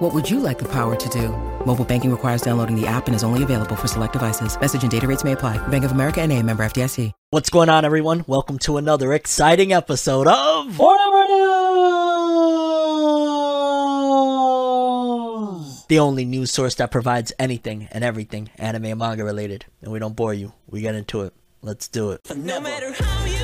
What would you like the power to do? Mobile banking requires downloading the app and is only available for select devices. Message and data rates may apply. Bank of America and a member FDIC. What's going on, everyone? Welcome to another exciting episode of Forever News! the only news source that provides anything and everything anime and manga related. And we don't bore you. We get into it. Let's do it. No matter how you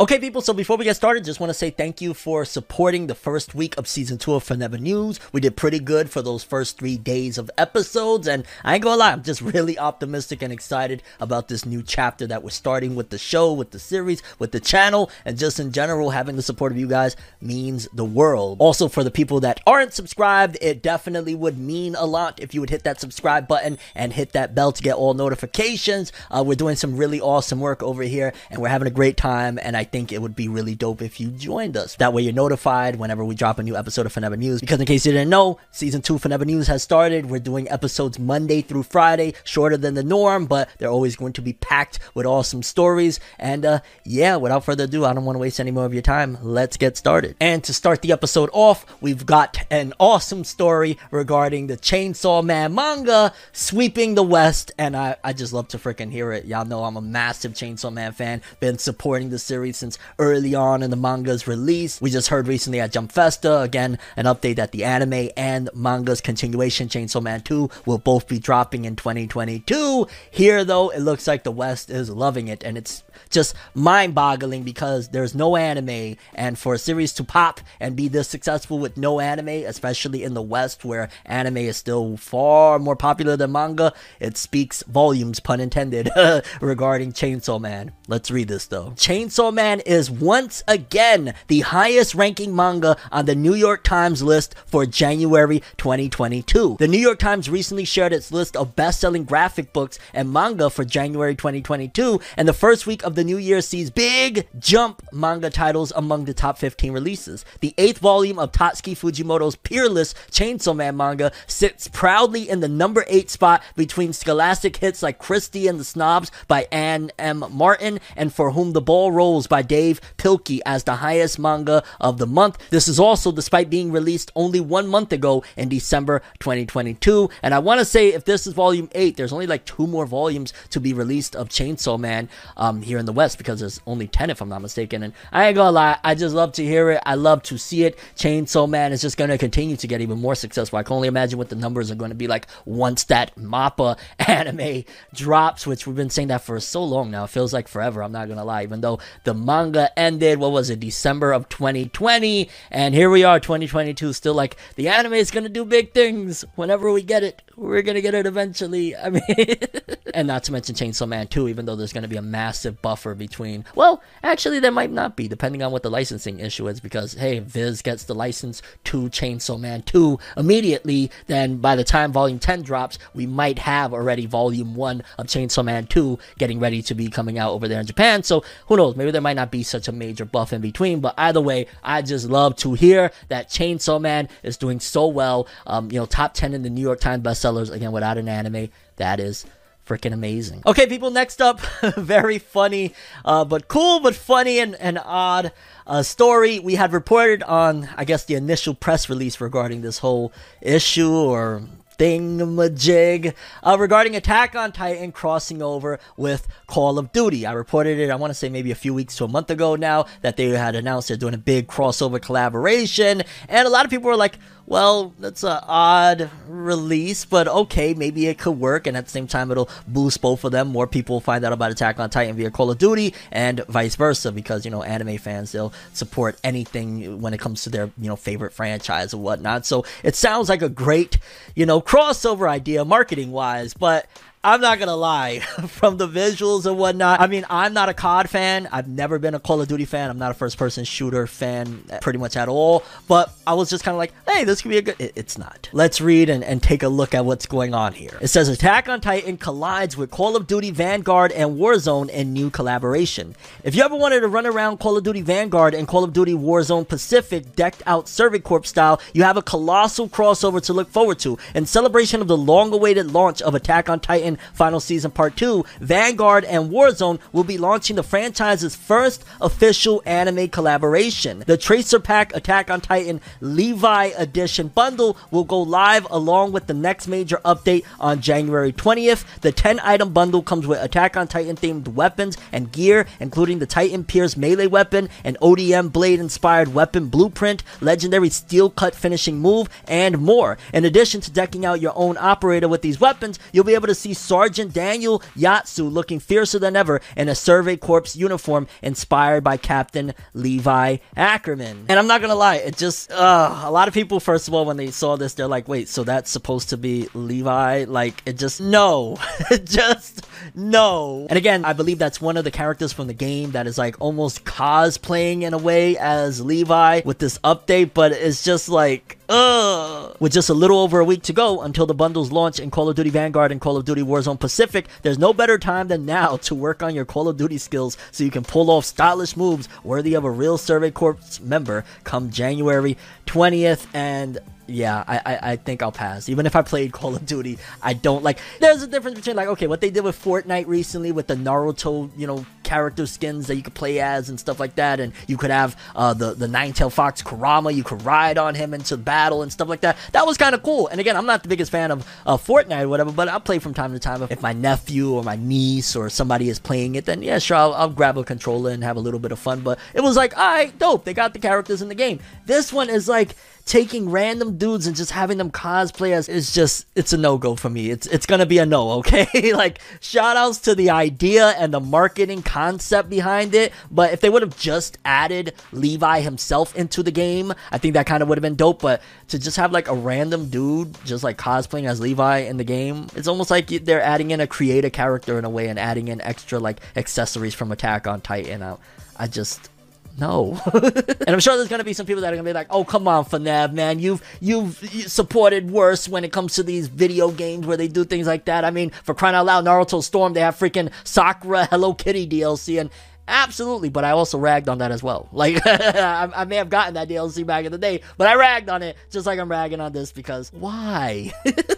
Okay, people, so before we get started, just want to say thank you for supporting the first week of season two of Forever News. We did pretty good for those first three days of episodes, and I ain't gonna lie, I'm just really optimistic and excited about this new chapter that we're starting with the show, with the series, with the channel, and just in general, having the support of you guys means the world. Also, for the people that aren't subscribed, it definitely would mean a lot if you would hit that subscribe button and hit that bell to get all notifications. Uh, we're doing some really awesome work over here, and we're having a great time, and I think it would be really dope if you joined us. That way you're notified whenever we drop a new episode of Forever News. Because in case you didn't know, season two Forever News has started. We're doing episodes Monday through Friday, shorter than the norm, but they're always going to be packed with awesome stories. And uh, yeah, without further ado, I don't want to waste any more of your time. Let's get started. And to start the episode off, we've got an awesome story regarding the Chainsaw Man manga sweeping the West. And I, I just love to freaking hear it. Y'all know I'm a massive Chainsaw Man fan, been supporting the series since early on in the manga's release. We just heard recently at Jump Festa, again, an update that the anime and manga's continuation, Chainsaw Man 2, will both be dropping in 2022. Here, though, it looks like the West is loving it, and it's just mind boggling because there's no anime, and for a series to pop and be this successful with no anime, especially in the West where anime is still far more popular than manga, it speaks volumes, pun intended, regarding Chainsaw Man. Let's read this though. Chainsaw Man is once again the highest ranking manga on the New York Times list for January 2022. The New York Times recently shared its list of best selling graphic books and manga for January 2022, and the first week of the new year sees big jump manga titles among the top 15 releases. The eighth volume of Tatsuki Fujimoto's peerless Chainsaw Man manga sits proudly in the number 8 spot between scholastic hits like Kristy and the Snobs by Anne M. Martin and For Whom the Ball Rolls by Dav Pilkey as the highest manga of the month. This is also despite being released only one month ago in December 2022. And I want to say if this is volume 8, there's only like two more volumes to be released of Chainsaw Man um, here in the West because there's only 10 if I'm not mistaken. And I ain't gonna lie, I just love to hear it. I love to see it. Chainsaw Man is just gonna continue to get even more successful. I can only imagine what the numbers are to be like once that MAPPA anime drops, which we've been saying that for so long now. It feels like forever. I'm not gonna lie. Even though the manga ended, what was it, December of 2020, and here we are, 2022, still like the anime is gonna do big things whenever we get it. We're gonna get it eventually. I mean, and not to mention Chainsaw Man 2, even though there's gonna be a massive buffer between. Well, actually, there might not be, depending on what the licensing issue is. Because hey, Viz gets the license to Chainsaw Man 2 immediately, then by the time Volume 10 drops, we might have already Volume 1 of Chainsaw Man 2 getting ready to be coming out over there in Japan. So who knows? Maybe there might not be such a major buff in between. But either way, I just love to hear that Chainsaw Man is doing so well. Um, you know, top 10 in the New York Times bestsellers again without an anime. That is freaking amazing. Okay, people, next up, very funny, uh, but cool, but funny and, and odd uh, story. We had reported on, I guess, the initial press release regarding this whole issue or thingamajig uh, regarding Attack on Titan crossing over with Call of Duty. I reported it, I want to say maybe a few weeks to a month ago now, that they had announced they're doing a big crossover collaboration. And a lot of people were like, well, that's an odd release, but okay, maybe it could work, and at the same time, it'll boost both of them. More people find out about Attack on Titan via Call of Duty, and vice versa, because you know, anime fans they'll support anything when it comes to their you know favorite franchise or whatnot. So it sounds like a great you know crossover idea, marketing wise, but I'm not gonna lie, from the visuals and whatnot. I mean, I'm not a COD fan. I've never been a Call of Duty fan. I'm not a first-person shooter fan, uh, pretty much at all. But I was just kind of like, hey, this could be a good. It- it's not. Let's read and, and take a look at what's going on here. It says Attack on Titan collides with Call of Duty Vanguard and Warzone in new collaboration. If you ever wanted to run around Call of Duty Vanguard and Call of Duty Warzone Pacific decked out Survey Corp style, you have a colossal crossover to look forward to. In celebration of the long-awaited launch of Attack on Titan Final Season Part 2, Vanguard and Warzone will be launching the franchise's first official anime collaboration. The Tracer Pack Attack on Titan Levi Edition bundle will go live along with the next major update on January 20th. The 10 item bundle comes with Attack on Titan themed weapons and gear, including the Titan Pierce melee weapon, an ODM blade inspired weapon blueprint, legendary steel cut finishing move, and more. In addition to decking out your own operator with these weapons, you'll be able to see Sergeant Daniel Yatsu looking fiercer than ever in a Survey Corps uniform inspired by Captain Levi Ackerman. And I'm not gonna lie, it just, uh, a lot of people, first of all, when they saw this, they're like, wait, so that's supposed to be Levi? Like, it just, no. It just, no. And again, I believe that's one of the characters from the game that is like almost cosplaying in a way as Levi with this update, but it's just like, With just a little over a week to go until the bundles launch in Call of Duty Vanguard and Call of Duty Warzone Pacific, there's no better time than now to work on your Call of Duty skills so you can pull off stylish moves worthy of a real Survey Corps member come January 20th. And yeah, I, I, I think I'll pass. Even if I played Call of Duty, I don't like. There's a difference between like okay, what they did with Fortnite recently with the Naruto, you know, character skins that you could play as and stuff like that, and you could have uh, the the nine tail fox Kurama, you could ride on him into battle and stuff like that. That was kind of cool. And again, I'm not the biggest fan of uh, Fortnite or whatever, but I'll play from time to time. If my nephew or my niece or somebody is playing it, then yeah, sure, I'll, I'll grab a controller and have a little bit of fun. But it was like, all right, dope. They got the characters in the game. This one is like taking random dudes and just having them cosplay as is just it's a no-go for me. It's it's gonna be a no, okay? like shout outs to the idea and the marketing concept behind it. But if they would have just added Levi himself into the game, I think that kind of would have been dope. But to just have like a random dude just like cosplaying as Levi in the game, it's almost like they're adding in a creative character in a way and adding in extra like accessories from Attack on Titan. I, I just no. and I'm sure there's gonna be some people that are gonna be like, "Oh, come on, Fnav, man, you've you've supported worse when it comes to these video games where they do things like that." I mean, for crying out loud, Naruto Storm, they have freaking Sakura Hello Kitty DLC, and absolutely, but I also ragged on that as well. Like, I, I may have gotten that DLC back in the day, but I ragged on it just like I'm ragging on this because why?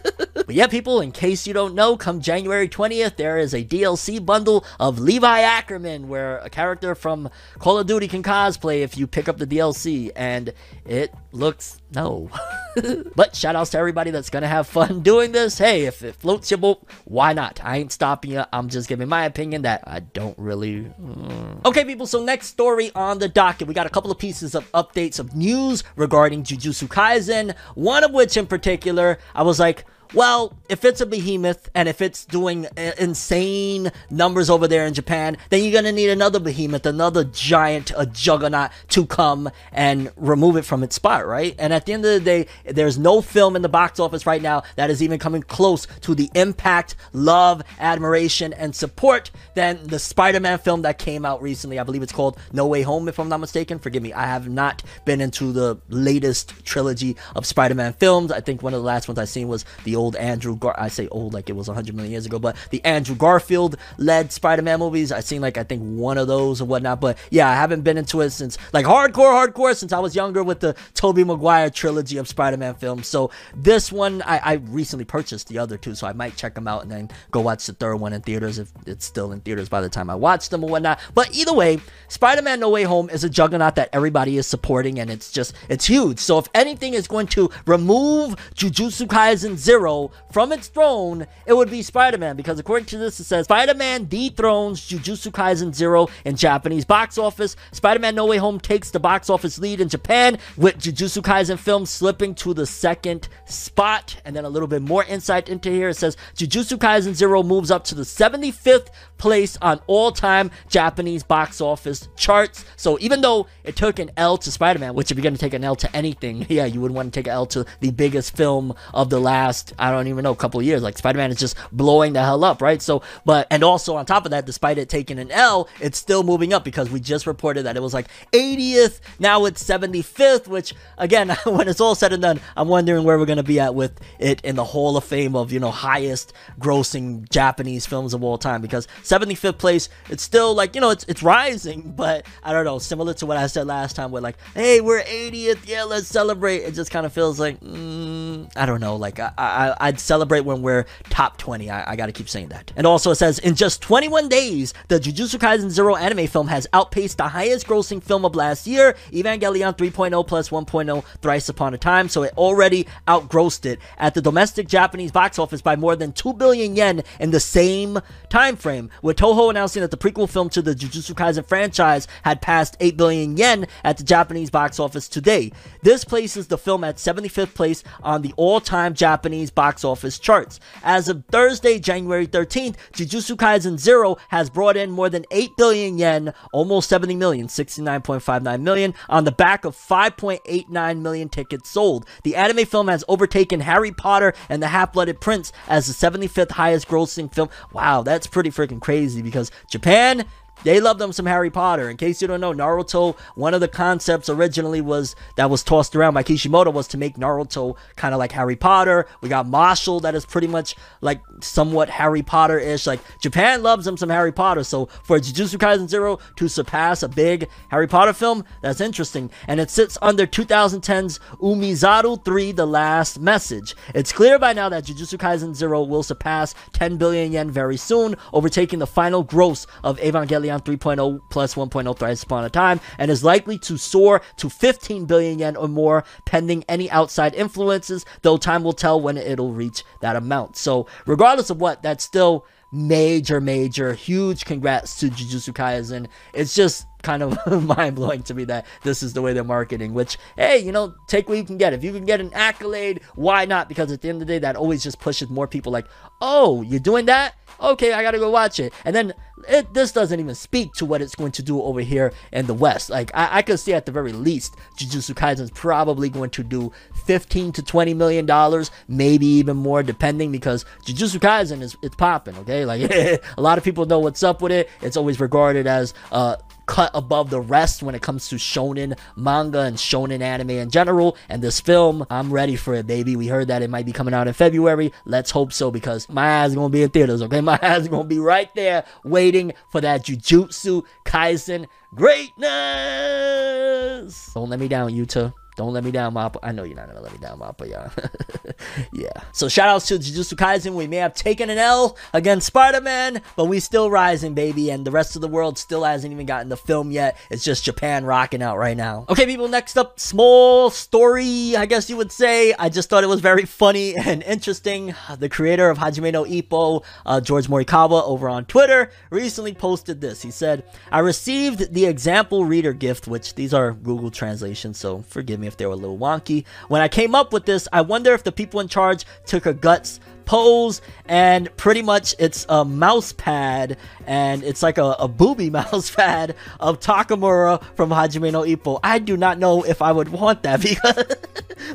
But yeah, people, in case you don't know, come January 20th, there is a DLC bundle of Levi Ackerman where a character from Call of Duty can cosplay if you pick up the DLC, and it looks no. but shout outs to everybody that's gonna have fun doing this. Hey, if it floats your boat, why not? I ain't stopping you. I'm just giving my opinion that I don't really. mm. Okay, people, so next story on the docket. We got a couple of pieces of updates of news regarding Jujutsu Kaisen, one of which in particular, I was like, well, if it's a behemoth and if it's doing uh, insane numbers over there in Japan, then you're gonna need another behemoth, another giant, a juggernaut to come and remove it from its spot, right? And at the end of the day, there's no film in the box office right now that is even coming close to the impact, love, admiration, and support than the Spider-Man film that came out recently. I believe it's called No Way Home, if I'm not mistaken. Forgive me, I have not been into the latest trilogy of Spider-Man films. I think one of the last ones I seen was the old Andrew Gar. I say old like it was 100 million years ago, but the Andrew Garfield led Spider-Man movies. I seen like I think one of those or whatnot. But yeah, I haven't been into it since like hardcore, hardcore since I was younger with the Tobey Maguire trilogy of Spider-Man films. So this one I, I recently purchased the other two, so I might check them out and then go watch the third one in theaters if it's still in theaters by the time I watch them or whatnot. But either way, Spider-Man No Way Home is a juggernaut that everybody is supporting, and it's just it's huge. So if anything is going to remove Jujutsu Kaisen Zero from its throne, it would be Spider-Man because according to this, it says Spider-Man dethrones Jujutsu Kaisen Zero in Japanese box office. Spider-Man No Way Home takes the box office lead in Japan, with Jujutsu Kaisen film slipping to the second spot. And then a little bit more insight into here. It says Jujutsu Kaisen Zero moves up to the 75th place on all-time Japanese box office charts. So even though it took an L to Spider-Man, which if you're gonna take an L to anything, yeah, you wouldn't want to take an L to the biggest film of the last I don't even know, couple years. Like Spider Man is just blowing the hell up, right? So, but, and also on top of that, despite it taking an L, it's still moving up because we just reported that it was like 80th, now it's 75th, which again, when it's all said and done, I'm wondering where we're going to be at with it in the Hall of Fame of, you know, highest grossing Japanese films of all time because 75th place, it's still like, you know, it's, it's rising, but I don't know, similar to what I said last time, where like, hey, we're 80th, yeah, let's celebrate. It just kind of feels like, mm, I don't know, like I, I, I'd celebrate when we're top 20. I, I gotta keep saying that. And also, it says, in just 21 days, the Jujutsu Kaisen Zero anime film has outpaced the highest grossing film of last year, Evangelion 3.0 plus 1.0 Thrice Upon a Time, so it already outgrossed it at the domestic Japanese box office by more than 2 billion yen in the same time frame, with Toho announcing that the prequel film to the Jujutsu Kaisen franchise had passed 8 billion yen at the Japanese box office today. This places the film at 75th place on the all-time Japanese box office charts. As of Thursday, January 13th, Jujutsu Kaisen Zero has brought in more than 8 billion yen, almost 70 million, 69.59 million, on the back of 5.89 million tickets sold. The anime film has overtaken Harry Potter and the Half-Blooded Prince as the 75th highest grossing film. Wow, that's pretty freaking crazy because Japan they love them some Harry Potter. In case you don't know, Naruto, one of the concepts originally was that was tossed around by Kishimoto was to make Naruto kind of like Harry Potter. We got Mashle that is pretty much like somewhat Harry Potter-ish. Like Japan loves them some Harry Potter. So for Jujutsu Kaisen Zero to surpass a big Harry Potter film, that's interesting. And it sits under 2010's Umizaru 3: The Last Message. It's clear by now that Jujutsu Kaisen Zero will surpass 10 billion yen very soon, overtaking the final gross of Evangelion 3.0 plus 1.0 Thrice Upon a Time, and is likely to soar to 15 billion yen or more, pending any outside influences, though time will tell when it'll reach that amount. So, regardless of what, that's still major, major, huge congrats to Jujutsu Kaisen. It's just kind of mind blowing to me that this is the way they're marketing. Which, hey, you know, take what you can get. If you can get an accolade, why not? Because at the end of the day, that always just pushes more people. Like, oh, you're doing that? Okay, I gotta go watch it. And then it, this doesn't even speak to what it's going to do over here in the West. Like, I, I could see at the very least, Jujutsu Kaisen is probably going to do 15 to 20 million dollars, maybe even more, depending. Because Jujutsu Kaisen is it's popping. Okay, like a lot of people know what's up with it. It's always regarded as uh cut above the rest when it comes to shonen manga and shonen anime in general. And this film, I'm ready for it, baby. We heard that it might be coming out in February. Let's hope so because my ass is gonna be in theaters, okay? My ass is gonna be right there waiting for that Jujutsu Kaisen greatness. Don't let me down, Yuta. Don't let me down, Mappa. I know you're not gonna let me down, Mappa, yeah. yeah. So shout outs to Jujutsu Kaisen. We may have taken an L against Spider-Man, but we still rising, baby. And the rest of the world still hasn't even gotten the film yet. It's just Japan rocking out right now. Okay, people, next up, small story, I guess you would say. I just thought it was very funny and interesting. The creator of Hajime no Ippo, uh, George Morikawa, over on Twitter, recently posted this. He said, I received the example reader gift, which these are Google translations, so forgive me if they were a little wonky. When I came up with this, I wonder if the people in charge took a guts pose and pretty much it's a mouse pad and it's like a, a booby mouse pad of Takamura from Hajime no Ippo. I do not know if I would want that because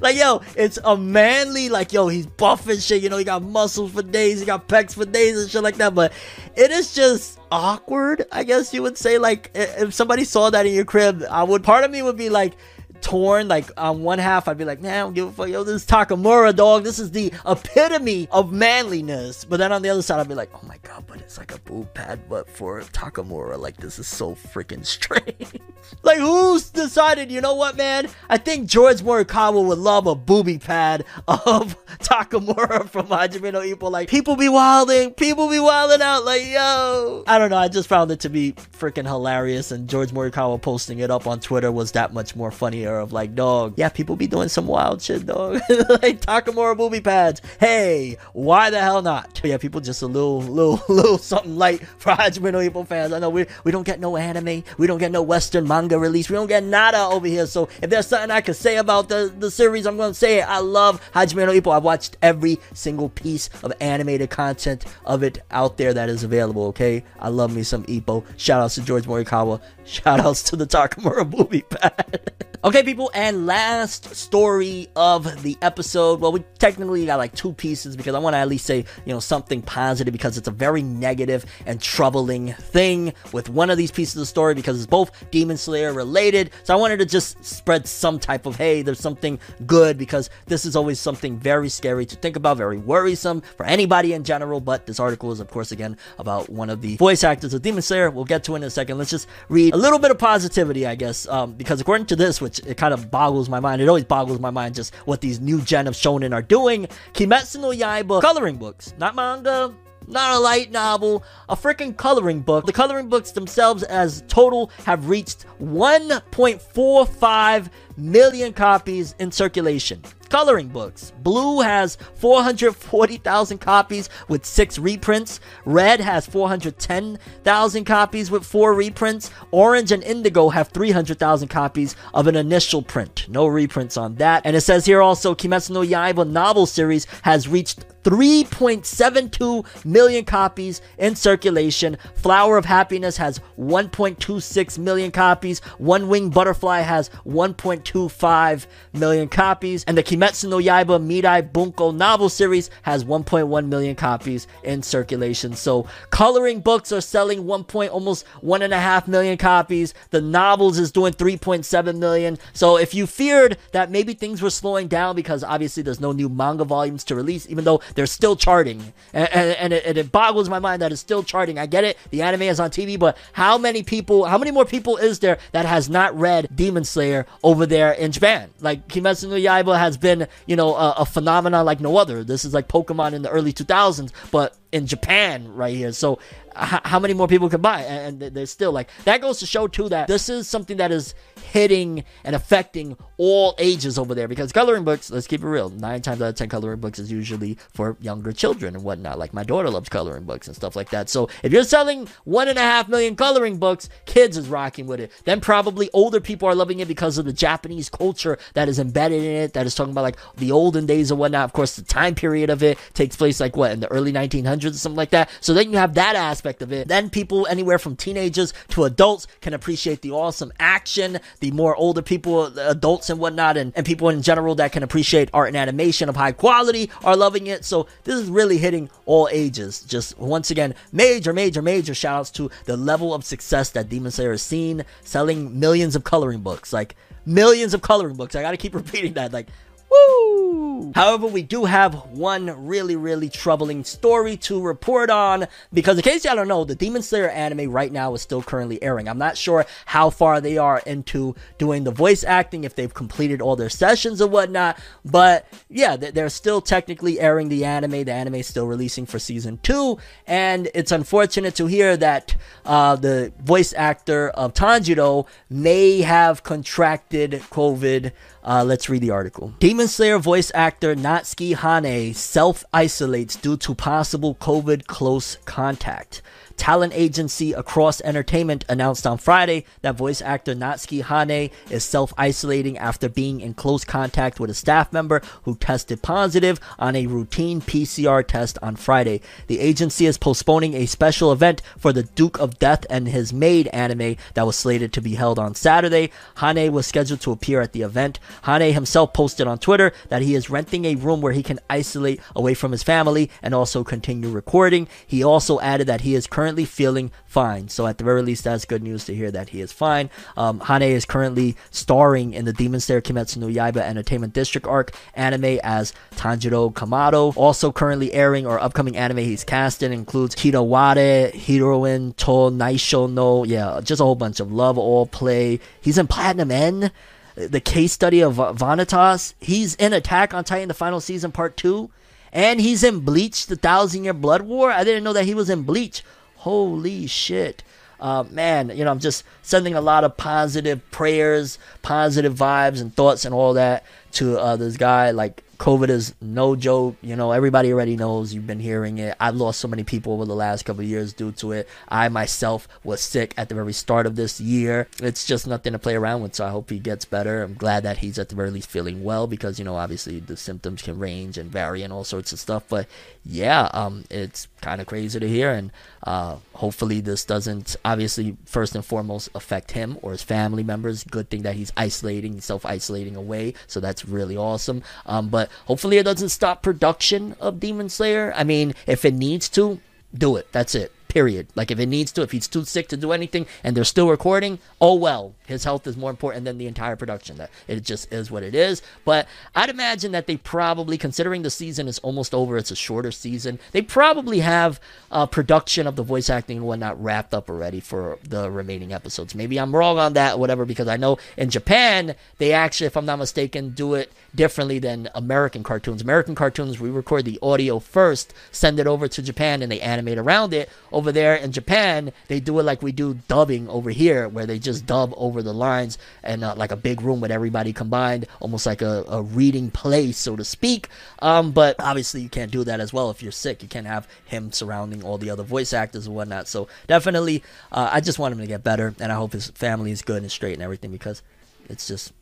like yo, it's a manly like yo, he's buff and shit, you know, he got muscles for days, he got pecs for days and shit like that, but it is just awkward, I guess you would say like if somebody saw that in your crib, I would part of me would be like torn. Like on one half, I'd be like, man, I don't give a fuck. Yo, this is Takamura, dog. This is the epitome of manliness. But then on the other side, I'd be like, oh my god, but like a boob pad, but for Takamura. Like this is so freaking strange. like who's decided? You know what, man? I think George Morikawa would love a booby pad of Takamura from Hajime no Ippo. Like people be wilding, people be wilding out. Like yo, I don't know. I just found it to be freaking hilarious, and George Morikawa posting it up on Twitter was that much more funnier. Of like, dog, yeah, people be doing some wild shit, dog. like Takamura booby pads. Hey, why the hell not? Yeah, people just a little, little, little something light for Hajime no Ippo fans. I know we we don't get no anime, we don't get no Western manga release, we don't get nada over here. So if there's something I can say about the the series, I'm gonna say it. I love Hajime no Ippo. I've watched every single piece of animated content of it out there that is available. Okay, I love me some Ippo. Shout outs to George Morikawa. Shout outs to the Takamura movie pad. Okay, people, and last story of the episode. Well, we technically got like two pieces because I want to at least say, you know, something positive because it's a very negative and troubling thing with one of these pieces of the story because it's both Demon Slayer related. So I wanted to just spread some type of, hey, there's something good because this is always something very scary to think about, very worrisome for anybody in general. But this article is, of course, again, about one of the voice actors of Demon Slayer. We'll get to it in a second. Let's just read a little bit of positivity, I guess, um, because according to this, which it kind of boggles my mind. It always boggles my mind just what these new gen of shonen are doing. Kimetsu no Yaiba coloring books, not manga, not a light novel, a freaking coloring book. The coloring books themselves, as total, have reached 1.45 million copies in circulation. Coloring books. Blue has 440,000 copies with six reprints. Red has 410,000 copies with four reprints. Orange and Indigo have 300,000 copies of an initial print. No reprints on that. And it says here also Kimetsu no Yaiba novel series has reached 3.72 million copies in circulation. Flower of Happiness has 1.26 million copies. One Wing Butterfly has 1.25 million copies. And the Kimetsu no Yaiba Mirai Bunko novel series has 1.1 million copies in circulation. So coloring books are selling 1. Point, almost 1.5 million copies. The novels is doing 3.7 million. So if you feared that maybe things were slowing down because obviously there's no new manga volumes to release, even though they're still charting. And, and, it, and it boggles my mind that it's still charting. I get it. The anime is on TV, but how many people, how many more people is there that has not read Demon Slayer over there in Japan? Like Kimetsu no Yaiba has been, you know, a, a phenomenon like no other. This is like Pokemon in the early 2000s, but in Japan right here. So how many more people could buy? And, and there's still like that goes to show too that this is something that is hitting and affecting all ages over there because coloring books, let's keep it real, nine times out of ten coloring books is usually for younger children and whatnot. Like my daughter loves coloring books and stuff like that. So if you're selling one and a half million coloring books, kids is rocking with it. Then probably older people are loving it because of the Japanese culture that is embedded in it, that is talking about like the olden days and whatnot. Of course, the time period of it takes place like what in the early 1900s or something like that. So then you have that aspect of it. Then people anywhere from teenagers to adults can appreciate the awesome action. The more older people, adults and whatnot, and, and people in general that can appreciate art and animation of high quality are loving it. So this is really hitting all ages. Just once again, major, major, major shout outs to the level of success that Demon Slayer has seen, selling millions of coloring books. Like millions of coloring books. I gotta keep repeating that. Like Woo! However, we do have one really, really troubling story to report on because, in case y'all don't know, the Demon Slayer anime right now is still currently airing. I'm not sure how far they are into doing the voice acting, if they've completed all their sessions or whatnot, but yeah, they're still technically airing the anime. The anime is still releasing for season two, and it's unfortunate to hear that uh, the voice actor of Tanjiro may have contracted COVID. Uh, let's read the article. Demon Slayer voice actor Natsuki Hane self isolates due to possible COVID close contact. Talent agency Across Entertainment announced on Friday that voice actor Natsuki Hane is self isolating after being in close contact with a staff member who tested positive on a routine PCR test on Friday. The agency is postponing a special event for the Duke of Death and His Maid anime that was slated to be held on Saturday. Hane was scheduled to appear at the event. Hane himself posted on Twitter that he is renting a room where he can isolate away from his family and also continue recording. He also added that he is currently feeling fine. So at the very least, that's good news to hear that he is fine. Um, Hane is currently starring in the Demon Slayer Kimetsu no Yaiba Entertainment District arc anime as Tanjiro Kamado. Also currently airing or upcoming anime he's cast in includes Kitaware, Heroine, To Naisho no, yeah, just a whole bunch of Love All Play. He's in Platinum End the case study of Vanitas. He's in Attack on Titan, the final season, part two. And he's in Bleach, the Thousand Year Blood War. I didn't know that he was in Bleach. Holy shit. Uh, man, you know, I'm just sending a lot of positive prayers, positive vibes, and thoughts, and all that to uh, this guy. Like COVID is no joke. You know, everybody already knows. You've been hearing it. I've lost so many people over the last couple years due to it. I myself was sick at the very start of this year. It's just nothing to play around with. So I hope he gets better. I'm glad that he's at the very least feeling well because you know obviously the symptoms can range and vary and all sorts of stuff. But yeah, um, it's kind of crazy to hear, and uh, hopefully this doesn't obviously first and foremost affect him or his family members. Good thing that he's isolating, self isolating away, so that's really awesome. Um, but hopefully it doesn't stop production of Demon Slayer. I mean, if it needs to, do it. That's it. Period. Like if it needs to, if he's too sick to do anything and they're still recording, oh well. His health is more important than the entire production. That it just is what it is. But I'd imagine that they probably, considering the season is almost over, it's a shorter season. They probably have uh, production of the voice acting and whatnot wrapped up already for the remaining episodes. Maybe I'm wrong on that, whatever. Because I know in Japan they actually, if I'm not mistaken, do it differently than American cartoons. American cartoons, we record the audio first, send it over to Japan, and they animate around it. Over there in Japan, they do it like we do dubbing over here, where they just dub over the lines and uh, like a big room with everybody combined, almost like a, a reading play, so to speak. Um, but obviously, you can't do that as well if you're sick. You can't have him surrounding all the other voice actors and whatnot. So definitely, uh, I just want him to get better, and I hope his family is good and straight and everything because it's just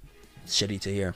shitty to hear.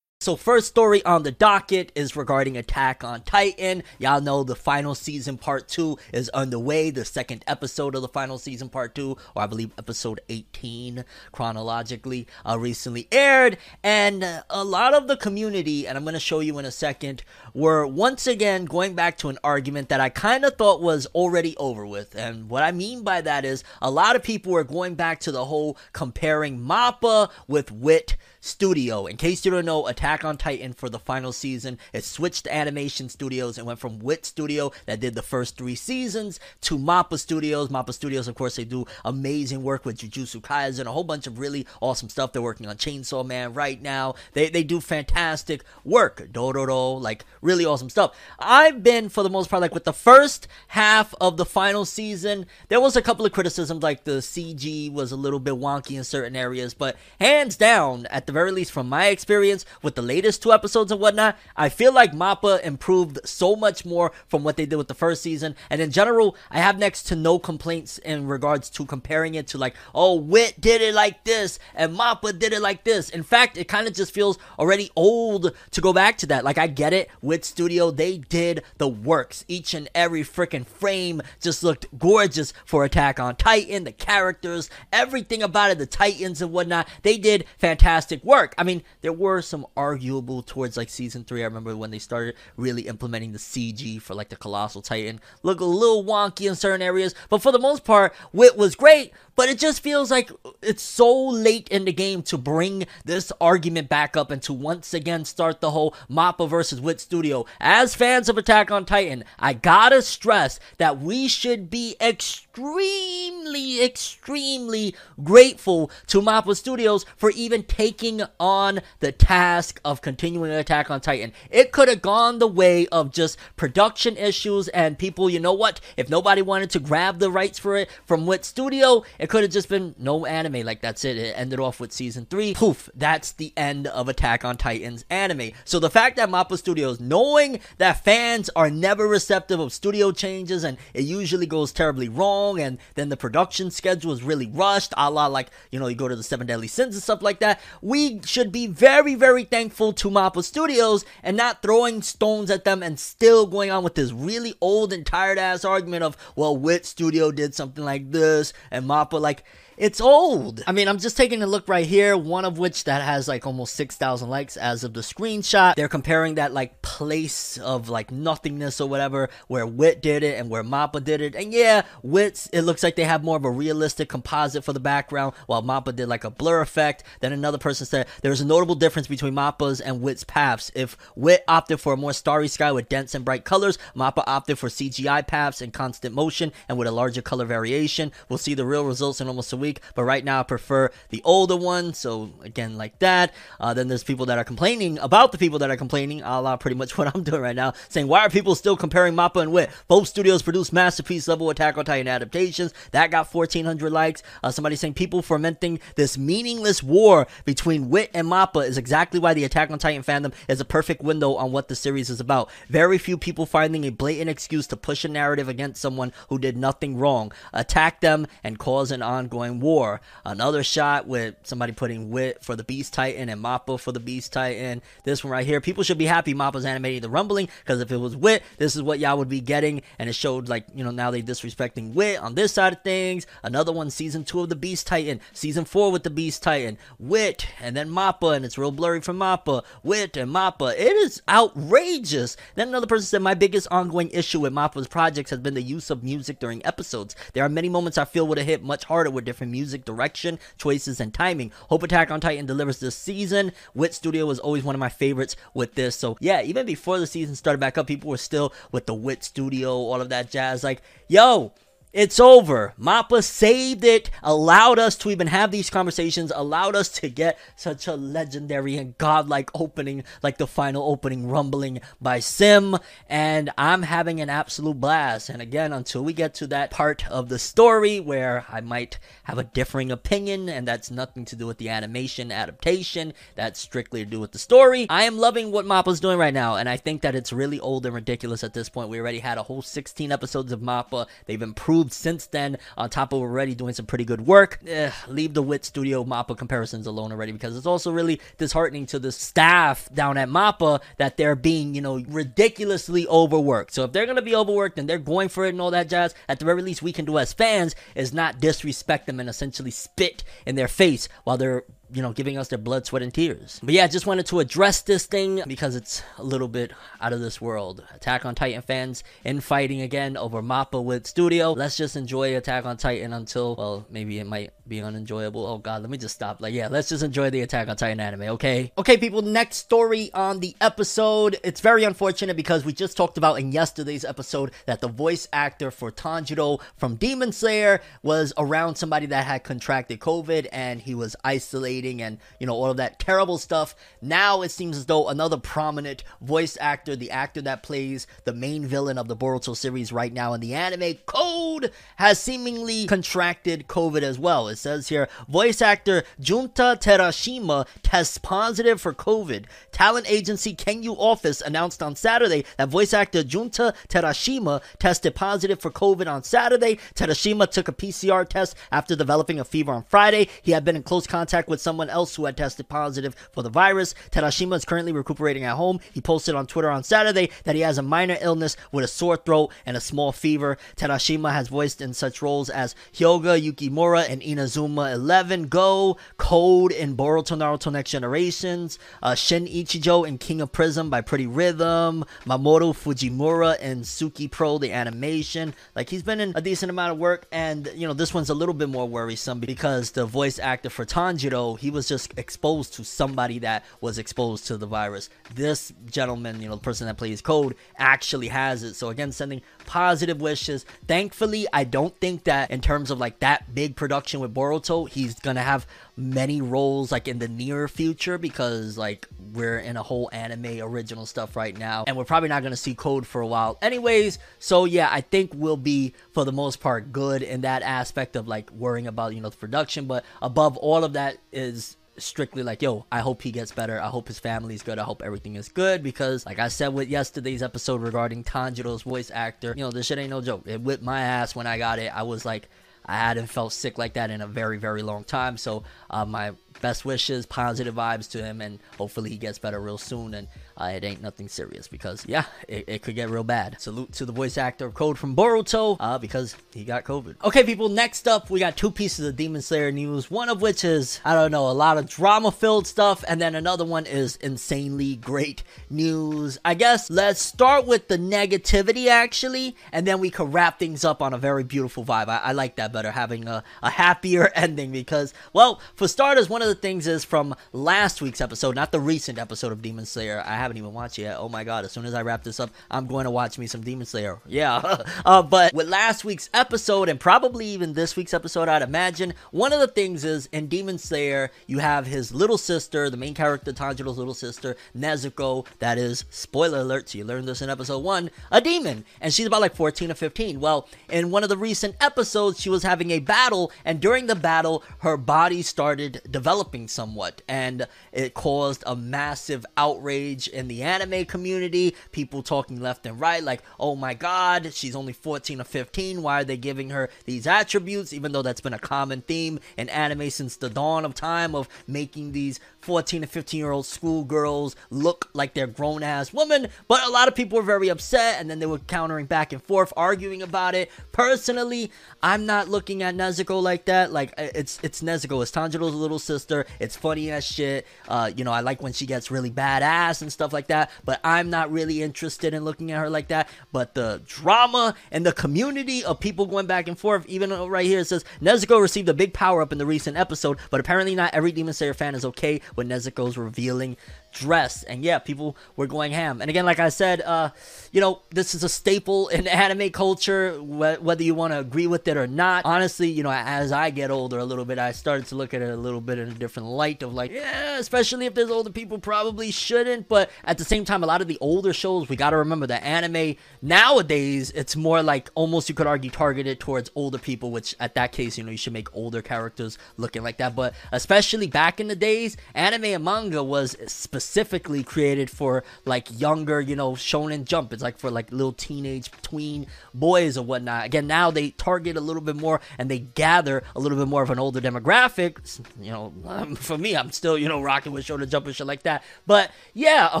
So first story on the docket is regarding Attack on Titan. Y'all know the final season part 2 is underway. The second episode of the final season part 2, or I believe episode 18 chronologically, uh, recently aired. And uh, a lot of the community, and I'm going to show you in a second, were once again going back to an argument that I kind of thought was already over with. And what I mean by that is a lot of people were going back to the whole comparing Mappa with Wit Studio. In case you don't know, Attack on Titan for the final season, it switched animation studios and went from Wit Studio that did the first three seasons to Mappa Studios. Mappa Studios, of course, they do amazing work with Jujutsu Kaisen, a whole bunch of really awesome stuff. They're working on Chainsaw Man right now. They they do fantastic work. Dororo, like really awesome stuff. I've been for the most part like with the first half of the final season, there was a couple of criticisms like the CG was a little bit wonky in certain areas, but hands down, at the very least from my experience with the latest two episodes and whatnot, I feel like Mappa improved so much more from what they did with the first season. And in general, I have next to no complaints in regards to comparing it to like, oh, Wit did it like this and Mappa did it like this. In fact, it kind of just feels already old to go back to that. Like I get it, Wit Studio, they did the works. Each and every freaking frame just looked gorgeous for Attack on Titan, the characters, everything about it, the Titans and whatnot. They did fantastic work. I mean, there were some arguable towards like season three. I remember when they started really implementing the CG for like the Colossal Titan. Look a little wonky in certain areas, but for the most part, Wit was great. But it just feels like it's so late in the game to bring this argument back up and to once again start the whole Mappa versus Wit Studio. As fans of Attack on Titan, I gotta stress that we should be extremely, extremely grateful to Mappa Studios for even taking on the task of continuing Attack on Titan. It could have gone the way of just production issues and people, you know what? If nobody wanted to grab the rights for it from Wit Studio, it could have just been no anime. Like that's it. It ended off with season three. Poof. That's the end of Attack on Titan's anime. So the fact that Mappa Studios, knowing that fans are never receptive of studio changes and it usually goes terribly wrong, and then the production schedule is really rushed, a la like you know you go to the Seven Deadly Sins and stuff like that. We should be very very thankful to Mappa Studios and not throwing stones at them and still going on with this really old and tired ass argument of well Wit Studio did something like this and Mappa like it's old. I mean, I'm just taking a look right here, one of which that has like almost 6,000 likes as of the screenshot. They're comparing that like place of like nothingness or whatever where Wit did it and where Mappa did it. And yeah, Wit's, it looks like they have more of a realistic composite for the background while Mappa did like a blur effect. Then another person said there's a notable difference between Mappa's and Wit's paths. If Wit opted for a more starry sky with dense and bright colors, Mappa opted for CGI paths and constant motion and with a larger color variation. We'll see the real results in almost a week, but right now I prefer the older one. So again, like that. Uh, then there's people that are complaining about the people that are complaining, a la pretty much what I'm doing right now, saying why are people still comparing Mappa and Wit? Both studios produce masterpiece level Attack on Titan adaptations. That got 1,400 likes. Uh, somebody saying people fermenting this meaningless war between Wit and Mappa is exactly why the Attack on Titan fandom is a perfect window on what the series is about. Very few people finding a blatant excuse to push a narrative against someone who did nothing wrong, attack them, and cause an ongoing war. Another shot with somebody putting Wit for the Beast Titan and Mappa for the Beast Titan. This one right here. People should be happy Mappa's animating the rumbling because if it was Wit, this is what y'all would be getting. And it showed like, you know, now they disrespecting Wit on this side of things. Another one, season two of the Beast Titan. Season four with the Beast Titan. Wit and then Mappa, and it's real blurry for Mappa. Wit and Mappa. It is outrageous. Then another person said, My biggest ongoing issue with Mappa's projects has been the use of music during episodes. There are many moments I feel would have hit much harder with different music direction, choices, and timing. Hope Attack on Titan delivers this season. Wit Studio was always one of my favorites with this. So, yeah, even before the season started back up, people were still with the Wit Studio, all of that jazz. Like, yo, it's over. Mappa saved it, allowed us to even have these conversations, allowed us to get such a legendary and godlike opening, like the final opening rumbling by Sim. And I'm having an absolute blast. And again, until we get to that part of the story where I might have a differing opinion, and that's nothing to do with the animation adaptation, that's strictly to do with the story. I am loving what Mappa's doing right now, and I think that it's really old and ridiculous at this point. We already had a whole 16 episodes of Mappa. They've improved since then, on top of already doing some pretty good work. Eh, leave the Wit Studio Mappa comparisons alone already because it's also really disheartening to the staff down at Mappa that they're being, you know, ridiculously overworked. So if they're gonna be overworked and they're going for it and all that jazz, at the very least we can do as fans is not disrespect them and essentially spit in their face while they're you know, giving us their blood, sweat, and tears. But yeah, I just wanted to address this thing because it's a little bit out of this world. Attack on Titan fans infighting again over Mappa Wit Studio. Let's just enjoy Attack on Titan until, well, maybe it might be unenjoyable. Oh god, let me just stop. Like, yeah, let's just enjoy the Attack on Titan anime, okay? Okay, people, next story on the episode. It's very unfortunate because we just talked about in yesterday's episode that the voice actor for Tanjiro from Demon Slayer was around somebody that had contracted COVID and he was isolated and you know all of that terrible stuff. Now it seems as though another prominent voice actor, the actor that plays the main villain of the Boruto series right now in the anime, Code, has seemingly contracted COVID as well. It says here, voice actor Junta Terashima tests positive for COVID. Talent agency Kenyu Office announced on Saturday that voice actor Junta Terashima tested positive for COVID on Saturday. Terashima took a PCR test after developing a fever on Friday. He had been in close contact with someone else who had tested positive for the virus. Terashima is currently recuperating at home. He posted on Twitter on Saturday that he has a minor illness with a sore throat and a small fever. Terashima has voiced in such roles as Hyoga Yukimura and Inazuma 11 Go, Code in Boruto Naruto Next Generations, uh, Shin Ichijo in King of Prism by Pretty Rhythm, Mamoru Fujimura in Suki Pro the animation. Like he's been in a decent amount of work, and you know this one's a little bit more worrisome because the voice actor for Tanjiro he was just exposed to somebody that was exposed to the virus. This gentleman, you know, the person that plays Code, actually has it. So again, sending positive wishes. Thankfully, I don't think that in terms of like that big production with Boruto, he's gonna have many roles like in the near future because like we're in a whole anime original stuff right now and we're probably not going to see code for a while anyways so yeah i think we'll be for the most part good in that aspect of like worrying about you know the production but above all of that is strictly like, yo, I hope he gets better. I hope his family's good. I hope everything is good because, like I said with yesterday's episode regarding Tanjiro's voice actor, you know, this shit ain't no joke. It whipped my ass when I got it. I was like, I hadn't felt sick like that in a very, very long time. So, uh, my best wishes, positive vibes to him, and hopefully he gets better real soon. And uh, it ain't nothing serious because yeah, it, it could get real bad. Salute to the voice actor of Code from Boruto uh, because he got COVID. Okay, people. Next up, we got two pieces of Demon Slayer news. One of which is I don't know a lot of drama filled stuff, and then another one is insanely great news. I guess let's start with the negativity actually, and then we could wrap things up on a very beautiful vibe. I, I like that better, having a, a happier ending because well, for starters, one of the things is from last week's episode, not the recent episode of Demon Slayer. I haven't even watched yet. Oh my god, as soon as I wrap this up, I'm going to watch me some Demon Slayer. Yeah. uh, but with last week's episode, and probably even this week's episode, I'd imagine, one of the things is in Demon Slayer, you have his little sister, the main character, Tanjiro's little sister, Nezuko, that is, spoiler alert, so you learned this in episode 1, a demon. And she's about like 14 or 15. Well, in one of the recent episodes, she was having a battle, and during the battle, her body started developing somewhat, and it caused a massive outrage in the anime community. People talking left and right, like, oh my god, she's only 14 or 15. Why are they giving her these attributes? Even though that's been a common theme in anime since the dawn of time of making these 14 to 15 year old schoolgirls look like they're grown ass women. But a lot of people were very upset, and then they were countering back and forth, arguing about it. Personally, I'm not looking at Nezuko like that. Like, it's it's Nezuko, it's Tanjiro's little sister. It's funny as shit. Uh, you know, I like when she gets really badass and stuff like that, but I'm not really interested in looking at her like that. But the drama and the community of people going back and forth, even right here it says Nezuko received a big power up in the recent episode, but apparently not every Demon Slayer fan is okay with Nezuko's revealing dress and yeah people were going ham. And again like i said uh you know this is a staple in anime culture wh- whether you want to agree with it or not. Honestly you know as i get older a little bit i started to look at it a little bit in a different light of like yeah. especially if there's older people probably shouldn't. But at the same time a lot of the older shows we got to remember that anime nowadays it's more like almost you could argue targeted towards older people which at that case you know you should make older characters looking like that. But especially back in the days anime and manga was specifically created for like younger, you know, shonen jump. It's like for like little teenage tween boys or whatnot. Again, now they target a little bit more and they gather a little bit more of an older demographic. You know, um, for me, I'm still, you know, rocking with shonen jump and shit like that. But yeah, a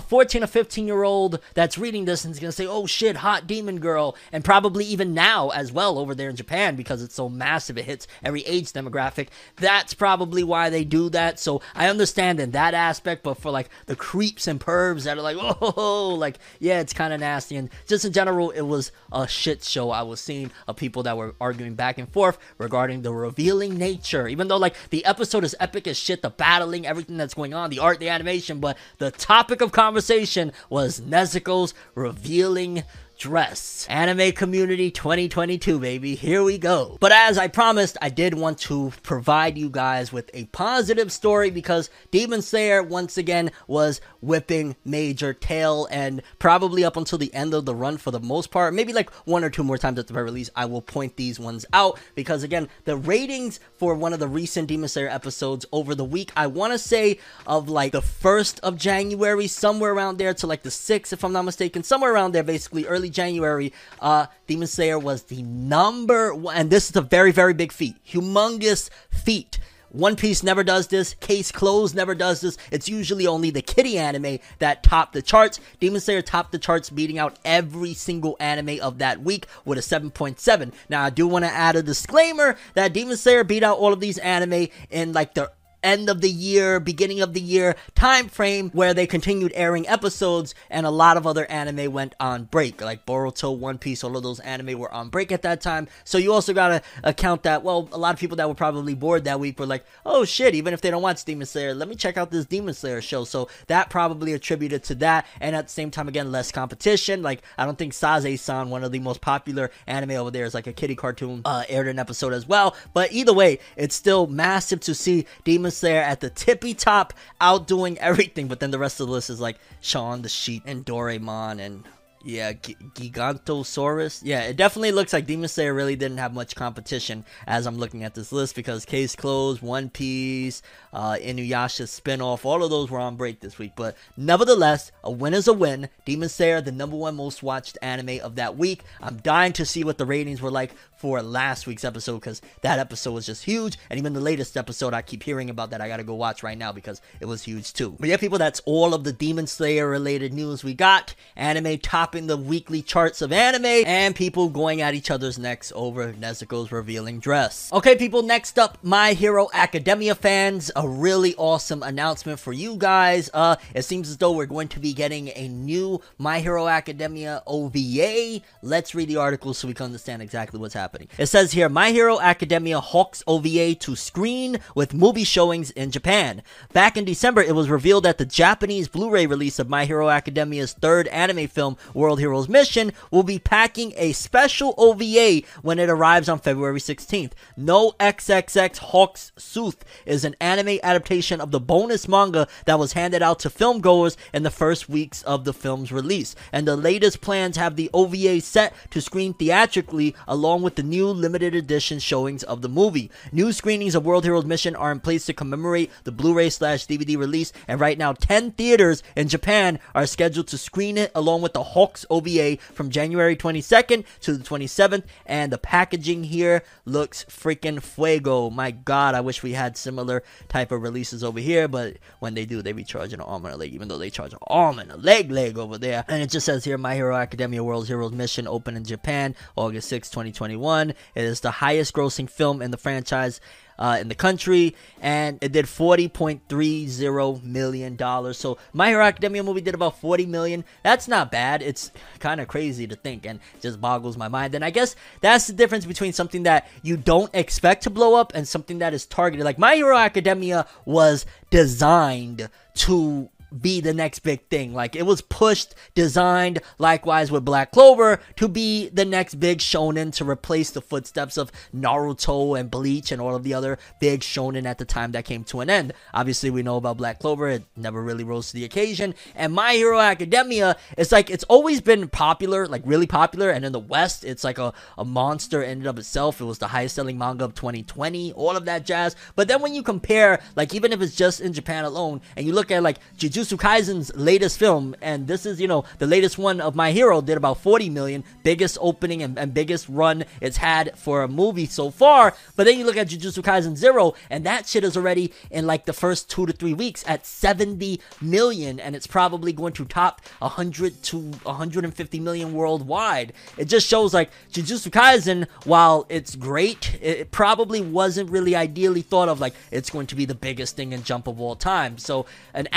14 or 15 year old that's reading this and is gonna say, oh shit, hot demon girl. And probably even now as well over there in Japan because it's so massive, it hits every age demographic. That's probably why they do that. So I understand in that aspect, but for like the creeps and pervs that are like, oh, like, yeah, it's kind of nasty. And just in general, it was a shit show I was seeing of people that were arguing back and forth regarding the revealing nature. Even though, like, the episode is epic as shit, the battling, everything that's going on, the art, the animation, but the topic of conversation was Nezuko's revealing dress. Anime community 2022, baby. Here we go. But as I promised, I did want to provide you guys with a positive story because Demon Slayer once again was whipping major tail and probably up until the end of the run for the most part. Maybe like one or two more times at the very least, I will point these ones out because again, the ratings for one of the recent Demon Slayer episodes over the week, I want to say of like the 1st of January, somewhere around there to like the 6th, if I'm not mistaken, somewhere around there, basically early January, uh, Demon Slayer was the number one, and this is a very, very big feat, humongous feat. One Piece never does this. Case Closed never does this. It's usually only the kitty anime that top the charts. Demon Slayer topped the charts, beating out every single anime of that week with a 7.7. Now, I do want to add a disclaimer that Demon Slayer beat out all of these anime in like the end of the year, beginning of the year time frame where they continued airing episodes and a lot of other anime went on break. Like Boruto, One Piece, all of those anime were on break at that time. So you also gotta account that, well, a lot of people that were probably bored that week were like, oh shit, even if they don't watch Demon Slayer, let me check out this Demon Slayer show. So that probably attributed to that. And at the same time, again, less competition. Like, I don't think Sazae-san, one of the most popular anime over there, is like a kitty cartoon, uh, aired an episode as well. But either way, it's still massive to see Demon Slayer at the tippy top, outdoing everything. But then the rest of the list is like Shaun the Sheep and Doraemon and Yeah, G- Gigantosaurus. Yeah, it definitely looks like Demon Slayer really didn't have much competition as I'm looking at this list because Case Closed, One Piece, uh, Inuyasha spinoff, all of those were on break this week. But nevertheless, a win is a win. Demon Slayer, the number one most watched anime of that week. I'm dying to see what the ratings were like for last week's episode because that episode was just huge. And even the latest episode, I keep hearing about that. I gotta go watch right now because it was huge too. But yeah, people, that's all of the Demon Slayer related news we got. Anime topping the weekly charts of anime, and people going at each other's necks over Nezuko's revealing dress. Okay, people, next up, My Hero Academia fans, a really awesome announcement for you guys. Uh, it seems as though we're going to be getting a new My Hero Academia OVA. Let's read the article so we can understand exactly what's happening. It says here My Hero Academia Hawks OVA to screen with movie showings in Japan. Back in December, it was revealed that the Japanese Blu ray release of My Hero Academia's third anime film, World Heroes Mission, will be packing a special OVA when it arrives on February 16th. No XXX Hawks Sooth is an anime adaptation of the bonus manga that was handed out to film goers in the first weeks of the film's release. And the latest plans have the OVA set to screen theatrically along with the new limited edition showings of the movie. New screenings of World Heroes Mission are in place to commemorate the Blu-ray slash DVD release, and right now 10 theaters in Japan are scheduled to screen it along with the Hawks OVA from January 22nd to the 27th, and the packaging here looks freaking fuego. My god, I wish we had similar type of releases over here, but when they do, they be charging an arm and a leg, even though they charge an arm and a leg leg over there. And it just says here, My Hero Academia World Heroes Mission open in Japan, August 6, 2021. It is the highest grossing film in the franchise. Uh, in the country, and it did forty point three zero million dollars. So My Hero Academia movie did about forty million. That's not bad. It's kind of crazy to think, and just boggles my mind. And I guess that's the difference between something that you don't expect to blow up and something that is targeted. Like My Hero Academia was designed to be the next big thing. Like it was pushed, designed likewise with Black Clover to be the next big shonen to replace the footsteps of Naruto and Bleach and all of the other big shonen at the time that came to an end. Obviously, we know about Black Clover, it never really rose to the occasion. And My Hero Academia, it's like it's always been popular, like really popular. And in the West, it's like a, a monster in and of itself. It was the highest selling manga of 2020, all of that jazz. But then when you compare, like even if it's just in Japan alone, and you look at like Jujutsu Kaisen's latest film, and this is, you know, the latest one of My Hero did about 40 million, biggest opening and, and biggest run it's had for a movie so far. But then you look at Jujutsu Kaisen Zero, and that shit is already in like the first two to three weeks at 70 million, and it's probably going to top 100 to 150 million worldwide. It just shows like Jujutsu Kaisen, while it's great, it, probably wasn't really ideally thought of like it's going to be the biggest thing in Jump of all time. So an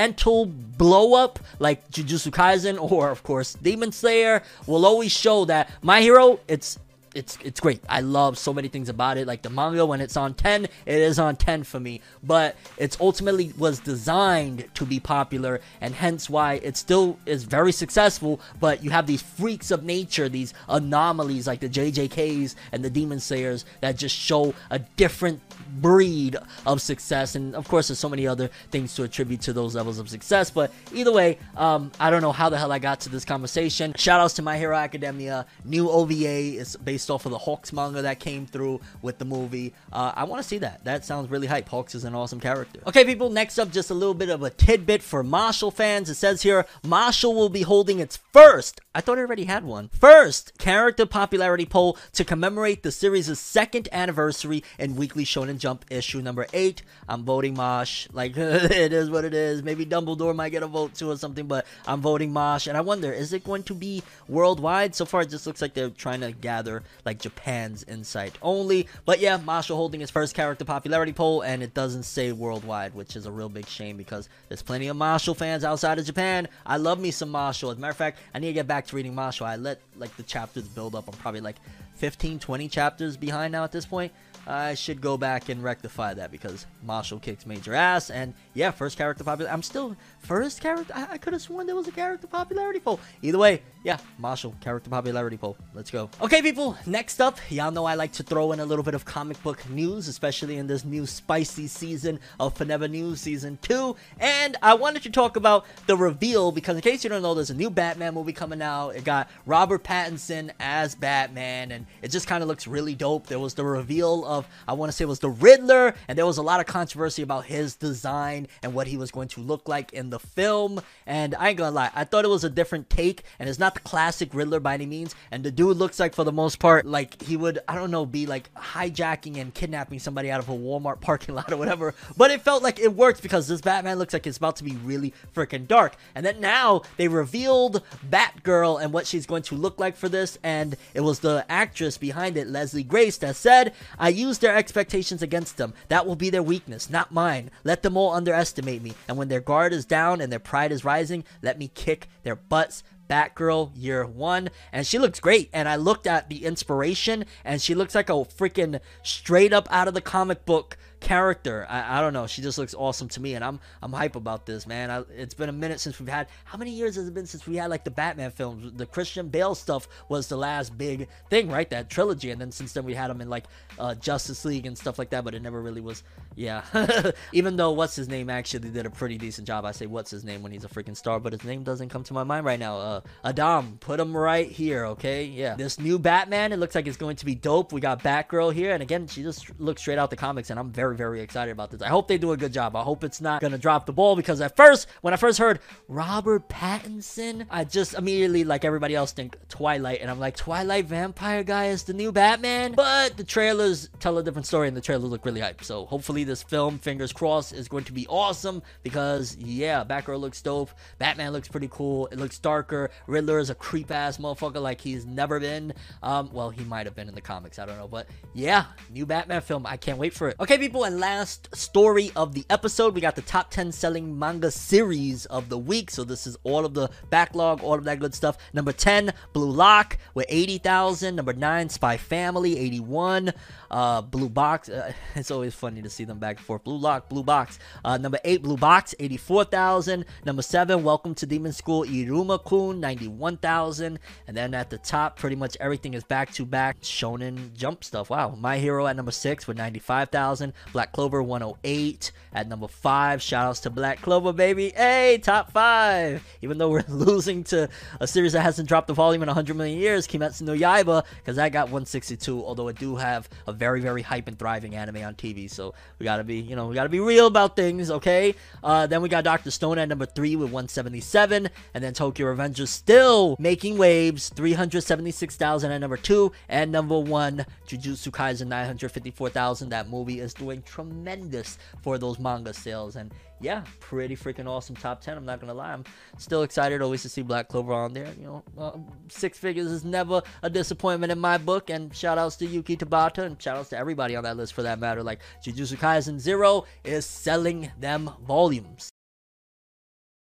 accidental blow up like Jujutsu Kaisen or of course Demon Slayer will always show that My Hero it's it's it's great. I love so many things about it. Like the manga, when it's on ten, it is on ten for me. But it's ultimately was designed to be popular, and hence why it still is very successful. But you have these freaks of nature, these anomalies like the JJKs and the Demon Slayers that just show a different breed of success. And of course, there's so many other things to attribute to those levels of success. But either way, um, I don't know how the hell I got to this conversation. Shout outs to My Hero Academia. New OVA is based off of the Hawks manga that came through with the movie. Uh, I want to see that. That sounds really hype. Hawks is an awesome character. Okay, people, next up, just a little bit of a tidbit for Mashle fans. It says here Mashle will be holding its first, I thought it already had one, first character popularity poll to commemorate the series' second anniversary in Weekly Shonen Jump issue number 8. I'm voting Mosh. Like, it is what it is. Maybe Dumbledore might get a vote too or something, but I'm voting Mosh. And I wonder, is it going to be worldwide? So far, it just looks like they're trying to gather like Japan's insight only. But yeah, Mashle holding his first character popularity poll, and it doesn't say worldwide, which is a real big shame because there's plenty of Mashle fans outside of Japan. I love me some Mashle. As a matter of fact, I need to get back to reading Mashle. I let like the chapters build up. I'm probably like 15, 20 chapters behind now at this point. I should go back and rectify that because Mashle kicks major ass. And yeah, first character popular. I'm still first character. I, I could have sworn there was a character popularity poll. Either way, yeah, Mashle, character popularity poll. Let's go. Okay, people, next up, y'all know I like to throw in a little bit of comic book news, especially in this new spicy season of Forever News Season 2. And I wanted to talk about the reveal because, in case you don't know, there's a new Batman movie coming out. It got Robert Pattinson as Batman, and it just kind of looks really dope. There was the reveal of, I want to say it was the Riddler, and there was a lot of controversy about his design and what he was going to look like in the film. And I ain't gonna lie, I thought it was a different take, and it's not the classic Riddler by any means. And the dude looks like, for the most part, like he would, I don't know, be like hijacking and kidnapping somebody out of a Walmart parking lot or whatever. But it felt like it worked because this Batman looks like it's about to be really freaking dark. And then now they revealed Batgirl and what she's going to look like for this. And it was the actress behind it, Leslie Grace, that said, I use their expectations against them. That will be their weakness, not mine. Let them all underestimate me. And when their guard is down and their pride is rising, let me kick their butts. Batgirl year one, and she looks great. And I looked at the inspiration, and she looks like a freaking straight up out of the comic book character. I, I don't know. She just looks awesome to me, and I'm I'm hype about this, man. I, it's been a minute since we've had. How many years has it been since we had like the Batman films? The Christian Bale stuff was the last big thing, right? That trilogy, and then since then we had them in like uh, Justice League and stuff like that, but it never really was. Yeah, even though what's his name actually did a pretty decent job. I say what's his name when he's a freaking star, but his name doesn't come to my mind right now. Uh, Adam, put him right here, okay? Yeah, this new Batman, it looks like it's going to be dope. We got Batgirl here, and again, she just looks straight out the comics, and I'm very, very excited about this. I hope they do a good job. I hope it's not gonna drop the ball because at first, when I first heard Robert Pattinson, I just immediately, like everybody else, think Twilight, and I'm like, Twilight vampire guy is the new Batman. But the trailers tell a different story, and the trailers look really hype. So hopefully, this film, fingers crossed, is going to be awesome because yeah, Batgirl looks dope. Batman looks pretty cool. It looks darker. Riddler is a creep ass motherfucker like he's never been. Um, well, he might have been in the comics. I don't know, but yeah, new Batman film. I can't wait for it. Okay, people, and last story of the episode, we got the top 10 selling manga series of the week. So this is all of the backlog, all of that good stuff. Number 10, Blue Lock with 80,000. Number 9, Spy Family, 81. Uh, Blue Box, uh, it's always funny to see them back and forth. Blue Lock, Blue Box. Uh, number 8, Blue Box, 84,000. Number 7, Welcome to Demon School, Iruma Kun, 91,000. And then at the top, pretty much everything is back to back Shonen Jump stuff. Wow. My Hero at number 6 with 95,000. Black Clover 108 at number 5. Shout outs to Black Clover, baby. Hey, top 5. Even though we're losing to a series that hasn't dropped the volume in 100 million years, Kimetsu no Yaiba, because I got 162. Although I do have a very, very hype and thriving anime on TV. So we gotta be, you know, we gotta be real about things, okay? Uh, then we got Dr. Stone at number 3 with 177. And then Tokyo Revengers still making waves, 376,000 at number 2. And number 1, Jujutsu Kaisen 954,000. That movie is doing tremendous for those manga sales. And yeah, pretty freaking awesome top 10. I'm not gonna lie. I'm still excited always to see Black Clover on there. You know, uh, six figures is never a disappointment in my book. And shout outs to Yuki Tabata and shout outs to everybody on that list for that matter. Like Jujutsu Kaisen Zero is selling them volumes.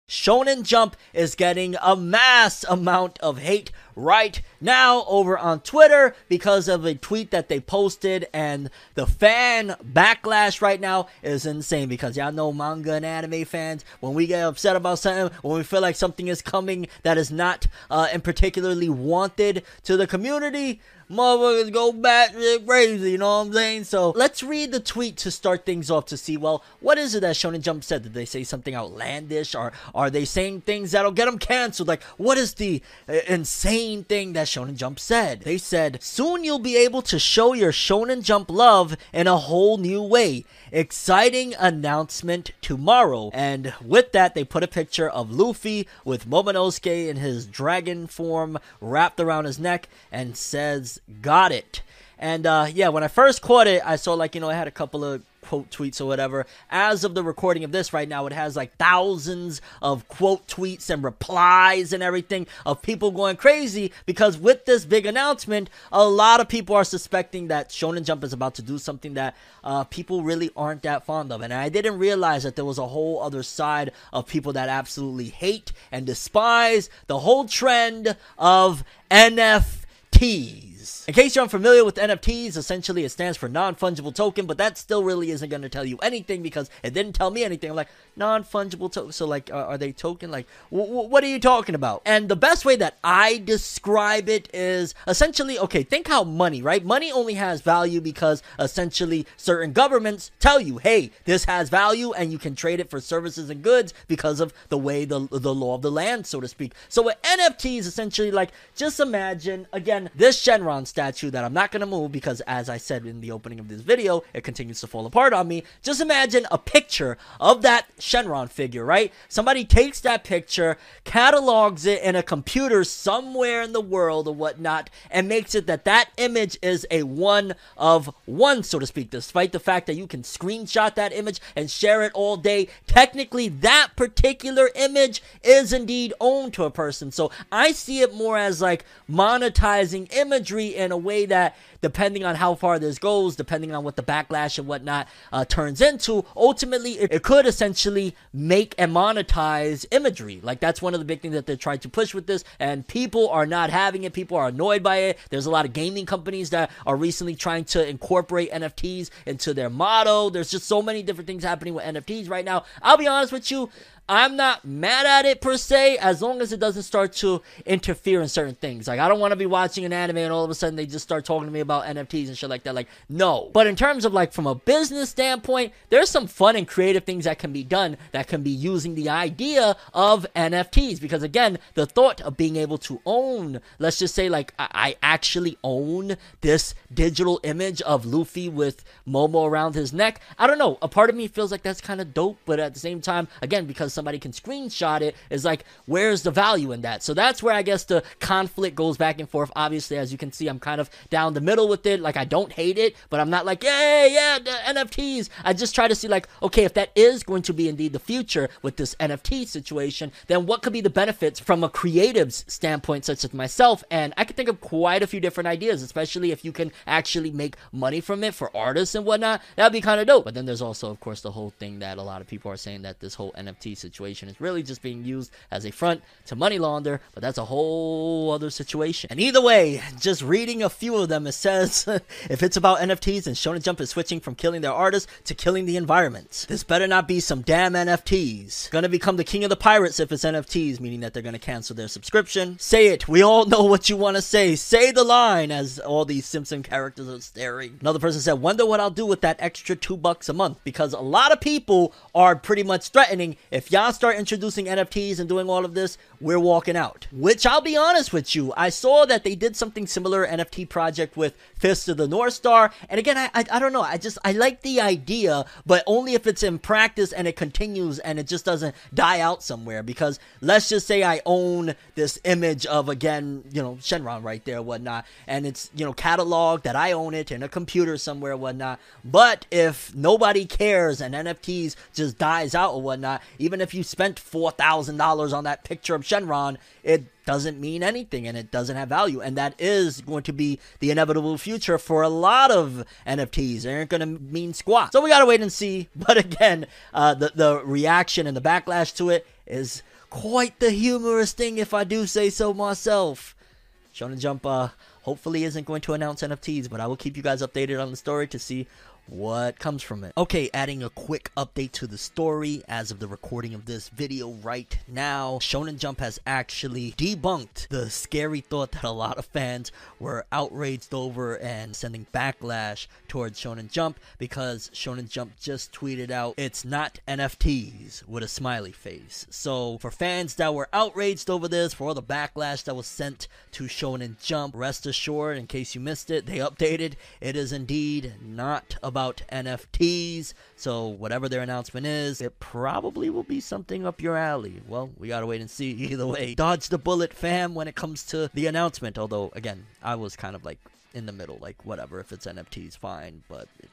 Shonen Jump is getting a mass amount of hate right now over on Twitter because of a tweet that they posted, and the fan backlash right now is insane because y'all know manga and anime fans, when we get upset about something, when we feel like something is coming that is not uh, and particularly wanted to the community, motherfuckers go back crazy, you know what I'm saying? So let's read the tweet to start things off to see, well, what is it that Shonen Jump said? Did they say something outlandish or are they saying things that'll get them canceled? Like, what is the uh, insane thing that Shonen Jump said? They said, soon you'll be able to show your Shonen Jump love in a whole new way. Exciting announcement tomorrow. And with that, they put a picture of Luffy with Momonosuke in his dragon form wrapped around his neck and says, Got it. And uh, yeah, when I first caught it, I saw like, you know, I had a couple of quote tweets or whatever. As of the recording of this right now, it has like thousands of quote tweets and replies and everything of people going crazy because with this big announcement, a lot of people are suspecting that Shonen Jump is about to do something that uh, people really aren't that fond of. And I didn't realize that there was a whole other side of people that absolutely hate and despise the whole trend of NFTs. NFTs. In case you're unfamiliar with NFTs, essentially it stands for non-fungible token, but that still really isn't going to tell you anything because it didn't tell me anything. I'm like, non-fungible token. So like, are, are they token? Like, w- w- what are you talking about? And the best way that I describe it is essentially, okay, think how money, right? Money only has value because essentially certain governments tell you, hey, this has value and you can trade it for services and goods because of the way the, the law of the land, so to speak. So with NFTs, essentially like, just imagine, again, this Shenron statue that I'm not to move because as I said in the opening of this video, it continues to fall apart on me. Just imagine a picture of that Shenron figure, right? Somebody takes that picture, catalogs it in a computer somewhere in the world or whatnot, and makes it that that image is a one of one, so to speak, despite the fact that you can screenshot that image and share it all day. Technically, that particular image is indeed owned to a person. So I see it more as like monetizing imagery in a way that depending on how far this goes, depending on what the backlash and whatnot uh, turns into, ultimately it, it could essentially make and monetize imagery. Like that's one of the big things that they're trying to push with this, and people are not having it. People are annoyed by it. There's a lot of gaming companies that are recently trying to incorporate NFTs into their motto. There's just so many different things happening with NFTs right now. I'll be honest with you. I'm not mad at it per se, as long as it doesn't start to interfere in certain things. Like, I don't want to be watching an anime and all of a sudden they just start talking to me about NFTs and shit like that. Like, no. But in terms of, like, from a business standpoint, there's some fun and creative things that can be done that can be using the idea of NFTs. Because, again, the thought of being able to own, let's just say, like, I, I actually own this digital image of Luffy with Momo around his neck. I don't know. A part of me feels like that's kind of dope, but at the same time, again, because somebody can screenshot it is like where's the value in that? So that's where i guess the conflict goes back and forth. Obviously as you can see i'm kind of down the middle with it. Like i don't hate it but i'm not like yeah yeah the nfts i just try to see like okay if that is going to be indeed the future with this nft situation then what could be the benefits from a creative's standpoint such as myself? And i could think of quite a few different ideas especially if you can actually make money from it for artists and whatnot. That'd be kind of dope. But then there's also of course the whole thing that a lot of people are saying that this whole nft situation is really just being used as a front to money launder, but that's a whole other situation. And either way, just reading a few of them, it says if it's about NFTs, and Shonen Jump is switching from killing their artists to killing the environment. This better not be some damn NFTs. Gonna become the king of the pirates if it's NFTs, meaning that they're gonna cancel their subscription. Say it. We all know what you want to say. Say the line as all these Simpson characters are staring. Another person said, "Wonder what I'll do with that extra two bucks a month," because a lot of people are pretty much threatening if y'all start introducing NFTs and doing all of this, we're walking out. Which I'll be honest with you, I saw that they did something similar NFT project with Fist of the North Star, and again, I, I I don't know, I just I like the idea, but only if it's in practice and it continues and it just doesn't die out somewhere. Because let's just say I own this image of again, you know, Shenron right there, whatnot, and it's you know cataloged that I own it in a computer somewhere, whatnot. But if nobody cares and NFTs just dies out or whatnot, even if you spent four thousand dollars on that picture of Shenron, it doesn't mean anything and it doesn't have value. And that is going to be the inevitable future for a lot of NFTs. They aren't going to mean squat. So we got to wait and see. But again, uh, the, the reaction and the backlash to it is quite the humorous thing, if I do say so myself. Shonen Jump uh, hopefully isn't going to announce NFTs, but I will keep you guys updated on the story to see what comes from it. Okay, adding a quick update to the story as of the recording of this video right now. Shonen Jump has actually debunked the scary thought that a lot of fans were outraged over and sending backlash towards Shonen Jump because Shonen Jump just tweeted out it's not NFTs with a smiley face. So for fans that were outraged over this, for all the backlash that was sent to Shonen Jump, rest assured, in case you missed it, they updated. It is indeed not about NFTs. So whatever their announcement is, it probably will be something up your alley. Well, we gotta wait and see. Either way, dodge the bullet, fam, when it comes to the announcement. Although, again, I was kind of like in the middle, like whatever. If it's NFTs, fine, but it,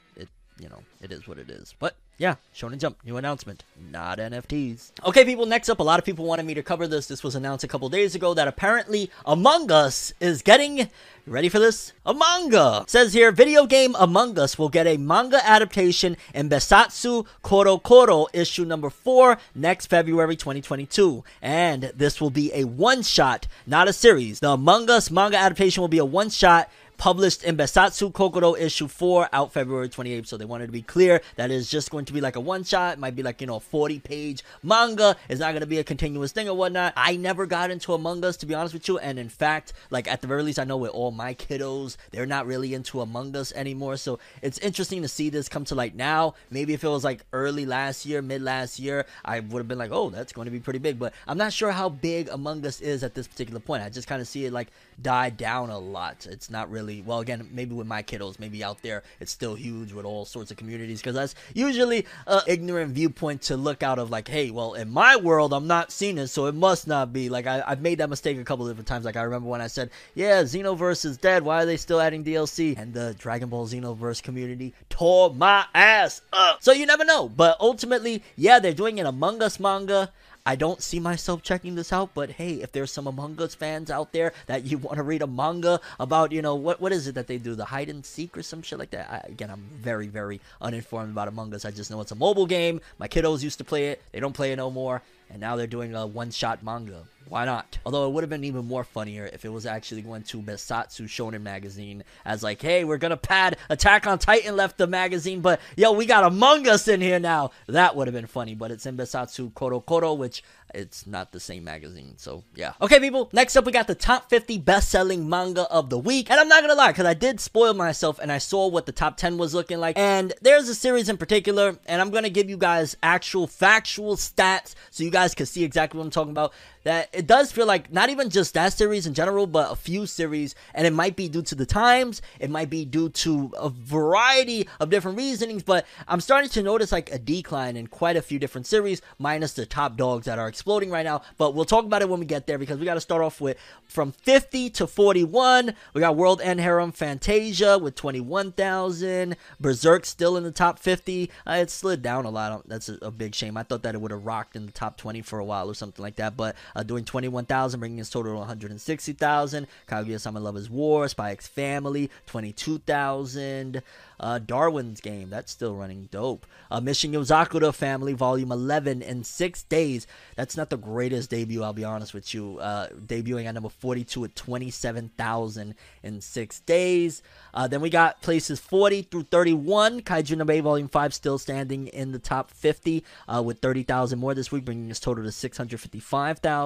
you know, it is what it is. But yeah, Shonen Jump, new announcement, not NFTs. Okay, people, next up, a lot of people wanted me to cover this. This was announced a couple days ago that apparently Among Us is getting. Ready for this? A manga! Says here, video game Among Us will get a manga adaptation in Besatsu Koro Koro issue number 4 next February 2022. And this will be a one shot, not a series. The Among Us manga adaptation will be a one shot published in Besatsu Kokoro issue 4 out February 28th. So they wanted to be clear that it's just going to be like a one shot. It might be like, you know, a 40 page manga. It's not going to be a continuous thing or whatnot. I never got into Among Us, to be honest with you. And in fact, like at the very least, I know with all my kiddos, they're not really into Among Us anymore. So it's interesting to see this come to light now. Maybe if it was like early last year, mid last year, I would have been like, oh, that's going to be pretty big. But I'm not sure how big Among Us is at this particular point. I just kind of see it like die down a lot. It's not really, well, again, maybe with my kiddos, maybe out there, it's still huge with all sorts of communities because that's usually a ignorant viewpoint to look out of like, hey, well, in my world, I'm not seeing it, so it must not be. Like, I, I've made that mistake a couple different times. Like, I remember when I said, yeah, Xenoverse is dead. Why are they still adding DLC? And the Dragon Ball Xenoverse community tore my ass up. So you never know. But ultimately, yeah, they're doing an Among Us manga. I don't see myself checking this out, but hey, if there's some Among Us fans out there that you want to read a manga about, you know, what what is it that they do, the hide and seek or some shit like that? I, again, I'm very very uninformed about Among Us. I just know it's a mobile game. My kiddos used to play it. They don't play it no more, and now they're doing a one-shot manga. Why not? Although it would have been even more funnier if it was actually going to Besatsu Shonen magazine as like, hey, we're gonna pad Attack on Titan left the magazine, but yo, we got Among Us in here now. That would have been funny, but it's in Besatsu Koro Koro, which it's not the same magazine. So yeah. Okay, people. Next up, we got the top 50 best-selling manga of the week, and I'm not gonna lie, because I did spoil myself and I saw what the top 10 was looking like, and there's a series in particular, and I'm gonna give you guys actual factual stats so you guys can see exactly what I'm talking about that it does feel like not even just that series in general, but a few series, and it might be due to the times, it might be due to a variety of different reasonings, but I'm starting to notice like a decline in quite a few different series, minus the top dogs that are exploding right now. But we'll talk about it when we get there because we got to start off with from 50 to 41. We got World End Harem Fantasia with 21,000, Berserk still in the top 50. Uh, it slid down a lot. That's a, a big shame. I thought that it would have rocked in the top 20 for a while or something like that, but uh, doing 21,000, bringing his total to 160,000. Kaguya-sama Lovers War, Spy X Family, 22,000. Uh, Darwin's Game, that's still running dope. Uh, Mission Yozakura Family, Volume 11 in six days. That's not the greatest debut, I'll be honest with you. Uh, debuting at number 42 at 27,000 in six days. Uh, then we got places 40 through 31. Kaiju no Volume 5 still standing in the top 50 uh, with 30,000 more this week, bringing his total to 655,000.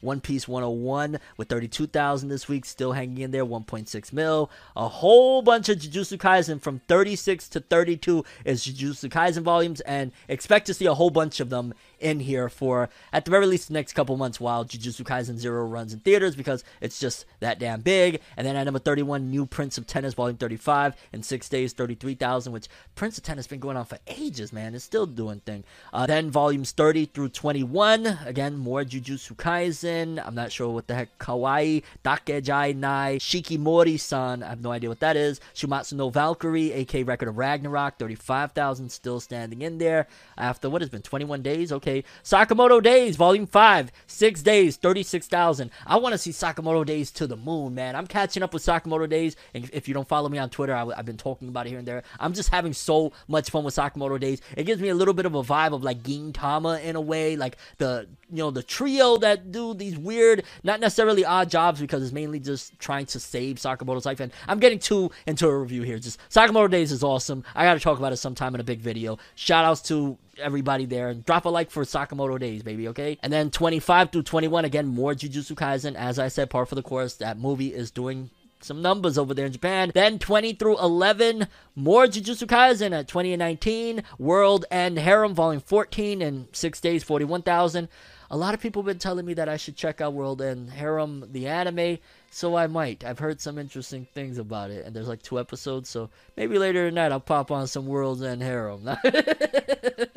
One Piece 101 with 32,000 this week, still hanging in there, 1.6 mil. A whole bunch of Jujutsu Kaisen from 36 to 32 is Jujutsu Kaisen volumes, and expect to see a whole bunch of them in here for at the very least the next couple months while Jujutsu Kaisen Zero runs in theaters because it's just that damn big. And then at number 31, New Prince of Tennis Volume 35 in six days, 33,000, which Prince of Tennis been going on for ages, man. It's still doing thing. Uh, then volumes 30 through 21, again more Jujutsu Kaisen. I'm not sure what the heck Kawaii Dake ja Nai Shikimori-san. I have no idea what that is. Shumatsu no Valkyrie, AK Record of Ragnarok, 35,000 still standing in there after what has been 21 days. Okay, Sakamoto Days, Volume 5, 6 days, 36,000. I want to see Sakamoto Days to the moon, man. I'm catching up with Sakamoto Days. And if you don't follow me on Twitter, I, have been talking about it here and there. I'm just having so much fun with Sakamoto Days. It gives me a little bit of a vibe of like Gintama in a way, like the you know the trio that do these weird, not necessarily odd jobs because it's mainly just trying to save Sakamoto's life. And I'm getting too into a review here. Just Sakamoto Days is awesome. I got to talk about it sometime in a big video. Shout outs to everybody there and drop a like for Sakamoto Days, baby, okay? And then 25 through 21, again, more Jujutsu Kaisen. As I said, part for the course, that movie is doing some numbers over there in Japan. Then 20 through 11, more Jujutsu Kaisen at 20 and 19. World End Harem Volume 14 in 6 days, 41,000. A lot of people have been telling me that I should check out World End Harem, the anime, so I might. I've heard some interesting things about it, and there's like two episodes, so maybe later tonight I'll pop on some World End Harem.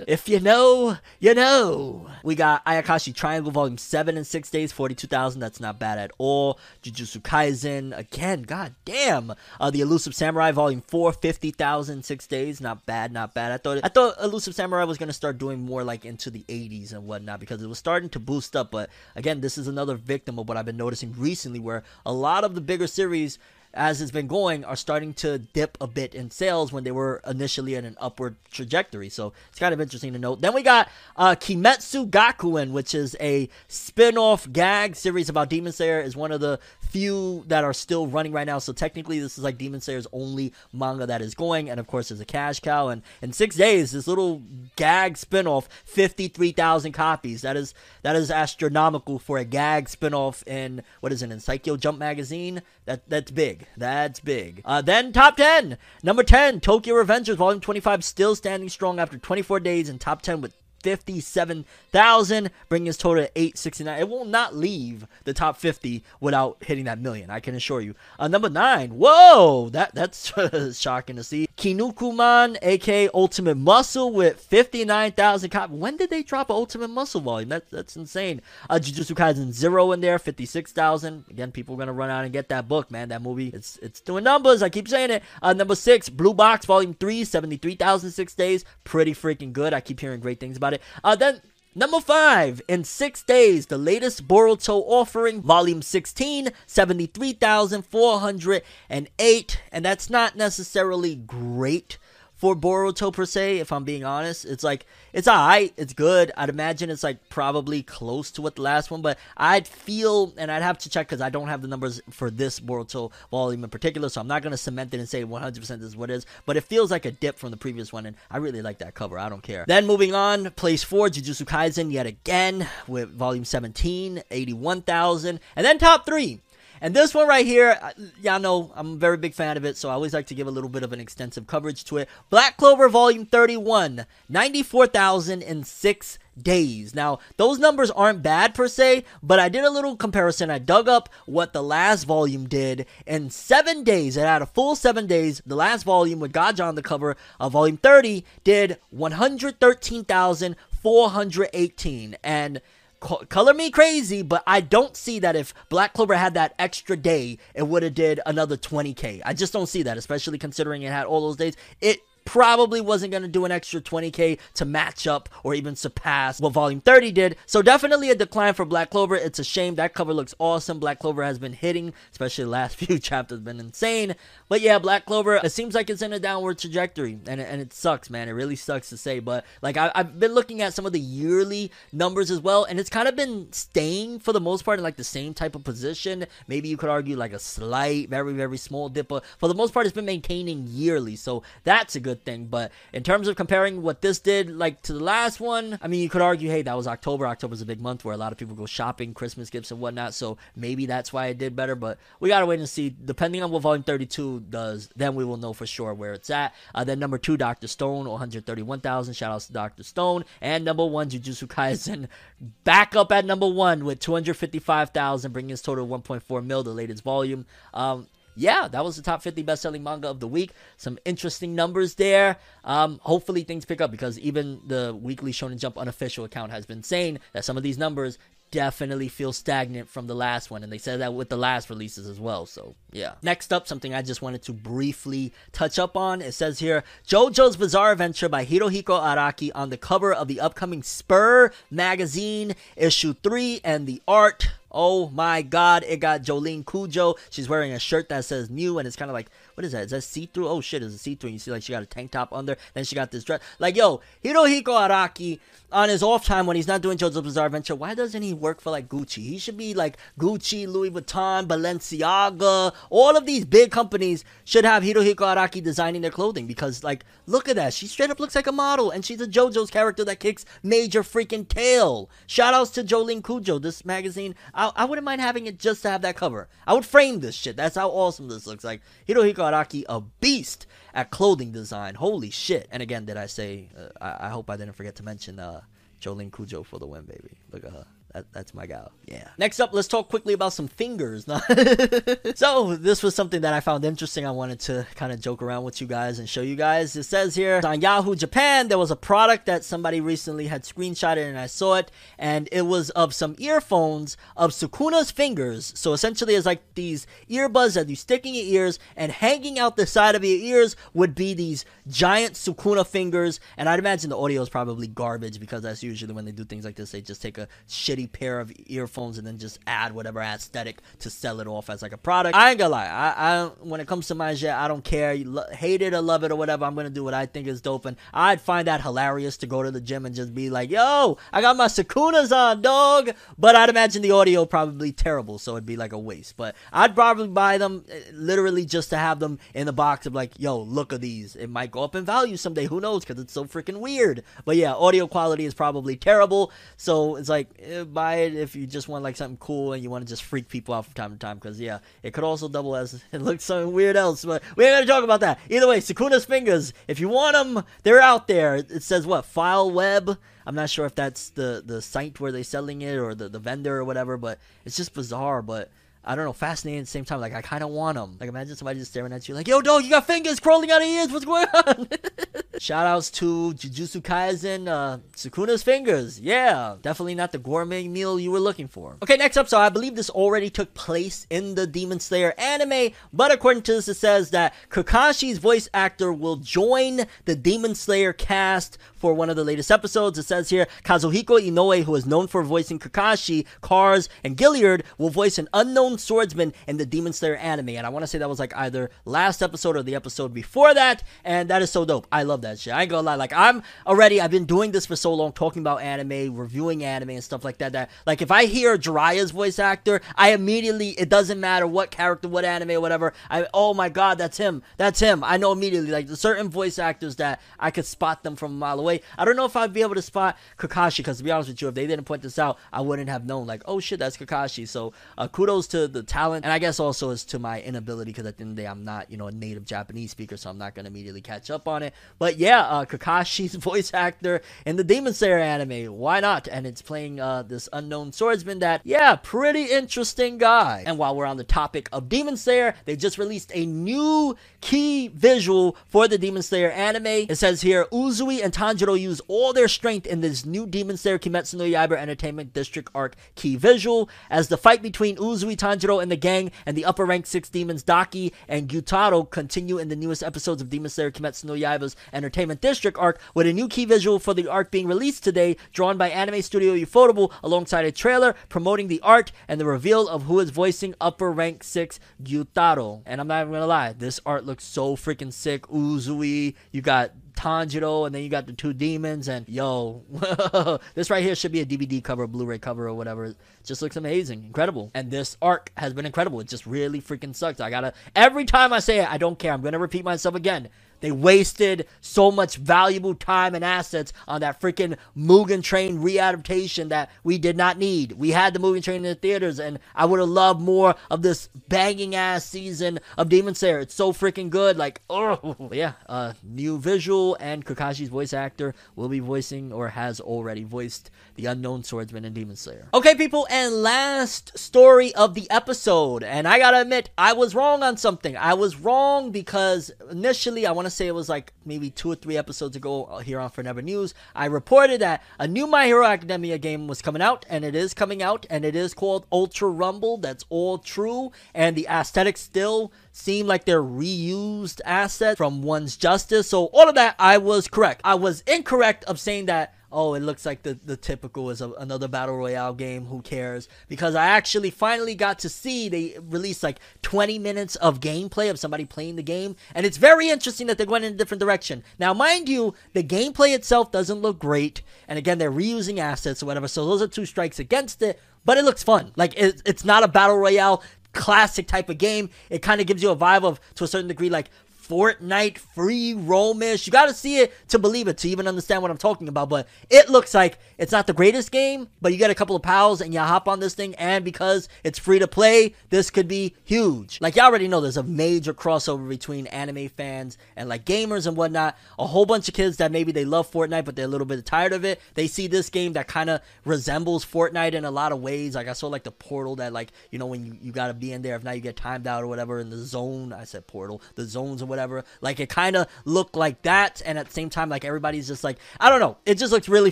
if you know, you know. We got Ayakashi Triangle Volume 7 in 6 days, 42,000. That's not bad at all. Jujutsu Kaisen, again, god damn. Uh, the Elusive Samurai Volume 4, 50,000 6 days. Not bad, not bad. I thought I thought Elusive Samurai was going to start doing more like into the 80s and whatnot because it was starting to boost up. But again, this is another victim of what I've been noticing recently where a lot of the bigger series as it's been going, are starting to dip a bit in sales when they were initially in an upward trajectory. So it's kind of interesting to note. Then we got uh, Kimetsu Gakuen, which is a spin-off gag series about Demon Slayer. is one of the few that are still running right now. So technically, this is like Demon Slayer's only manga that is going, and of course, there's a cash cow. And in six days, this little gag spin-off, fifty-three thousand copies. That is that is astronomical for a gag spin-off in what is it, in Saikyo Jump magazine? That that's big. That's big. Uh, then top ten, number ten, Tokyo Revengers Volume Twenty-five, still standing strong after twenty-four days in top ten with 57,000, bringing his total to 869. It will not leave the top 50 without hitting that million, I can assure you. Uh, number 9, whoa, that that's shocking to see. Kinnikuman, aka Ultimate Muscle, with 59,000 copies. When did they drop Ultimate Muscle volume? That, that's insane. Uh, Jujutsu Kaisen Zero in there, 56,000. Again, people are going to run out and get that book, man. That movie, it's it's doing numbers. I keep saying it. Uh, number 6, Blue Box Volume 3, 73,000 six days. Pretty freaking good. I keep hearing great things about it. Uh, then Number 5, in 6 days, the latest Boruto offering, Volume 16, 73,408. And that's not necessarily great for Boruto per se, if I'm being honest. It's like, it's alright, it's good. I'd imagine it's like probably close to what the last one, but I'd feel, and I'd have to check because I don't have the numbers for this Boruto volume in particular, so I'm not to cement it and say 100% this is what it is, but it feels like a dip from the previous one, and I really like that cover. I don't care. Then moving on, place 4, Jujutsu Kaisen yet again with volume 17, 81,000. And then top 3. And this one right here, uh, y'all know I'm a very big fan of it, so I always like to give a little bit of an extensive coverage to it. Black Clover Volume 31, 94,006 days. Now, those numbers aren't bad per se, but I did a little comparison. I dug up what the last volume did in seven days. It had a full seven days. The last volume with Gaja on the cover of volume 30 did 113,418. And color me crazy, but I don't see that if Black Clover had that extra day, it would have did another 20k. I just don't see that, especially considering it had all those days. It probably wasn't going to do an extra 20k to match up or even surpass what volume 30 did. So definitely a decline for black clover. It's a shame. That cover looks awesome. Black clover has been hitting especially the last few chapters been insane. But yeah black clover it seems like it's in a downward trajectory and, and it sucks man. It really sucks to say but like I, i've been looking at some of the yearly numbers as well and it's kind of been staying for the most part in like the same type of position. Maybe you could argue like a slight very very small dip but for the most part it's been maintaining yearly. So that's a good thing. But in terms of comparing what this did like to the last one, I mean, you could argue, hey, that was October. October's a big month where a lot of people go shopping, Christmas gifts and whatnot. So maybe that's why it did better. But we gotta wait and see. Depending on what Volume 32 does, then we will know for sure where it's at. Uh, then number two, Doctor Stone, 131,000. Shout outs to Doctor Stone. And number one, Jujutsu Kaisen, back up at number one with 255,000, bringing his total 1.4 mil, the latest volume. Um, yeah, that was the top 50 best-selling manga of the week. Some interesting numbers there. Um, hopefully things pick up because even the weekly Shonen Jump unofficial account has been saying that some of these numbers definitely feel stagnant from the last one and they said that with the last releases as well so yeah next up something i just wanted to briefly touch up on it says here jojo's bizarre adventure by hirohiko araki on the cover of the upcoming spur magazine issue 3 and the art Oh my god, it got Jolyne Cujoh. She's wearing a shirt that says new and it's kind of like, what is that? Is that see through? Oh shit, is it see through? You see, like, she got a tank top under, then she got this dress. Like, yo, Hirohiko Araki, on his off time when he's not doing JoJo's Bizarre Adventure, why doesn't he work for like Gucci? He should be like Gucci, Louis Vuitton, Balenciaga. All of these big companies should have Hirohiko Araki designing their clothing because, like, look at that. She straight up looks like a model and she's a JoJo's character that kicks major freaking tail. Shout outs to Jolyne Cujoh. This magazine, I, I wouldn't mind having it just to have that cover. I would frame this shit. That's how awesome this looks like. Hirohiko Araki, a beast at clothing design. Holy shit. And again, did I say, uh, I, I hope I didn't forget to mention uh, Jolyne Cujoh for the win, baby. Look at her. That, that's my gal. Yeah. Next up, let's talk quickly about some fingers. so, this was something that I found interesting. I wanted to kind of joke around with you guys and show you guys. It says here on Yahoo Japan, there was a product that somebody recently had screenshotted and I saw it, and it was of some earphones of Sukuna's fingers. So, essentially, it's like these earbuds that you stick in your ears, and hanging out the side of your ears would be these giant Sukuna fingers. And I'd imagine the audio is probably garbage because that's usually when they do things like this, they just take a shitty pair of earphones and then just add whatever aesthetic to sell it off as like a product. I ain't gonna lie. I, I when it comes to my shit, I don't care. You lo- hate it or love it or whatever. I'm gonna do what I think is dope, and I'd find that hilarious to go to the gym and just be like, "Yo, I got my Sukunas on, dog." But I'd imagine the audio probably terrible, so it'd be like a waste. But I'd probably buy them eh, literally just to have them in the box of like, "Yo, look at these." It might go up in value someday. Who knows? Because it's so freaking weird. But yeah, audio quality is probably terrible. So it's like eh, buy it if you just want like something cool and you want to just freak people out from time to time. Because yeah, it could also double as it looks something weird else. But we ain't gonna talk about that. Either way, Sukuna's fingers. If you want them, they're out there. It says what File Web. I'm not sure if that's the the site where they're selling it or the the vendor or whatever. But it's just bizarre. But I don't know, fascinating at the same time. Like I kind of want them. Like imagine somebody just staring at you, like, "Yo, dog, you got fingers crawling out of ears. What's going on?" Shout outs to Jujutsu Kaisen, uh, Sukuna's fingers. Yeah, definitely not the gourmet meal you were looking for. Okay, next up. So I believe this already took place in the Demon Slayer anime, but according to this, it says that Kakashi's voice actor will join the Demon Slayer cast for one of the latest episodes. It says here Kazuhiko Inoue, who is known for voicing Kakashi, Kars, and Gilliard, will voice an unknown swordsman in the Demon Slayer anime. And I want to say that was like either last episode or the episode before that. And that is so dope. I love that shit. I ain't gonna lie. Like, I'm already, I've been doing this for so long, talking about anime, reviewing anime, and stuff like that. That, like, if I hear Jiraiya's voice actor, I immediately, it doesn't matter what character, what anime, whatever. I, oh my god, that's him. That's him. I know immediately. Like, certain voice actors that I could spot them from a mile away. I don't know if I'd be able to spot Kakashi, because to be honest with you, if they didn't point this out, I wouldn't have known, like, oh shit, that's Kakashi. So, uh, kudos to the talent, and I guess also is to my inability, because at the end of the day, I'm not, you know, a native Japanese speaker, so I'm not gonna immediately catch up on it. But yeah, uh, Kakashi's voice actor in the Demon Slayer anime, why not? And it's playing uh, this unknown swordsman that, yeah, pretty interesting guy. And while we're on the topic of Demon Slayer, they just released a new key visual for the Demon Slayer anime. It says here, Uzui and Tanjiro use all their strength in this new Demon Slayer Kimetsu no Yaiba Entertainment District arc key visual, as the fight between Uzui, Tanjiro, and the gang and the upper rank six demons Daki and Gyutaro continue in the newest episodes of Demon Slayer Kimetsu no Yaiba's Entertainment District arc, with a new key visual for the arc being released today, drawn by anime studio Ufotable, alongside a trailer promoting the art and the reveal of who is voicing upper rank 6 Gyutaro. And I'm not even gonna lie, this art looks so freaking sick. Uzui, you got Tanjiro, and then you got the two demons, and yo, this right here should be a DVD cover, Blu-ray cover, or whatever. It just looks amazing, incredible. And this arc has been incredible. It just really freaking sucks. I gotta every time I say it, I don't care. I'm gonna repeat myself again. They wasted so much valuable time and assets on that freaking Mugen Train readaptation that we did not need. We had the Mugen Train in the theaters, and I would have loved more of this banging ass season of Demon Slayer. It's so freaking good. Like, oh yeah, uh, new visual and Kakashi's voice actor will be voicing or has already voiced the unknown swordsman in Demon Slayer. Okay, people, and last story of the episode. And I gotta admit, I was wrong on something. I was wrong because initially, I want to say it was like maybe two or three episodes ago uh, here on Forever News, I reported that a new My Hero Academia game was coming out, and it is coming out, and it is called Ultra Rumble. That's all true, and the aesthetics still seem like they're reused assets from One's Justice. So all of that, I was correct. I was incorrect of saying that oh, it looks like the, the typical is a, another battle royale game. Who cares? Because I actually finally got to see they released like 20 minutes of gameplay of somebody playing the game, and it's very interesting that they're going in a different direction. Now, mind you, the gameplay itself doesn't look great, and again, they're reusing assets or whatever. So those are two strikes against it. But it looks fun. Like it, it's not a battle royale classic type of game. It kind of gives you a vibe of, to a certain degree, like Fortnite free roamish. You got to see it to believe it to even understand what I'm talking about. But it looks like it's not the greatest game, but you get a couple of pals and you hop on this thing, and because it's free to play, this could be huge. Like y'all already know, there's a major crossover between anime fans and like gamers and whatnot. A whole bunch of kids that maybe they love Fortnite, but they're a little bit tired of it. They see this game that kind of resembles Fortnite in a lot of ways. Like I saw like the portal that like you know when you, you got to be in there if not you get timed out or whatever in the zone. I said portal, the zones or whatever. Like it kind of looked like that, and at the same time, like everybody's just like I don't know. It just looks really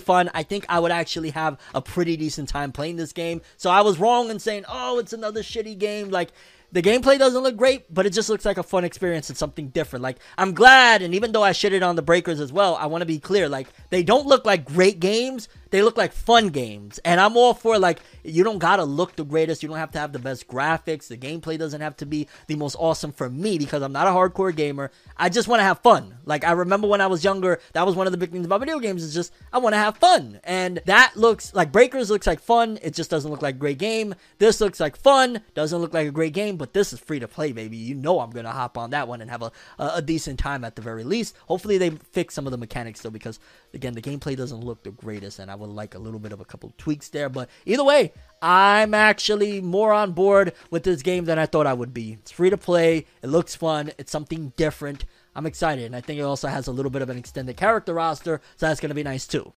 fun. I think I would actually have a pretty decent time playing this game. So I was wrong in saying, oh, it's another shitty game. Like the gameplay doesn't look great, but it just looks like a fun experience and something different. Like, I'm glad, and even though I shitted on the Breakers as well, I want to be clear. Like, they don't look like great games. They look like fun games. And I'm all for like you don't gotta look the greatest, you don't have to have the best graphics, the gameplay doesn't have to be the most awesome for me because I'm not a hardcore gamer. I just want to have fun. Like I remember when I was younger, that was one of the big things about video games is just I want to have fun. And that looks like Breakers looks like fun. It just doesn't look like a great game. This looks like fun, doesn't look like a great game, but this is free to play, baby. You know I'm gonna hop on that one and have a a, a decent time at the very least. Hopefully they fix some of the mechanics though, because again the gameplay doesn't look the greatest, and I would like a little bit of a couple tweaks there. But either way, I'm actually more on board with this game than I thought I would be. It's free to play. It looks fun. It's something different. I'm excited, and I think it also has a little bit of an extended character roster, so that's gonna be nice too.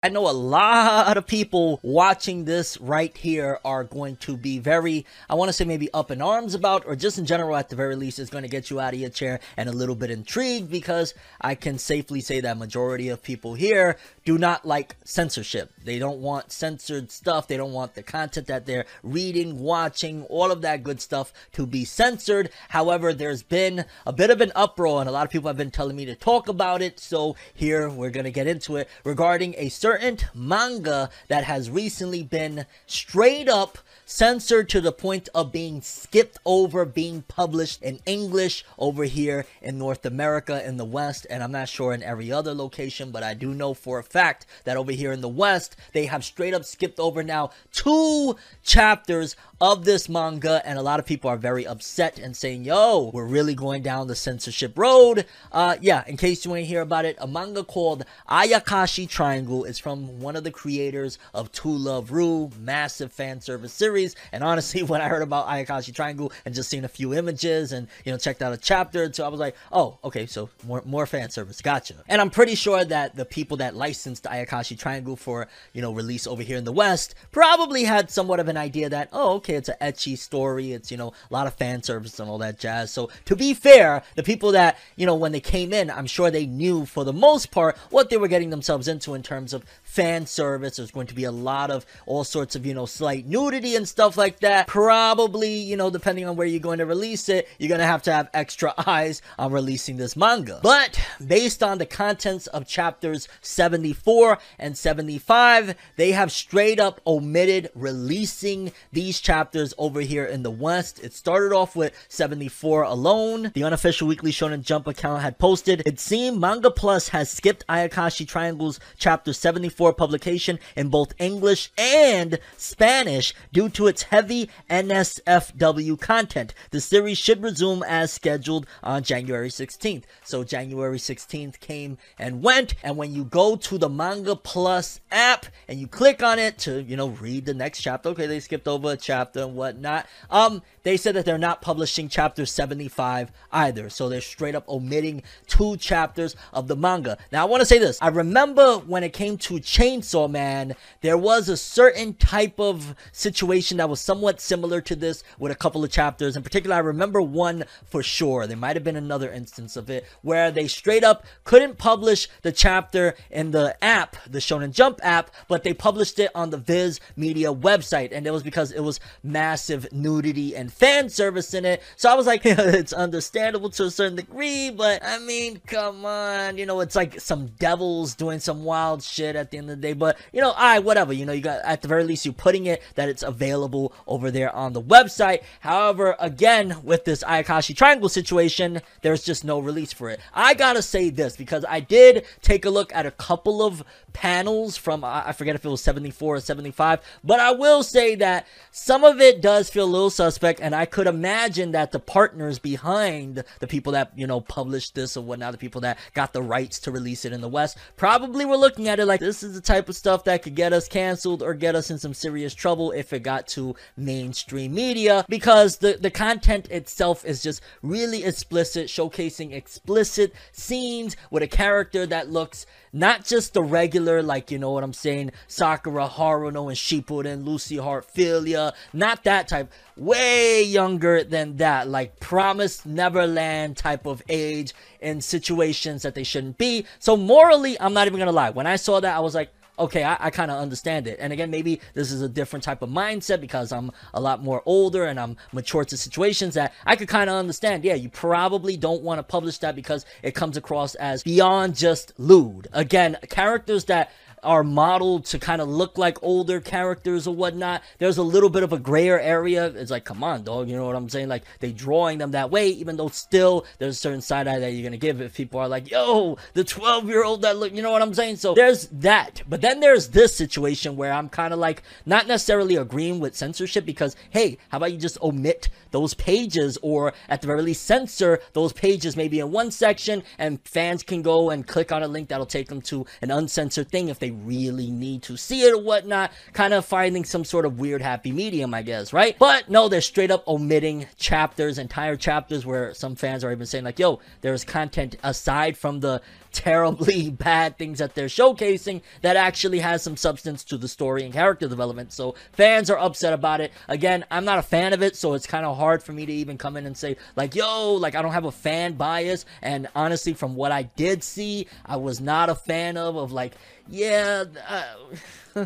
I know a lot of people watching this right here are going to be very, I want to say maybe up in arms about, or just in general at the very least, is going to get you out of your chair and a little bit intrigued because I can safely say that majority of people here do not like censorship. They don't want censored stuff. They don't want the content that they're reading, watching, all of that good stuff to be censored. However, there's been a bit of an uproar and a lot of people have been telling me to talk about it. So here we're going to get into it regarding a certain manga that has recently been straight up censored to the point of being skipped over being published in English over here in North America in the West and I'm not sure in every other location but I do know for a fact that over here in the West they have straight up skipped over now two chapters of this manga and a lot of people are very upset and saying yo we're really going down the censorship road. Uh yeah in case you want to hear about it a manga called Ayakashi Triangle is from one of the creators of To Love Ru massive fan service series and honestly when I heard about Ayakashi Triangle and just seen a few images and you know checked out a chapter so I was like oh okay so more more fan service. Gotcha. And I'm pretty sure that the people that licensed Ayakashi Triangle for you know release over here in the West probably had somewhat of an idea that oh okay it's an ecchi story. It's you know a lot of fan service and all that jazz. So to be fair the people that you know when they came in I'm sure they knew for the most part what they were getting themselves into in terms of fan service. There's going to be a lot of all sorts of you know slight nudity and stuff like that. Probably you know depending on where you're going to release it you're going to have to have extra eyes on releasing this manga. But based on the contents of chapters 74 and 75 they have straight up omitted releasing these chapters over here in the west. It started off with 74 alone. The unofficial weekly shonen jump account had posted it seemed manga plus has skipped ayakashi triangle's chapter 74 publication in both english and spanish due to its heavy nsfw content. The series should resume as scheduled on january 16th so january 16th came and went and when you go to the manga plus app and you click on it to you know read the next chapter okay they skipped over a chapter and whatnot um they said that they're not publishing chapter 75 either. So they're straight up omitting two chapters of the manga. Now i want to say this. I remember when it came to chainsaw man there was a certain type of situation that was somewhat similar to this with a couple of chapters. In particular i remember one for sure. There might have been another instance of it where they straight up couldn't publish the chapter in the app the shonen jump app but they published it on the viz media website. And it was because it was massive nudity and fan service in it. So i was like it's understandable to a certain degree but i mean come on. You know it's like some devils doing some wild shit at the end of the day but you know i whatever you know you got at the very least you're putting it that it's available over there on the website. However again with this ayakashi triangle situation there's just no release for it. I gotta say this because i did take a look at a couple of panels from I forget if it was 74 or 75 but I will say that some of it does feel a little suspect and I could imagine that the partners behind the people that you know published this or whatnot the people that got the rights to release it in the West probably were looking at it like this is the type of stuff that could get us canceled or get us in some serious trouble if it got to mainstream media because the the content itself is just really explicit showcasing explicit scenes with a character that looks not just the regular, like, you know what I'm saying, Sakura Haruno and Shippuden, Lucy Heartfilia, not that type, way younger than that, like Promised Neverland type of age in situations that they shouldn't be. So morally, I'm not even gonna lie, when I saw that, I was like, okay, I, I kind of understand it. And again, maybe this is a different type of mindset because I'm a lot more older and I'm mature to situations that I could kind of understand. Yeah, you probably don't want to publish that because it comes across as beyond just lewd. Again, characters that are modeled to kind of look like older characters or whatnot. There's a little bit of a grayer area. It's like, come on, dog. You know what I'm saying? Like they drawing them that way, even though still there's a certain side eye that you're gonna give if people are like, yo, the 12 year old that look, you know what I'm saying? So there's that. But then there's this situation where I'm kind of like not necessarily agreeing with censorship because hey, how about you just omit those pages or at the very least censor those pages maybe in one section and fans can go and click on a link that'll take them to an uncensored thing if they really need to see it or whatnot. Kind of finding some sort of weird happy medium, I guess, right? But no, they're straight up omitting chapters, entire chapters where some fans are even saying like, yo, there's content aside from the terribly bad things that they're showcasing that actually has some substance to the story and character development. So fans are upset about it. Again, I'm not a fan of it, so it's kind of hard for me to even come in and say like, yo, like I don't have a fan bias. And honestly, from what I did see, I was not a fan of of like, yeah. Uh,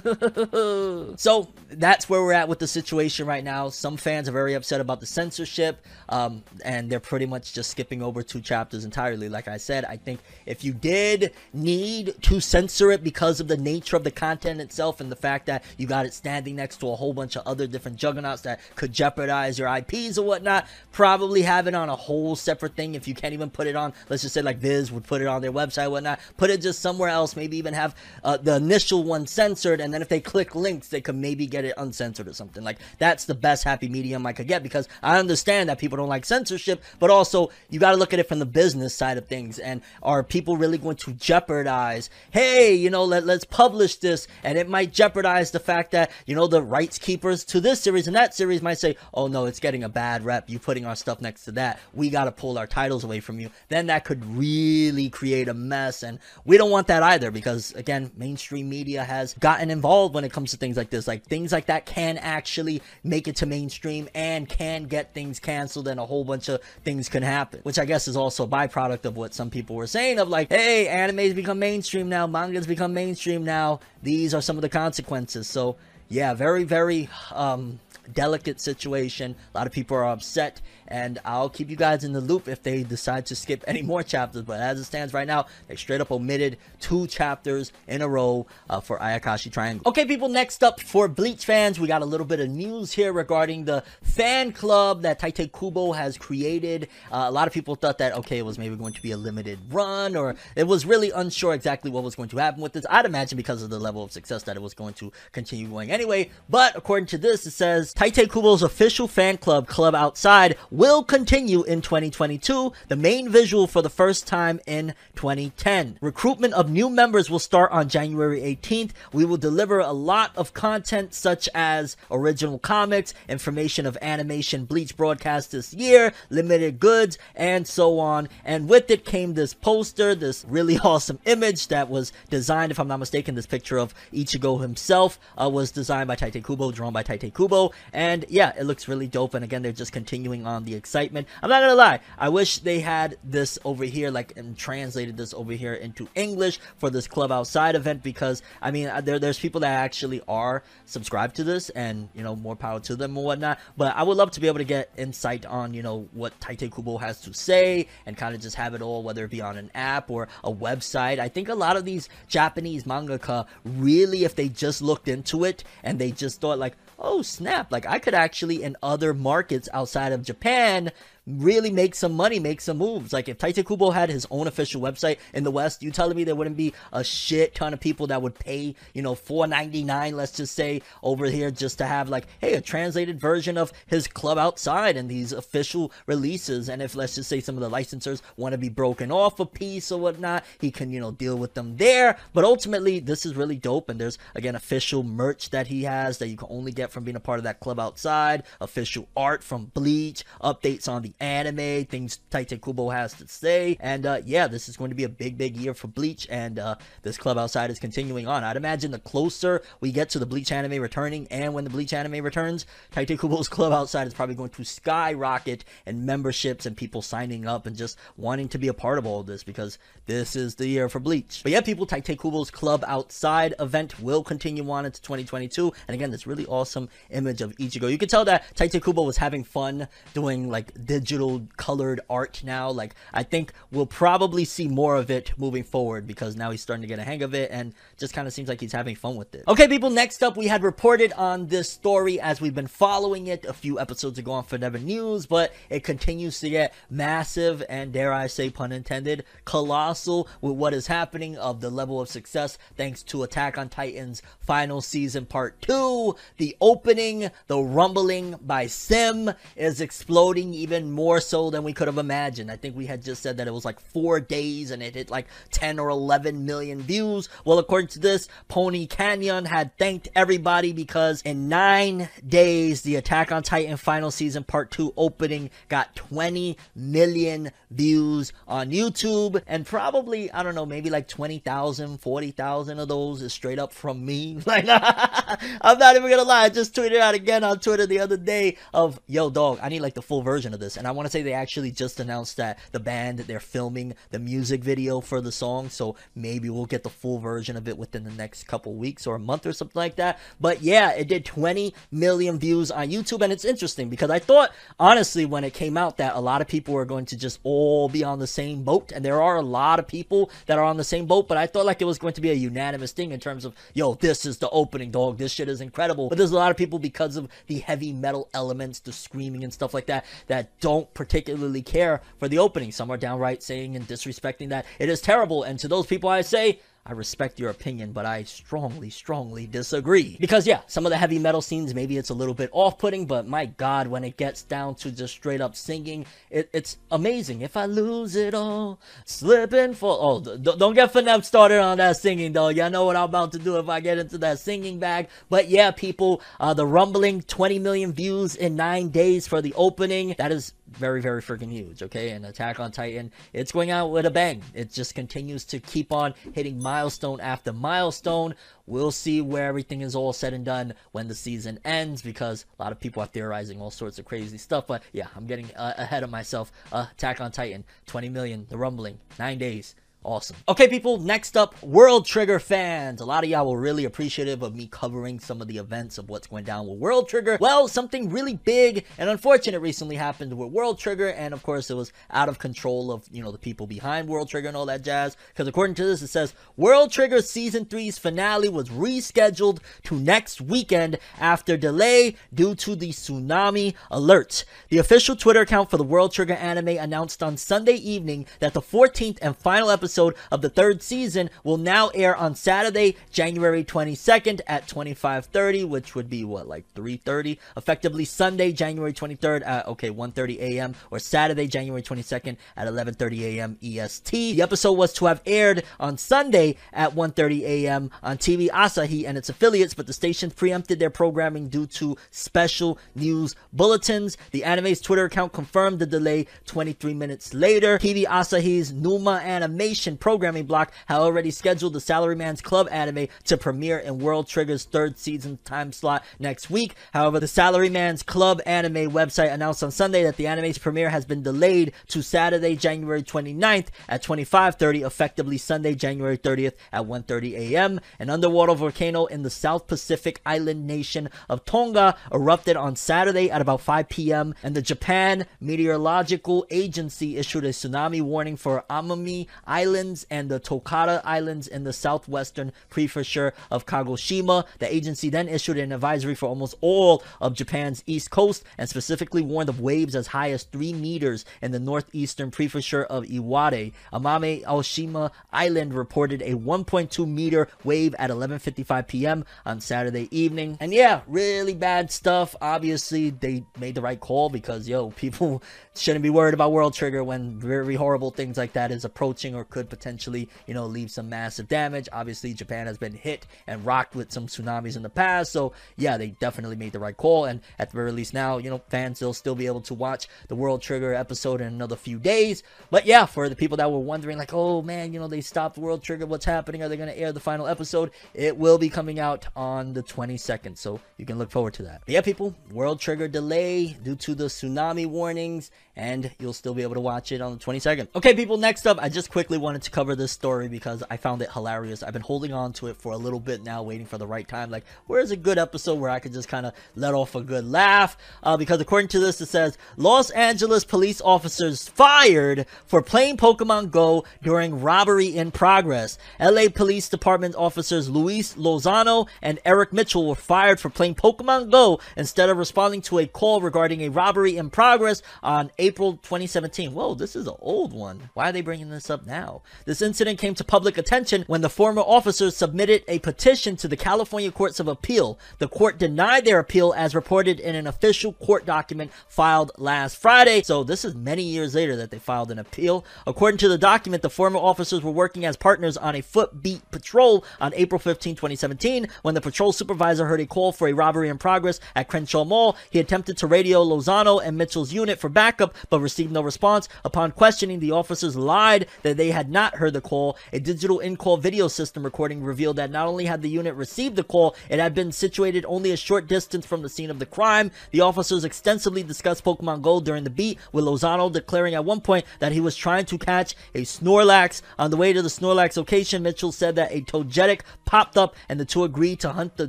so that's where we're at with the situation right now. Some fans are very upset about the censorship, um, and they're pretty much just skipping over two chapters entirely. Like I said, I think if you did need to censor it because of the nature of the content itself and the fact that you got it standing next to a whole bunch of other different juggernauts that could jeopardize your IPs or whatnot, probably have it on a whole separate thing. If you can't even put it on, let's just say like Viz would put it on their website, whatnot, put it just somewhere else. Maybe even have uh, the initial one censored, and then if they click links, they could maybe get it uncensored or something. Like that's the best happy medium I could get because I understand that people don't like censorship, but also you got to look at it from the business side of things. And are people really going to jeopardize? Hey, you know, let let's publish this, and it might jeopardize the fact that you know the rights keepers to this series and that series might say, oh no, it's getting a bad rep. You putting our stuff next to that. We got to pull our titles away from you. Then that could really create a mess, and we don't want that either because again, mainstream media has gotten involved when it comes to things like this. Like things like that can actually make it to mainstream and can get things canceled, and a whole bunch of things can happen. Which I guess is also a byproduct of what some people were saying of like, hey, anime's become mainstream now, manga's become mainstream now. These are some of the consequences. So yeah, very, very um delicate situation. A lot of people are upset, and I'll keep you guys in the loop if they decide to skip any more chapters. But as it stands right now, they straight up omitted two chapters in a row uh, for Ayakashi Triangle. Okay, people, next up for Bleach fans, we got a little bit of news here regarding the fan club that Tite Kubo has created. Uh, a lot of people thought that, okay, it was maybe going to be a limited run, or it was really unsure exactly what was going to happen with this. I'd imagine because of the level of success that it was going to continue going anyway. But according to this, it says Tite Kubo's official fan club, Club Outside, will continue in 2022, the main visual for the first time in 2010. Recruitment of new members will start on January 18th. We will deliver a lot of content such as original comics, information of animation Bleach broadcast this year, limited goods, and so on. And with it came this poster, this really awesome image that was designed, if I'm not mistaken, this picture of Ichigo himself uh, was designed by Tite Kubo, drawn by Tite Kubo. And yeah, it looks really dope. And again, they're just continuing on the excitement. I'm not gonna lie, I wish they had this over here, like, and translated this over here into English for this Club Outside event because, I mean, uh, there, there's people that actually are subscribed to this and, you know, more power to them and whatnot. But I would love to be able to get insight on, you know, what Tite Kubo has to say and kind of just have it all, whether it be on an app or a website. I think a lot of these Japanese mangaka really, if they just looked into it and they just thought, like, oh snap, like I could actually in other markets outside of Japan really make some money, make some moves. Like if Tite Kubo had his own official website in the West, you telling me there wouldn't be a shit ton of people that would pay, you know, four ninety nine, let's just say, over here just to have like, hey, a translated version of his club outside and these official releases. And if let's just say some of the licensors want to be broken off a piece or whatnot, he can, you know, deal with them there. But ultimately, this is really dope. And there's again official merch that he has that you can only get from being a part of that club outside, official art from Bleach, updates on the anime, things Tite Kubo has to say. And uh, yeah, this is going to be a big, big year for Bleach, and uh, this club outside is continuing on. I'd imagine the closer we get to the Bleach anime returning, and when the Bleach anime returns, Tite Kubo's club outside is probably going to skyrocket and memberships and people signing up and just wanting to be a part of all of this because this is the year for Bleach. But yeah, people, Tite Kubo's club outside event will continue on into 2022. And again, this really awesome image of Ichigo. You can tell that Tite Kubo was having fun doing like digital digital colored art now. Like I think we'll probably see more of it moving forward because now he's starting to get a hang of it and just kind of seems like he's having fun with it. Okay, people, next up we had reported on this story as we've been following it a few episodes ago on Forever News, but it continues to get massive and dare I say pun intended, colossal with what is happening of the level of success thanks to Attack on Titan's final season part 2. The opening, the rumbling by Sim is exploding even more so than we could have imagined. I think we had just said that it was like 4 days and it hit like 10 or 11 million views. Well, according to this, Pony Canyon had thanked everybody because in 9 days the Attack on Titan final season part 2 opening got 20 million views on YouTube and probably I don't know maybe like 20,000 40,000 of those is straight up from me like I'm not even gonna lie I just tweeted out again on Twitter the other day of yo dog I need like the full version of this and I want to say they actually just announced that the band they're filming the music video for the song so maybe we'll get the full version of it within the next couple weeks or a month or something like that. But yeah it did 20 million views on YouTube and it's interesting because I thought honestly when it came out that a lot of people were going to just all be on the same boat and there are a lot of people that are on the same boat but I thought like it was going to be a unanimous thing in terms of yo this is the opening dog this shit is incredible. But there's a lot of people because of the heavy metal elements the screaming and stuff like that that don't particularly care for the opening some are downright saying and disrespecting that it is terrible and to those people I say I respect your opinion, but I strongly, strongly disagree. Because, yeah, some of the heavy metal scenes, maybe it's a little bit off putting, but my god, when it gets down to just straight up singing, it, it's amazing. If I lose it all, slip and fall. Oh, d- don't get Finep started on that singing, though. Y'all know what I'm about to do if I get into that singing bag. But yeah, people, uh, the rumbling 20 million views in nine days for the opening. That is very, very freaking huge, okay? And Attack on Titan, it's going out with a bang. It just continues to keep on hitting milestone after milestone. We'll see where everything is all said and done when the season ends because a lot of people are theorizing all sorts of crazy stuff. But yeah, I'm getting uh, ahead of myself. Uh, Attack on Titan, 20 million, the rumbling, nine days. Awesome. Okay, people, next up, World Trigger fans. A lot of y'all were really appreciative of me covering some of the events of what's going down with World Trigger. Well, something really big and unfortunate recently happened with World Trigger, and of course, it was out of control of, you know, the people behind World Trigger and all that jazz. Because according to this, it says World Trigger Season 3's finale was rescheduled to next weekend after delay due to the tsunami alert. The official Twitter account for the World Trigger anime announced on Sunday evening that the 14th and final episode of the third season will now air on Saturday, January 22nd at 25:30, which would be what like 3:30, effectively Sunday, January 23rd at okay 1:30 a.m. or Saturday, January 22nd at 11:30 a.m. EST. The episode was to have aired on Sunday at 1:30 a.m. on TV Asahi and its affiliates, but the station preempted their programming due to special news bulletins. The anime's Twitter account confirmed the delay 23 minutes later. TV Asahi's NUMAnimation programming block had already scheduled the Salaryman's Club anime to premiere in World Trigger's third season time slot next week. However, the Salaryman's Club anime website announced on Sunday that the anime's premiere has been delayed to Saturday, January 29th at 25:30, effectively Sunday, January 30th at 1:30 a.m. An underwater volcano in the South Pacific island nation of Tonga erupted on Saturday at about 5 p.m. and the Japan Meteorological Agency issued a tsunami warning for Amami Islands and the Tokara Islands in the southwestern prefecture of Kagoshima. The agency then issued an advisory for almost all of Japan's east coast and specifically warned of waves as high as 3 meters in the northeastern prefecture of Iwate. Amami Oshima Island reported a 1.2 meter wave at 11:55 p.m. on Saturday evening. And yeah, really bad stuff. Obviously, they made the right call because yo, people shouldn't be worried about World Trigger when very horrible things like that is approaching or could potentially, you know, leave some massive damage. Obviously, Japan has been hit and rocked with some tsunamis in the past, so yeah, they definitely made the right call. And at the very least, now you know, fans will still be able to watch the World Trigger episode in another few days. But yeah, for the people that were wondering, like, oh man, you know, they stopped World Trigger, what's happening? Are they going to air the final episode? It will be coming out on the 22nd, so you can look forward to that. But yeah, people, World Trigger delay due to the tsunami warnings, and you'll still be able to watch it on the 22nd. Okay, people, next up, I just quickly wanted to cover this story because I found it hilarious. I've been holding on to it for a little bit now, waiting for the right time. Like, where's a good episode where I could just kind of let off a good laugh? Uh, because according to this, it says Los Angeles police officers fired for playing Pokemon Go during robbery in progress. LA Police Department officers Luis Lozano and Eric Mitchell were fired for playing Pokemon Go instead of responding to a call regarding a robbery in progress on April 2017. Whoa, this is an old one. Why are they bringing this up now? This incident came to public attention when the former officers submitted a petition to the California Courts of Appeal. The court denied their appeal as reported in an official court document filed last Friday. So this is many years later that they filed an appeal. According to the document, the former officers were working as partners on a footbeat patrol on April 15, 2017. When the patrol supervisor heard a call for a robbery in progress at Crenshaw Mall, he attempted to radio Lozano and Mitchell's unit for backup, but received no response. Upon questioning, the officers lied that they had not heard the call. A digital in-call video system recording revealed that not only had the unit received the call, it had been situated only a short distance from the scene of the crime. The officers extensively discussed Pokemon Go during the beat, with Lozano declaring at one point that he was trying to catch a Snorlax. On the way to the Snorlax location, Mitchell said that a Togetic popped up and the two agreed to hunt the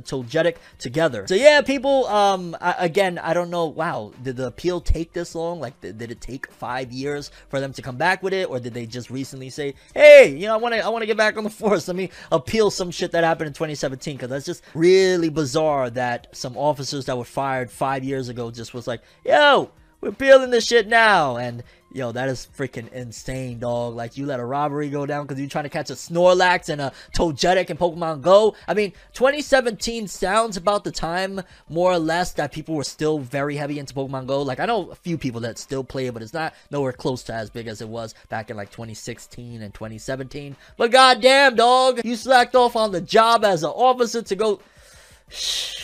Togetic together. So yeah, people, um, I, again, I don't know, wow, did the appeal take this long? Like, did, it take five years for them to come back with it? Or did they just recently say, hey, you know, I want to, I want to get back on the force. Let me appeal some shit that happened in 2017. Cause that's just really bizarre that some officers that were fired five years ago just was like, yo, we're appealing this shit now. And yo, that is freaking insane, dog. Like you let a robbery go down because you're trying to catch a Snorlax and a Togetic in Pokemon Go. I mean, 2017 sounds about the time, more or less, that people were still very heavy into Pokemon Go. Like I know a few people that still play it, but it's not nowhere close to as big as it was back in like 2016 and 2017. But goddamn, dog, you slacked off on the job as an officer to go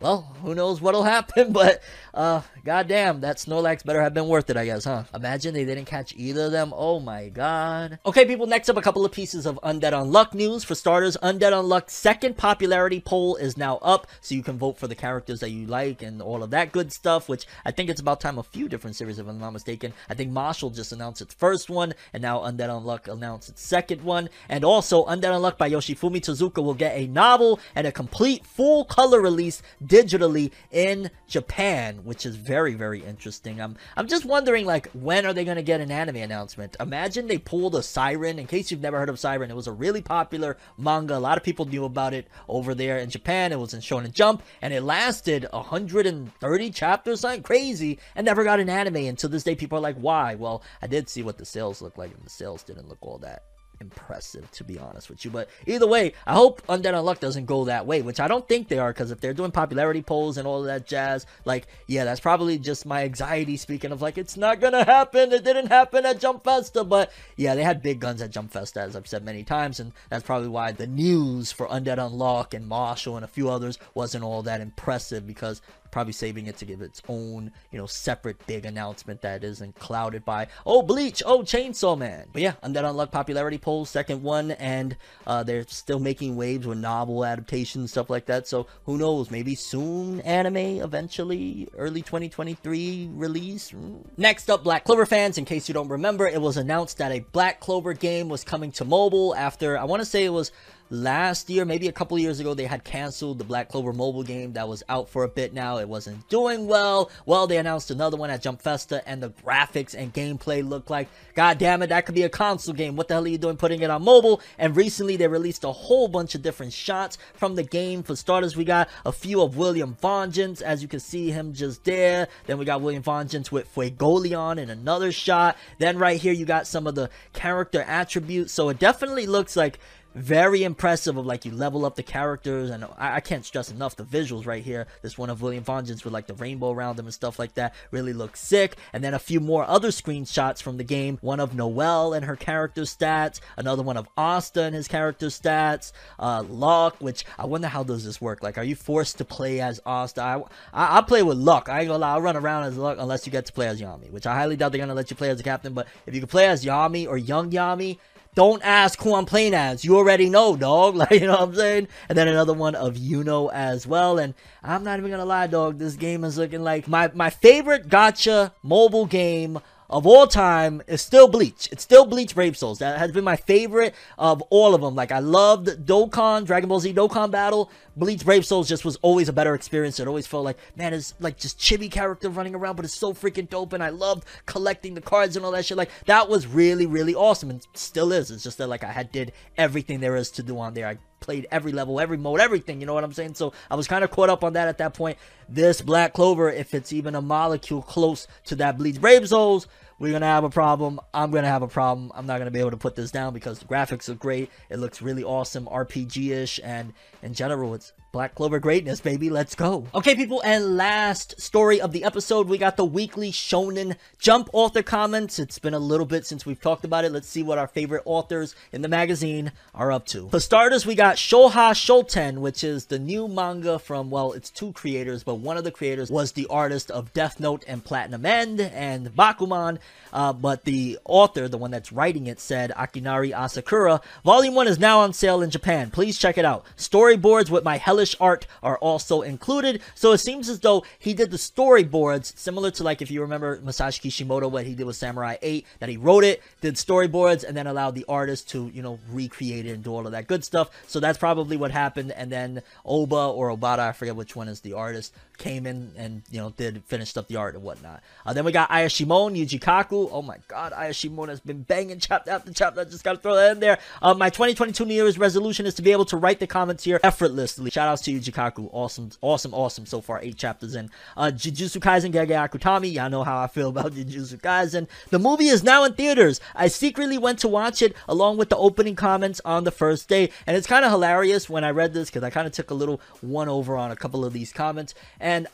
well, who knows what'll happen, but uh goddamn, that Snorlax better have been worth it, I guess, huh? Imagine they didn't catch either of them. Oh my god. Okay, people, next up a couple of pieces of Undead Unluck news. For starters, Undead Unluck's second popularity poll is now up, so you can vote for the characters that you like and all of that good stuff, which I think it's about time a few different series, if I'm not mistaken. I think Mashle just announced its first one, and now Undead Unluck announced its second one. And also, Undead Unluck by Yoshifumi Tezuka will get a novel and a complete full color release digitally in Japan, which is very, very interesting. I'm, I'm just wondering, like, when are they going to get an anime announcement? Imagine they pulled a Psyren. In case you've never heard of Psyren, it was a really popular manga. A lot of people knew about it over there in Japan. It was in Shonen Jump, and it lasted 130 chapters, something crazy, and never got an anime. And to this day, people are like, why? Well, I did see what the sales looked like, and the sales didn't look all that impressive to be honest with you. But either way i hope undead unluck doesn't go that way which i don't think they are because if they're doing popularity polls and all that jazz like yeah that's probably just my anxiety speaking of like it's not gonna happen. It didn't happen at jump festa but yeah they had big guns at jump festa as i've said many times and that's probably why the news for undead unluck and mashle and a few others wasn't all that impressive because probably saving it to give its own, you know, separate big announcement that isn't clouded by, oh, Bleach, oh, Chainsaw Man. But yeah, Undead Unluck popularity polls, second one, and uh, they're still making waves with novel adaptations, stuff like that. So who knows, maybe soon anime, eventually, early 2023 release. Next up, Black Clover fans, in case you don't remember, it was announced that a Black Clover game was coming to mobile after, I want to say it was last year, maybe a couple years ago, they had canceled the Black Clover mobile game that was out for a bit now. It wasn't doing well. Well, they announced another one at Jump Festa, and the graphics and gameplay look like, god damn it, that could be a console game. What the hell are you doing putting it on mobile? And recently, they released a whole bunch of different shots from the game. For starters, we got a few of William Vengeance, as you can see him just there. Then we got William Vengeance with Fuegoleon in another shot. Then right here, you got some of the character attributes. So it definitely looks like very impressive of like you level up the characters. And I, I, can't stress enough the visuals right here. This one of william vengeance with like the rainbow around them and stuff like that really looks sick. And then a few more other screenshots from the game. One of noelle and her character stats. Another one of asta and his character stats. Uh luck which i wonder how does this work? Like are you forced to play as asta? I i, I play with luck. I ain't gonna lie. I'll run around as luck unless you get to play as yami which i highly doubt they're gonna let you play as a captain. But if you can play as yami or young yami don't ask who I'm playing as. You already know, dog. Like, you know what I'm saying? And then another one of Yuno as well. And I'm not even gonna lie, dog. This game is looking like my, my favorite gacha mobile game of all time is still Bleach. It's still Bleach Brave Souls. That has been my favorite of all of them. Like I loved Dokkan, Dragon Ball Z Dokkan Battle. Bleach Brave Souls just was always a better experience. It always felt like, man, it's like just chibi character running around, but it's so freaking dope. And I loved collecting the cards and all that shit. Like that was really, really awesome, and still is. It's just that like I had did everything there is to do on there. I played every level, every mode, everything. You know what I'm saying? So I was kind of caught up on that at that point. This Black Clover, if it's even a molecule close to that Bleach Brave Souls, we're gonna have a problem. I'm gonna have a problem. I'm not gonna be able to put this down because the graphics are great. It looks really awesome, RPG-ish, and in general, it's Black Clover greatness, baby. Let's go. Okay, people, and last story of the episode, we got the weekly Shonen Jump author comments. It's been a little bit since we've talked about it. Let's see what our favorite authors in the magazine are up to. For starters, we got Shoha Shoten, which is the new manga from, well, it's two creators, but one of the creators was the artist of Death Note and Platinum End and Bakuman. Uh, but the author, the one that's writing it, said Akinari Asakura, Volume 1 is now on sale in Japan. Please check it out. Storyboards with my hellish art are also included. So it seems as though he did the storyboards similar to like if you remember Masashi Kishimoto, what he did with Samurai 8, that he wrote it, did storyboards, and then allowed the artist to, you know, recreate it and do all of that good stuff. So that's probably what happened. And then Oba or Obata, I forget which one is the artist, came in and, you know, did finished up the art and whatnot. Uh, then we got Ayashimon, Yuji Kaku. Oh my god, Ayashimon has been banging chapter after chapter. I just gotta throw that in there. Uh, my 2022 New Year's resolution is to be able to write the comments here effortlessly. Shout outs to Yuji Kaku. Awesome, awesome, awesome so far. Eight chapters in. Uh, Jujutsu Kaisen Gege Akutami. Y'all know how I feel about Jujutsu Kaisen. The movie is now in theaters. I secretly went to watch it along with the opening comments on the first day. And it's kind of hilarious when I read this because I kind of took a little one over on a couple of these comments.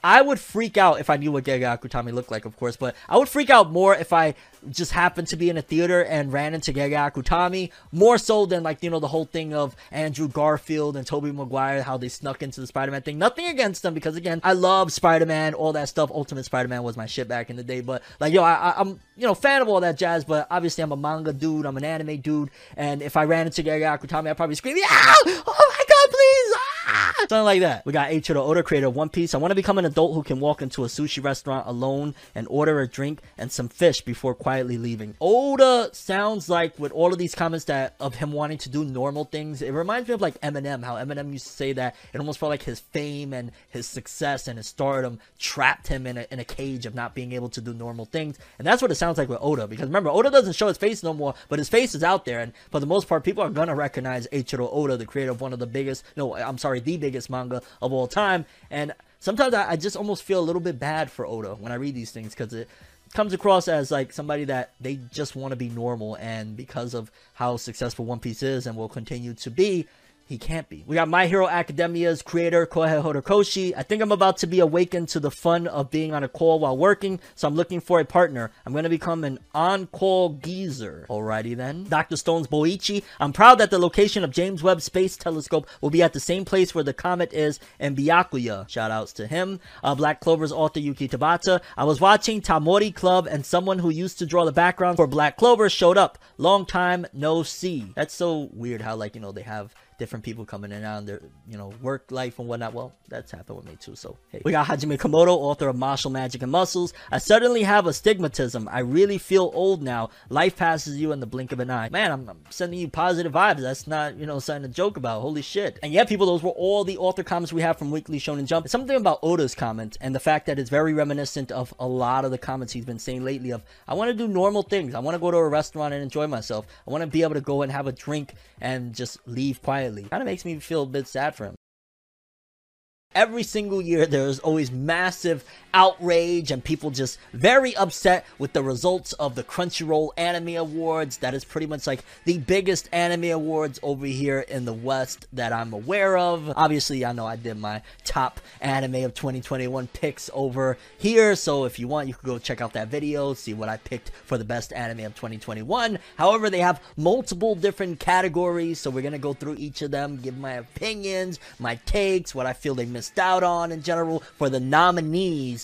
I would freak out if I knew what Gege Akutami looked like, of course. But I would freak out more if I just happened to be in a theater and ran into Gege Akutami. More so than like, you know, the whole thing of Andrew Garfield and Tobey Maguire, how they snuck into the Spider-Man thing. Nothing against them because again, I love Spider-Man, all that stuff. Ultimate Spider-Man was my shit back in the day. But like, yo, I, I'm, you know, fan of all that jazz, but obviously I'm a manga dude, I'm an anime dude, and if I ran into Gege Akutami, I'd probably scream, yeah! Oh my god, please! Ah! Something like that. We got Eiichiro Oda, creator of One Piece. I want to become an adult who can walk into a sushi restaurant alone and order a drink and some fish before quietly leaving. Oda sounds like with all of these comments that of him wanting to do normal things, it reminds me of like Eminem, how Eminem used to say that it almost felt like his fame and his success and his stardom trapped him in a, in a cage of not being able to do normal things. And that's what it sounds like with Oda. Because remember, Oda doesn't show his face no more, but his face is out there. And for the most part, people are gonna recognize Eiichiro Oda, the creator of one of the biggest, no, I'm sorry, the biggest manga of all time. And sometimes I, I just almost feel a little bit bad for Oda when I read these things because it comes across as like somebody that they just want to be normal. And because of how successful One Piece is and will continue to be, he can't be. We got My Hero Academia's creator, Kohei Horikoshi. I think I'm about to be awakened to the fun of being on a call while working, so I'm looking for a partner. I'm going to become an on-call geezer. Alrighty then. Dr. Stone's Boichi. I'm proud that the location of James Webb Space Telescope will be at the same place where the comet is in Byakuya. Shout outs to him. Uh, Black Clover's author Yuki Tabata. I was watching Tamori Club and someone who used to draw the background for Black Clover showed up. Long time no see. That's so weird how like, you know, they have different people coming in and out their, you know, work life and whatnot. Well, that's happened with me too. So, hey. We got Hajime Komoto, author of Mashle Magic and Muscles. I suddenly have astigmatism. I really feel old now. Life passes you in the blink of an eye. Man, I'm, I'm sending you positive vibes. That's not, you know, something to joke about. Holy shit. And yeah, people, those were all the author comments we have from Weekly Shonen Jump. Something about Oda's comment and the fact that it's very reminiscent of a lot of the comments he's been saying lately of, I want to do normal things. I want to go to a restaurant and enjoy myself. I want to be able to go and have a drink and just leave quietly. Kind of makes me feel a bit sad for him. Every single year, there is always massive outrage and people just very upset with the results of the Crunchyroll Anime Awards. That is pretty much like the biggest anime awards over here in the West that I'm aware of. Obviously, I know I did my top anime of 2021 picks over here, so if you want, you can go check out that video, see what I picked for the best anime of 2021. However, they have multiple different categories, so we're gonna go through each of them, give my opinions, my takes, what I feel they missed out on in general for the nominees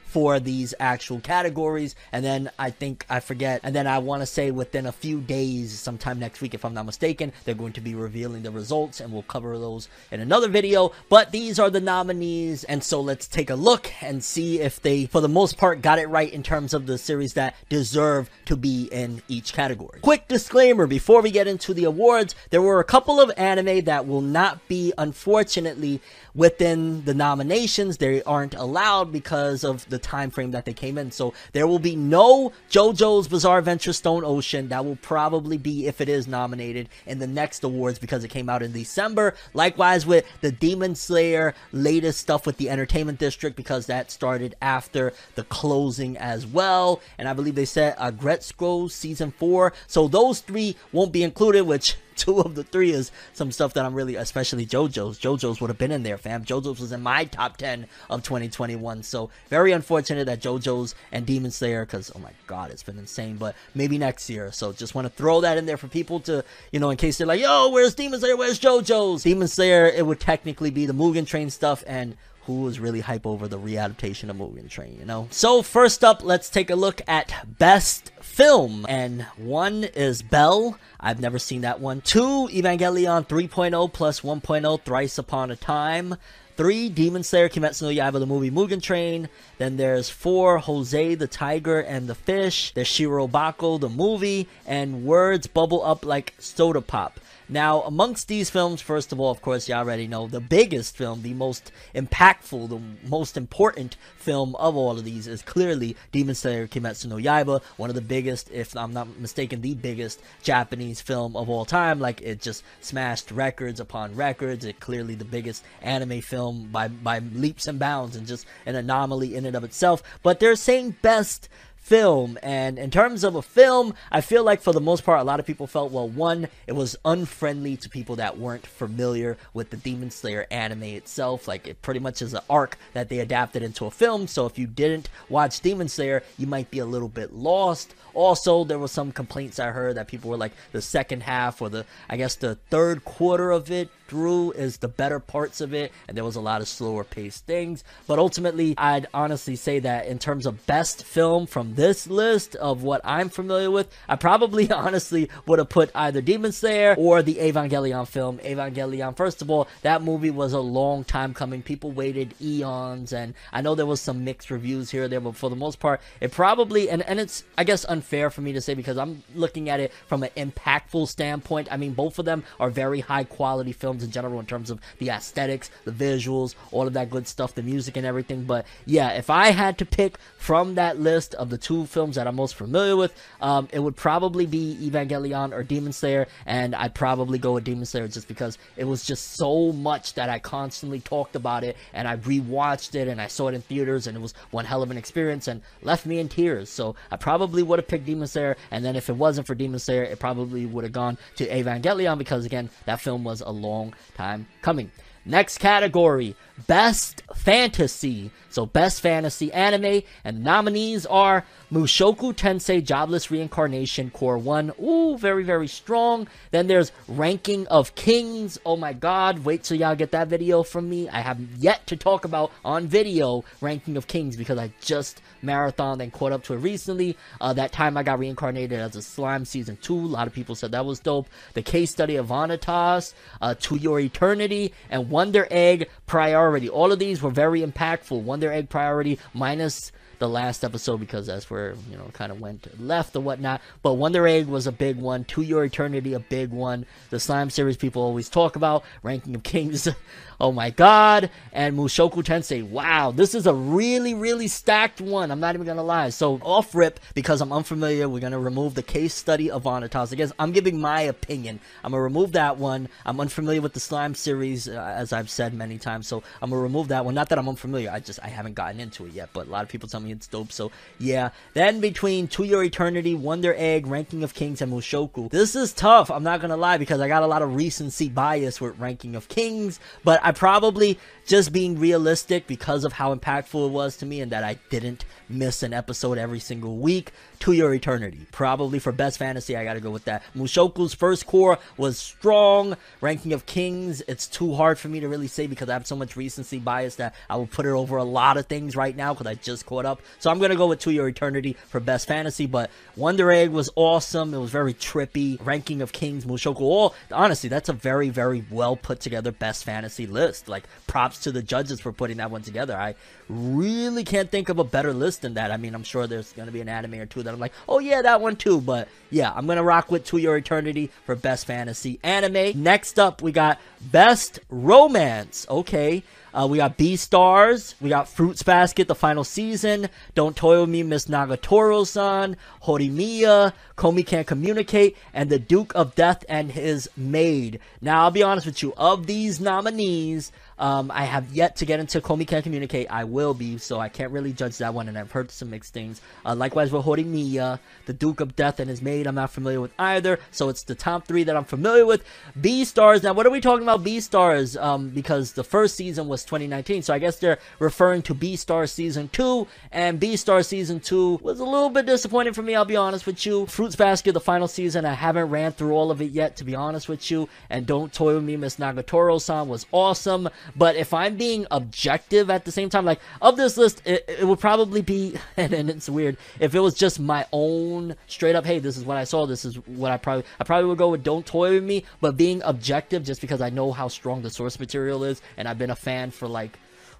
for these actual categories. And then I think, I forget, and then I want to say within a few days, sometime next week, if I'm not mistaken, they're going to be revealing the results and we'll cover those in another video. But these are the nominees. And so let's take a look and see if they, for the most part, got it right in terms of the series that deserve to be in each category. Quick disclaimer before we get into the awards, there were a couple of anime that will not be, unfortunately, within the nominations. They aren't allowed because of the time frame that they came in. So there will be no JoJo's Bizarre Adventure Stone Ocean. That will probably be, if it is nominated, in the next awards because it came out in December. Likewise with the Demon Slayer latest stuff with the Entertainment District because that started after the closing as well. And I believe they said uh, Gretzko season four. So those three won't be included, which two of the three is some stuff that I'm really, especially JoJo's. JoJo's would have been in there, fam. JoJo's was in my top 10 of 2021. So very unfortunate that JoJo's and Demon Slayer, because oh my god, it's been insane. But maybe next year. So just want to throw that in there for people to, you know, in case they're like, yo, where's Demon Slayer? Where's JoJo's? Demon Slayer, it would technically be the Mugen Train stuff and who was really hype over the readaptation of Mugen Train, you know? So first up, let's take a look at Best Film. And one is Belle. I've never seen that one. Two, Evangelion 3.0 plus 1.0 Thrice Upon a Time. Three, Demon Slayer Kimetsu no Yaiba, the movie Mugen Train. Then there's four, Josee the Tiger and the Fish. There's Shiro Bako, the movie. And Words Bubble Up Like Soda Pop. Now, amongst these films, first of all, of course, you already know the biggest film, the most impactful, the most important film of all of these is clearly Demon Slayer Kimetsu no Yaiba, one of the biggest, if I'm not mistaken, the biggest Japanese film of all time. Like, it just smashed records upon records. It clearly the biggest anime film by, by leaps and bounds and just an anomaly in and of itself. But they're saying best film. And in terms of a film, I feel like for the most part, a lot of people felt, well, one, it was unfriendly to people that weren't familiar with the Demon Slayer anime itself. Like, it pretty much is an arc that they adapted into a film. So if you didn't watch Demon Slayer, you might be a little bit lost. Also, there were some complaints I heard that people were like, the second half or the, I guess, the third quarter of it through is the better parts of it, and there was a lot of slower paced things. But ultimately, I'd honestly say that in terms of best film from this list of what I'm familiar with, I probably honestly would have put either Demon Slayer or the Evangelion film. Evangelion, first of all, that movie was a long time coming. People waited eons, and I know there was some mixed reviews here there, but for the most part, it probably, and, and it's, I guess, unfair for me to say because I'm looking at it from an impactful standpoint. I mean, both of them are very high quality films in general in terms of the aesthetics, the visuals, all of that good stuff, the music and everything. But yeah, if I had to pick from that list of the two films that I'm most familiar with, um, it would probably be Evangelion or Demon Slayer, and I'd probably go with Demon Slayer just because it was just so much that I constantly talked about it, and I rewatched it, and I saw it in theaters, and it was one hell of an experience, and left me in tears. So I probably would have picked Demon Slayer, and then if it wasn't for Demon Slayer, it probably would have gone to Evangelion because again, that film was a long time coming. Next category, Best Fantasy. So, Best Fantasy Anime, and nominees are Mushoku Tensei Jobless Reincarnation Core 1. Ooh, very, very strong. Then there's Ranking of Kings. Oh my god, wait till y'all get that video from me. I have yet to talk about on video Ranking of Kings because I just marathoned and caught up to it recently. Uh, that time I got reincarnated as a slime season 2. A lot of people said that was dope. The case study of Vanitas, uh, To Your Eternity, and Wonder Egg Priority. All of these were very impactful. Wonder Egg Priority minus the last episode because that's where you know kind of went left or whatnot. But Wonder Egg was a big one. To Your Eternity, a big one. The Slime series people always talk about. Ranking of Kings, oh my god. And Mushoku Tensei. Wow, this is a really really stacked one. I'm not even gonna lie. So off rip because I'm unfamiliar. We're gonna remove the case study of Vanitas. I guess I'm giving my opinion. I'm gonna remove that one. I'm unfamiliar with the Slime series, uh, as I've said many times. So I'm gonna remove that one. Not that I'm unfamiliar. I just I haven't gotten into it yet. But a lot of people tell me it's dope. So yeah. Then between To Your Eternity, Wonder Egg, Ranking of Kings, and Mushoku, this is tough. I'm not gonna lie because I got a lot of recency bias with Ranking of Kings. But I probably just being realistic because of how impactful it was to me and that I didn't miss an episode every single week. To Your Eternity. Probably for best fantasy, I gotta go with that. Mushoku's first core was strong. Ranking of Kings, it's too hard for me to really say because I have so much recency bias that I will put it over a lot of things right now because I just caught up. So I'm gonna go with To Your Eternity for best fantasy. But Wonder Egg was awesome. It was very trippy. Ranking of Kings, Mushoku. All honestly, that's a very very well put together best fantasy list. Like props to the judges for putting that one together. I really can't think of a better list than that. I mean, I'm sure there's gonna be an anime or two that I'm like, oh yeah, that one too. But yeah, I'm gonna rock with To Your Eternity for best fantasy anime. Next up, we got best romance. Okay. Uh, we got Beastars, we got Fruits Basket, the final season, Don't Toy With Me, Miss Nagatoro-san, Horimiya, Komi Can't Communicate, and The Duke of Death and His Maid. Now, I'll be honest with you, of these nominees, um, I have yet to get into Komi Can't Communicate. I will be, so I can't really judge that one, and I've heard some mixed things. Uh, likewise with Horimiya, The Duke of Death and His Maid, I'm not familiar with either, so it's the top three that I'm familiar with. Beastars, now what are we talking about Beastars? Um, because the first season was 2019, so I guess they're referring to B Star Season 2, and B Star Season 2 was a little bit disappointing for me, I'll be honest with you. Fruits Basket, the final season, I haven't ran through all of it yet, to be honest with you, and Don't Toy With Me, Miss Nagatoro-san was awesome, but if I'm being objective at the same time, like, of this list, it, it would probably be, and, and it's weird, if it was just my own straight up, hey, this is what I saw, this is what I probably, I probably would go with Don't Toy With Me, but being objective just because I know how strong the source material is, and I've been a fan for like,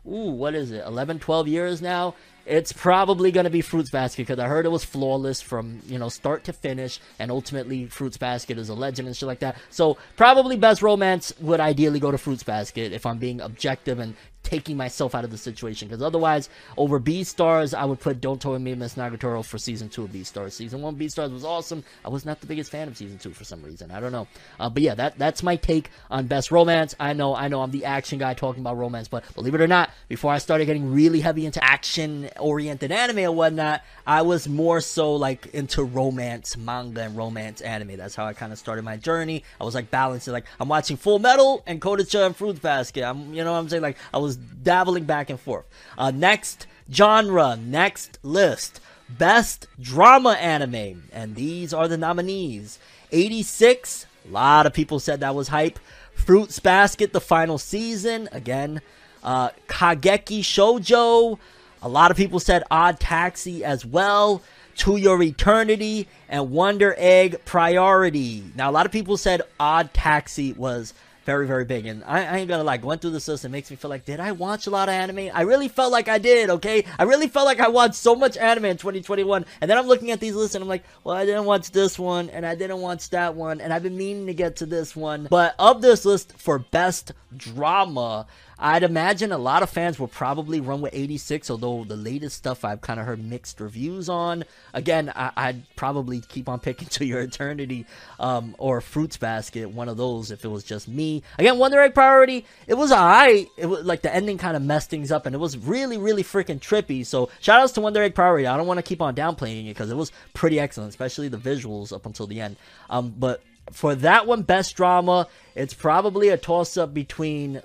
ooh, what is it, 11, 12 years now? It's probably going to be Fruits Basket because I heard it was flawless from, you know, start to finish, and ultimately Fruits Basket is a legend and shit like that. So, probably Best Romance would ideally go to Fruits Basket if I'm being objective and taking myself out of the situation because otherwise over Beastars I would put Don't Toy Me Miss Nagatoro for season two of Beastars. Season one Beastars was awesome. I was not the biggest fan of season two for some reason. I don't know, uh, but yeah, that that's my take on best romance. I know I know I'm the action guy talking about romance, but believe it or not, before I started getting really heavy into action oriented anime and whatnot, I was more so like into romance manga and romance anime. That's how I kind of started my journey. I was like balancing, like I'm watching Full Metal and Kodocha and Fruits Basket. I'm you know what I'm saying like I was dabbling back and forth. Uh, next genre, next list, best drama anime, and these are the nominees. 86, a lot of people said that was hype. Fruits Basket, the final season, again. Uh, Kageki Shoujo, a lot of people said Odd Taxi as well. To Your Eternity and Wonder Egg Priority. Now, a lot of people said Odd Taxi was very, very big. And I, I ain't gonna lie, going through this list, it makes me feel like, did I watch a lot of anime? I really felt like I did, okay? I really felt like I watched so much anime in 2021. And then I'm looking at these lists and I'm like, well, I didn't watch this one, and I didn't watch that one, and I've been meaning to get to this one. But of this list for best drama, I'd imagine a lot of fans will probably run with 86, although the latest stuff I've kind of heard mixed reviews on. Again, I, would probably keep on picking To Your Eternity um, or Fruits Basket, one of those if it was just me. Again, Wonder Egg Priority, it was alright. It was like the ending kind of messed things up and it was really, really freaking trippy. So shout outs to Wonder Egg Priority. I don't want to keep on downplaying it because it was pretty excellent, especially the visuals up until the end. Um, but for that one, best drama, it's probably a toss up between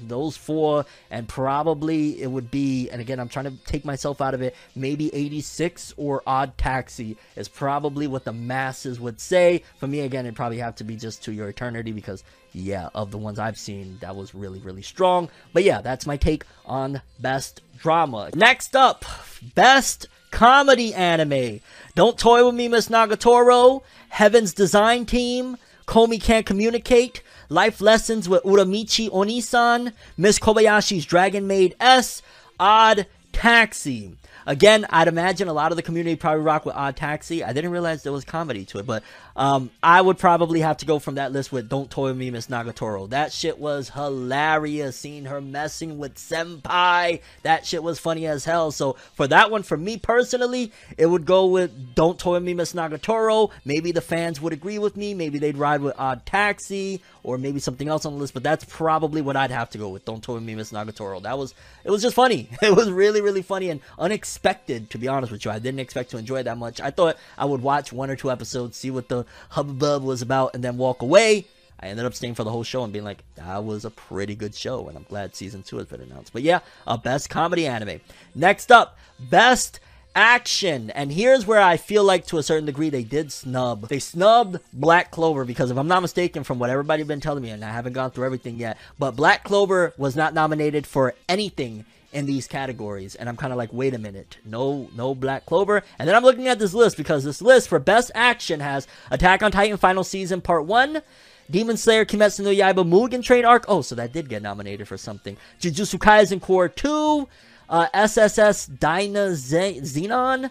those four, and probably it would be, and again, I'm trying to take myself out of it, maybe 86 or Odd Taxi is probably what the masses would say. For me, again, it'd probably have to be just To Your Eternity because, yeah, of the ones I've seen, that was really, really strong. But yeah, that's my take on Best Drama. Next up, Best Comedy Anime. Don't Toy With Me, Miss Nagatoro, Heaven's Design Team, Komi Can't Communicate, Life Lessons with Uramichi Oniisan, Miss Kobayashi's Dragon Maid S, Odd Taxi. Again, I'd imagine a lot of the community probably rock with Odd Taxi. I didn't realize there was comedy to it, but um, I would probably have to go from that list with Don't Toy Me, Miss Nagatoro. That shit was hilarious. Seeing her messing with Senpai, that shit was funny as hell. So for that one, for me personally, it would go with Don't Toy Me, Miss Nagatoro. Maybe the fans would agree with me. Maybe they'd ride with Odd Taxi or maybe something else on the list. But that's probably what I'd have to go with. Don't Toy Me, Miss Nagatoro. That was it was just funny. It was really really funny and unexpected. To be honest with you, I didn't expect to enjoy that much. I thought I would watch one or two episodes, see what the hubbub was about, and then walk away. I ended up staying for the whole show and being like, that was a pretty good show, and I'm glad season two has been announced. But yeah, a best comedy anime. Next up, best action. And here's where I feel like to a certain degree they did snub. They snubbed Black Clover because if I'm not mistaken from what everybody's been telling me, and I haven't gone through everything yet, but Black Clover was not nominated for anything in these categories, and I'm kind of like, wait a minute, no, no Black Clover. And then I'm looking at this list because this list for Best Action has Attack on Titan Final Season Part One. Demon Slayer, Kimetsu no Yaiba, Mugen Train Arc. Oh, so that did get nominated for something. Jujutsu Kaisen Core 2, uh, SSS Dyna Xenon,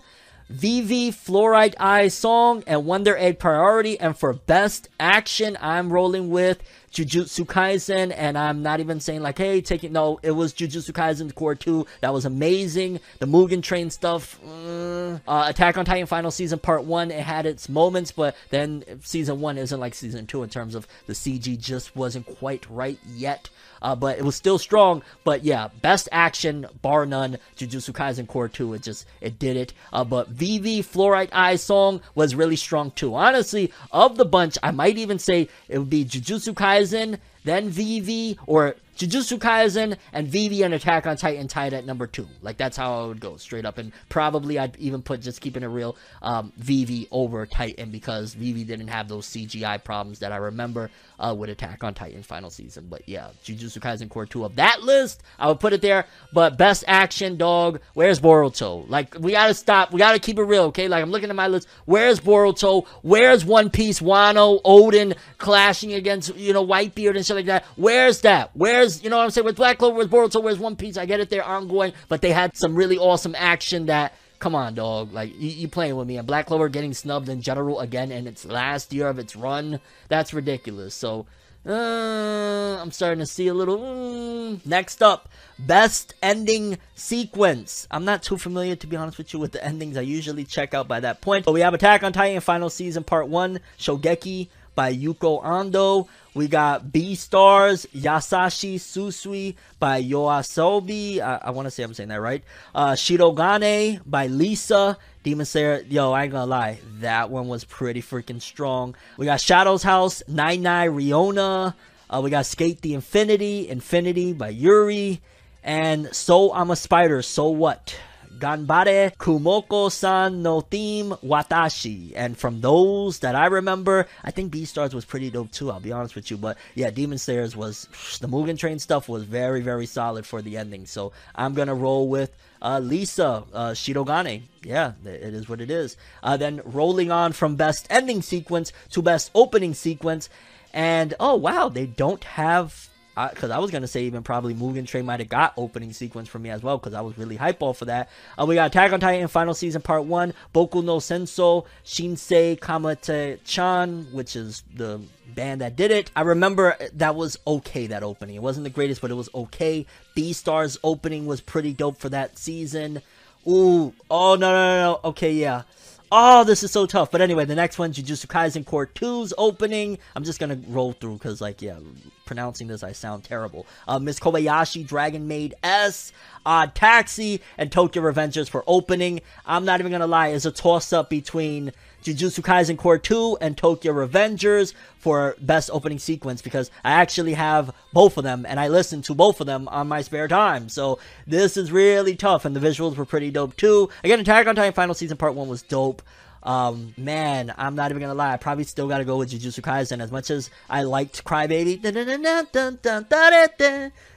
Vivy Fluorite Eye Song, and Wonder Egg Priority. And for Best Action, I'm rolling with Jujutsu Kaisen, and I'm not even saying like, hey, take it. No, it was Jujutsu Kaisen Core 2. That was amazing. The Mugen Train stuff, uh, uh, Attack on Titan Final Season Part 1, it had its moments, but then Season 1 isn't like Season 2 in terms of the CG just wasn't quite right yet. Uh, but it was still strong. But yeah, best action, bar none. Jujutsu Kaisen Core 2, it just, it did it. Uh, but Vivy Fluorite Eye song was really strong too. Honestly, of the bunch, I might even say it would be Jujutsu Kaisen, then Vivy, or Jujutsu Kaisen and Vivy and Attack on Titan tied at number two. Like that's how I would go straight up. And probably I'd even put just keeping it real, um, Vivy over Titan because Vivy didn't have those CGI problems that I remember uh, with Attack on Titan final season. But yeah, Jujutsu Kaisen Core two of that list, I would put it there. But best action dog, where's Boruto? Like we gotta stop. We gotta keep it real, okay? Like I'm looking at my list. Where's Boruto? Where's One Piece? Wano, Oden clashing against you know Whitebeard and shit like that. Where's that? Where's you know what I'm saying? With Black Clover, with Boruto, where's One Piece? I get it, they're ongoing, but they had some really awesome action that. Come on, dog. Like, you, you playing with me. And Black Clover getting snubbed in general again in its last year of its run. That's ridiculous. So, uh, I'm starting to see a little. Mm. Next up, best ending sequence. I'm not too familiar, to be honest with you, with the endings. I usually check out by that point. But we have Attack on Titan Final Season Part 1, Shogeki by Yuko Ando. We got Beastars, Yasashi Susui by Yoasobi. I, I want to say I'm saying that right. Uh, Shirogane by Lisa. Demon Slayer, yo, I ain't gonna lie, that one was pretty freaking strong. We got Shadow's House, Nine Nine ReoNa. Uh, we got SK8 the Infinity, Infinity by Yuri. And So I'm a Spider, So What? Ganbare Kumoko-san no theme Watashi. And from those that I remember, I think Beastars was pretty dope too, I'll be honest with you. But yeah, Demon Slayers was, the Mugen Train stuff was very, very solid for the ending. So I'm gonna roll with uh, Lisa uh, Shirogane. Yeah, it is what it is. Uh, then rolling on from best ending sequence to best opening sequence. And oh wow, they don't have because I, was gonna say even probably Mugen Train might have got opening sequence for me as well because I was really hype off for that. Uh, we got Attack on Titan Final Season Part One, Boku no Senso, Shinsei Kamattechan, which is the band that did it. I remember that was okay. That opening, it wasn't the greatest, but it was okay. Beastars opening was pretty dope for that season. Ooh, oh no no no no. Okay, yeah. Oh, this is so tough. But anyway, the next one, Jujutsu Kaisen Core 2's opening. I'm just gonna roll through because, like, yeah, pronouncing this, I sound terrible. Uh, Miss Kobayashi, Dragon Maid S, Odd Taxi, and Tokyo Revengers for opening. I'm not even gonna lie, it's a toss up between Jujutsu Kaisen Core 2 and Tokyo Revengers for best opening sequence because I actually have both of them and I listen to both of them on my spare time. So this is really tough and the visuals were pretty dope too. Again, Attack on Titan Final Season Part 1 was dope. Um, man, I'm not even gonna lie. I probably still gotta go with Jujutsu Kaisen as much as I liked Crybaby.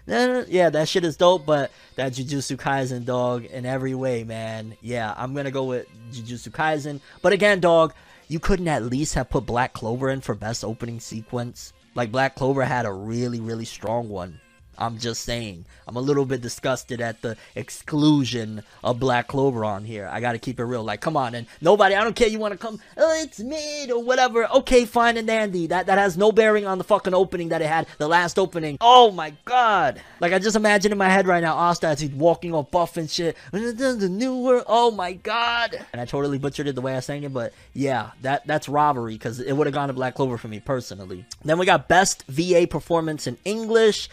Yeah, that shit is dope, but that Jujutsu Kaisen dog in every way, man. Yeah, I'm gonna go with Jujutsu Kaisen. But again, dog, you couldn't at least have put Black Clover in for best opening sequence. Like Black Clover had a really, really strong one. I'm just saying. I'm a little bit disgusted at the exclusion of Black Clover on here. I gotta keep it real. Like, come on, and nobody, I don't care you wanna come, oh, it's mid or whatever. Okay, fine and dandy. That that has no bearing on the fucking opening that it had, the last opening. Oh my god. Like I just imagine in my head right now, Asta as he's walking all buff and shit. The new world. Oh my god. And I totally butchered it the way I sang it, but yeah, that that's robbery because it would have gone to Black Clover for me personally. Then we got best VA performance in English.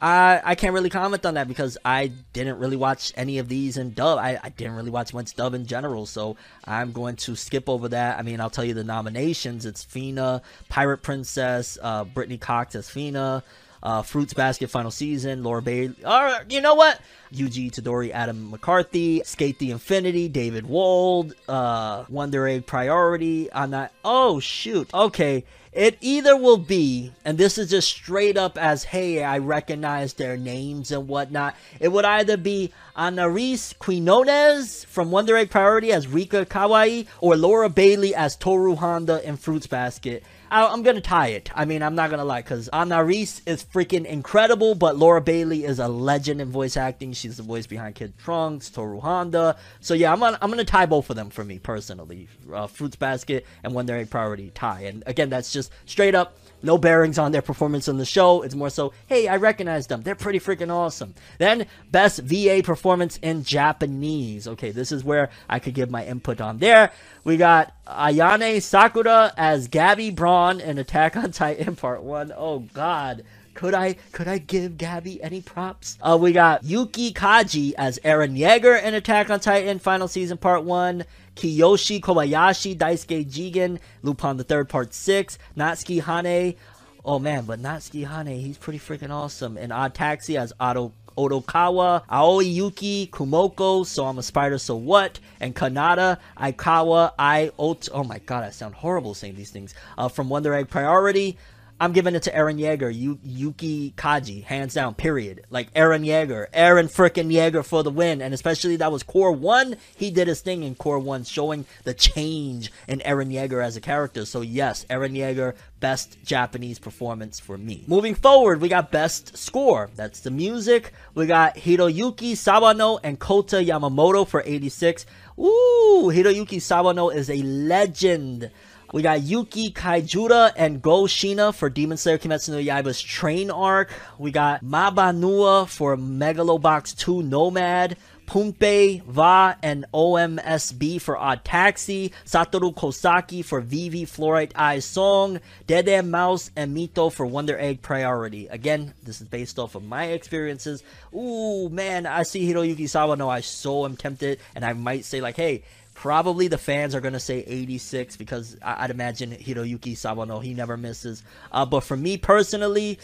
I I can't really comment on that because I didn't really watch any of these in dub. I, I didn't really watch much dub in general, so I'm going to skip over that. I mean, I'll tell you the nominations. It's Fena, Pirate Princess, uh, Brittany Cox as Fena, uh, Fruits Basket final season, Laura Bailey. All right, you know what? Yuji Tadori, Adam McArthur, SK8 the Infinity, David Wold, uh, Wonder Egg Priority on that. Oh shoot. Okay. It either will be, and this is just straight up as, hey, I recognize their names and whatnot. It would either be Anairis Quinones from Wonder Egg Priority as Rika Kawai, or Laura Bailey as Toru Honda in Fruits Basket. I, I'm gonna tie it. I mean, I'm not gonna lie, because Anairis is freaking incredible, but Laura Bailey is a legend in voice acting. She's the voice behind Kid Trunks, Toru Honda. So yeah, I'm gonna, I'm gonna tie both of them for me personally. Uh, Fruits Basket and Wonder Egg Priority tie. And again, that's just straight up no bearings on their performance in the show. It's more so, hey, I recognize them. They're pretty freaking awesome. Then, best VA performance in Japanese. Okay, this is where I could give my input on there. We got Ayane Sakura as Gabi Braun in Attack on Titan Part 1. Oh, God. Could I could I give Gabi any props? Uh, we got Yuki Kaji as Eren Yeager in Attack on Titan Final Season Part 1. Kiyoshi Kobayashi, Daisuke Jigen, Lupin the Third Part 6, Natsuki Hanae. Oh man, but Natsuki Hanae, he's pretty freaking awesome. And Odd Taxi as Otto Odokawa, Aoi Yuki, Kumoko, So I'm a Spider, So What, and Kanata, Aikawa, I Ot. Oh my god, I sound horrible saying these things. Uh, from Wonder Egg Priority. I'm giving it to Eren Yeager, Yu- Yuki Kaji, hands down, period. Like Eren Yeager, Eren frickin' Yeager for the win, and especially that was Core 1, he did his thing in Core 1, showing the change in Eren Yeager as a character. So yes, Eren Yeager, best Japanese performance for me. Moving forward, we got best score. That's the music. We got Hiroyuki Sawano and Kota Yamamoto for 86. Ooh, Hiroyuki Sawano is a legend. We got Yuki Kajiura and Go Shiina for Demon Slayer Kimetsu no Yaiba's train arc. We got Mabanua for Megalobox 2 Nomad. PUNPEE, Va, and OMSB for Odd Taxi, Satoru Kosaki for Vivy Fluorite Eye Song, Dede Mouse, and Mito for Wonder Egg Priority. Again, this is based off of my experiences. Ooh, man, I see Hiroyuki Sawano, I so am tempted, and I might say, like, hey, Probably the fans are gonna say 86 because I'd imagine Hiroyuki Sawano he never misses. Uh, but for me personally,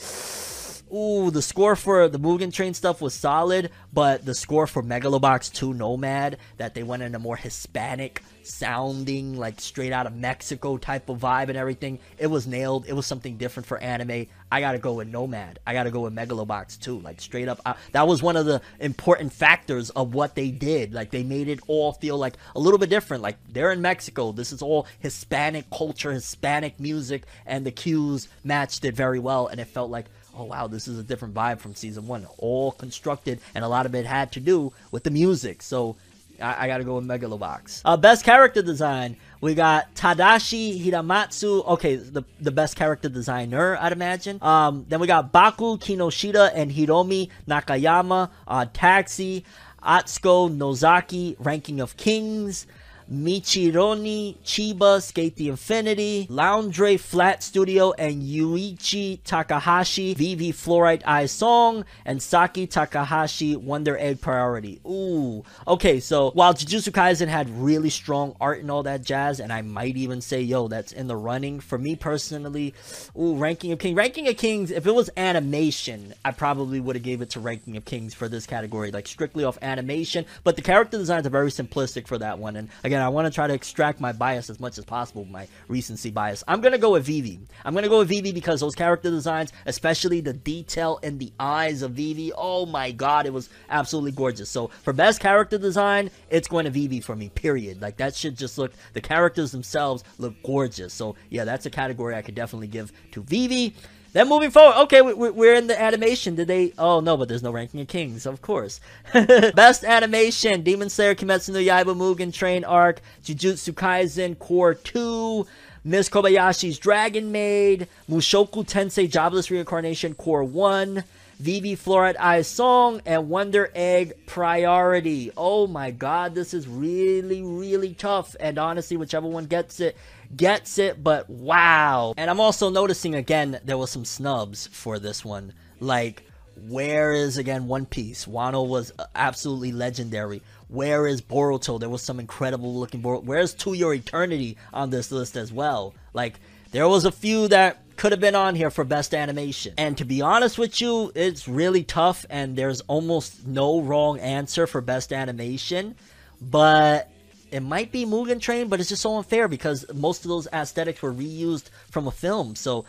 ooh, the score for the Mugen Train stuff was solid, but the score for Megalobox 2 Nomad that they went in a more Hispanic sounding, like straight out of Mexico type of vibe and everything, it was nailed. It was something different for anime. I gotta go with Nomad. I gotta go with Megalobox 2. Like straight up, I, that was one of the important factors of what they did. Like they made it all feel like a little bit different. Like they're in Mexico. This is all Hispanic culture, Hispanic music, and the cues matched it very well. And it felt like oh wow, this is a different vibe from season one. All constructed, and a lot of it had to do with the music. So I, I gotta go with Megalobox. Uh, best character design. We got Tadashi Hiramatsu. Okay, the the best character designer, I'd imagine. Um, then we got Baku Kinoshita and Hiromi Nakayama. Uh, Taxi, Atsuko Nozaki, Ranking of Kings. Michinori Chiba SK8 the Infinity, loundraw Flat Studio, and Yuichi Takahashi VV Fluorite Eye Song, and Saki Takahashi Wonder Egg Priority. Ooh. Okay, so while Jujutsu Kaisen had really strong art and all that jazz, and I might even say, yo, that's in the running, for me personally, ooh, Ranking of Kings. Ranking of Kings, if it was animation, I probably would have gave it to Ranking of Kings for this category, like strictly off animation, but the character designs are very simplistic for that one, and again, I want to try to extract my bias as much as possible, my recency bias. I'm gonna go with Vivy. I'm gonna go with Vivy because those character designs, especially the detail in the eyes of Vivy, oh my god, it was absolutely gorgeous. So for best character design, it's going to Vivy for me. Period. Like that should just look. The characters themselves look gorgeous. So yeah, that's a category I could definitely give to Vivy. Then moving forward, okay, we- we're in the animation. Did they? Oh no, but there's no ranking of kings, of course. Best animation: Demon Slayer, Kimetsu no Yaiba, Mugen Train Arc, Jujutsu Kaisen Core Two, Miss Kobayashi's Dragon Maid, Mushoku Tensei Jobless Reincarnation Core One. Vivy Fluorite Eye Song and Wonder Egg Priority. Oh my god, this is really, really tough. And honestly, whichever one gets it, gets it, but wow. And I'm also noticing again, there was some snubs for this one. Like, where is again One Piece? Wano was uh, absolutely legendary. Where is Boruto? There was some incredible looking Boruto. Where's To Your Eternity on this list as well? Like, there was a few that could have been on here for best animation. And to be honest with you, it's really tough and there's almost no wrong answer for best animation. But it might be Mugen Train, but it's just so unfair because most of those aesthetics were reused from a film. So,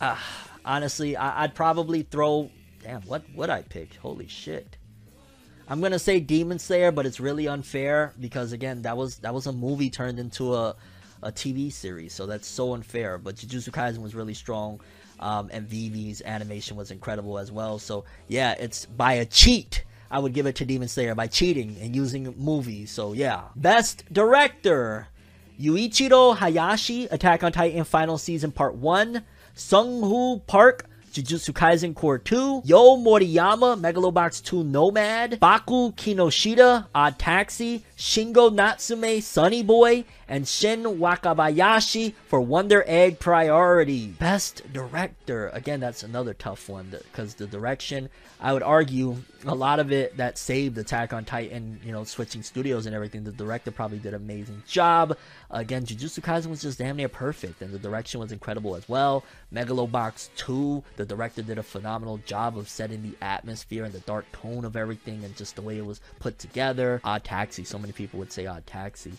uh, honestly, I- I'd probably throw. Damn, what would I pick? Holy shit! I'm gonna say Demon Slayer, but it's really unfair because again, that was that was a movie turned into a a TV series, so that's so unfair. But Jujutsu Kaisen was really strong, um, and Vivy's animation was incredible as well. So yeah, it's by a cheat. I would give it to Demon Slayer by cheating and using movies. So yeah, best director. Yuichiro Hayashi, Attack on Titan Final Season Part 1, Sung-Hoo Park, Jujutsu Kaisen Core 2, Yo Moriyama, Megalobox 2 Nomad, Baku Kinoshita, Odd Taxi, Shingo Natsume, Sunny Boy, and Shin Wakabayashi for Wonder Egg Priority. Best Director. Again, that's another tough one because the direction, I would argue, a lot of it that saved Attack on Titan, you know, switching studios and everything, the director probably did an amazing job. Again, Jujutsu Kaisen was just damn near perfect, and the direction was incredible as well. Megalobox 2, the director did a phenomenal job of setting the atmosphere and the dark tone of everything and just the way it was put together. Odd Taxi, so many people would say Odd Taxi.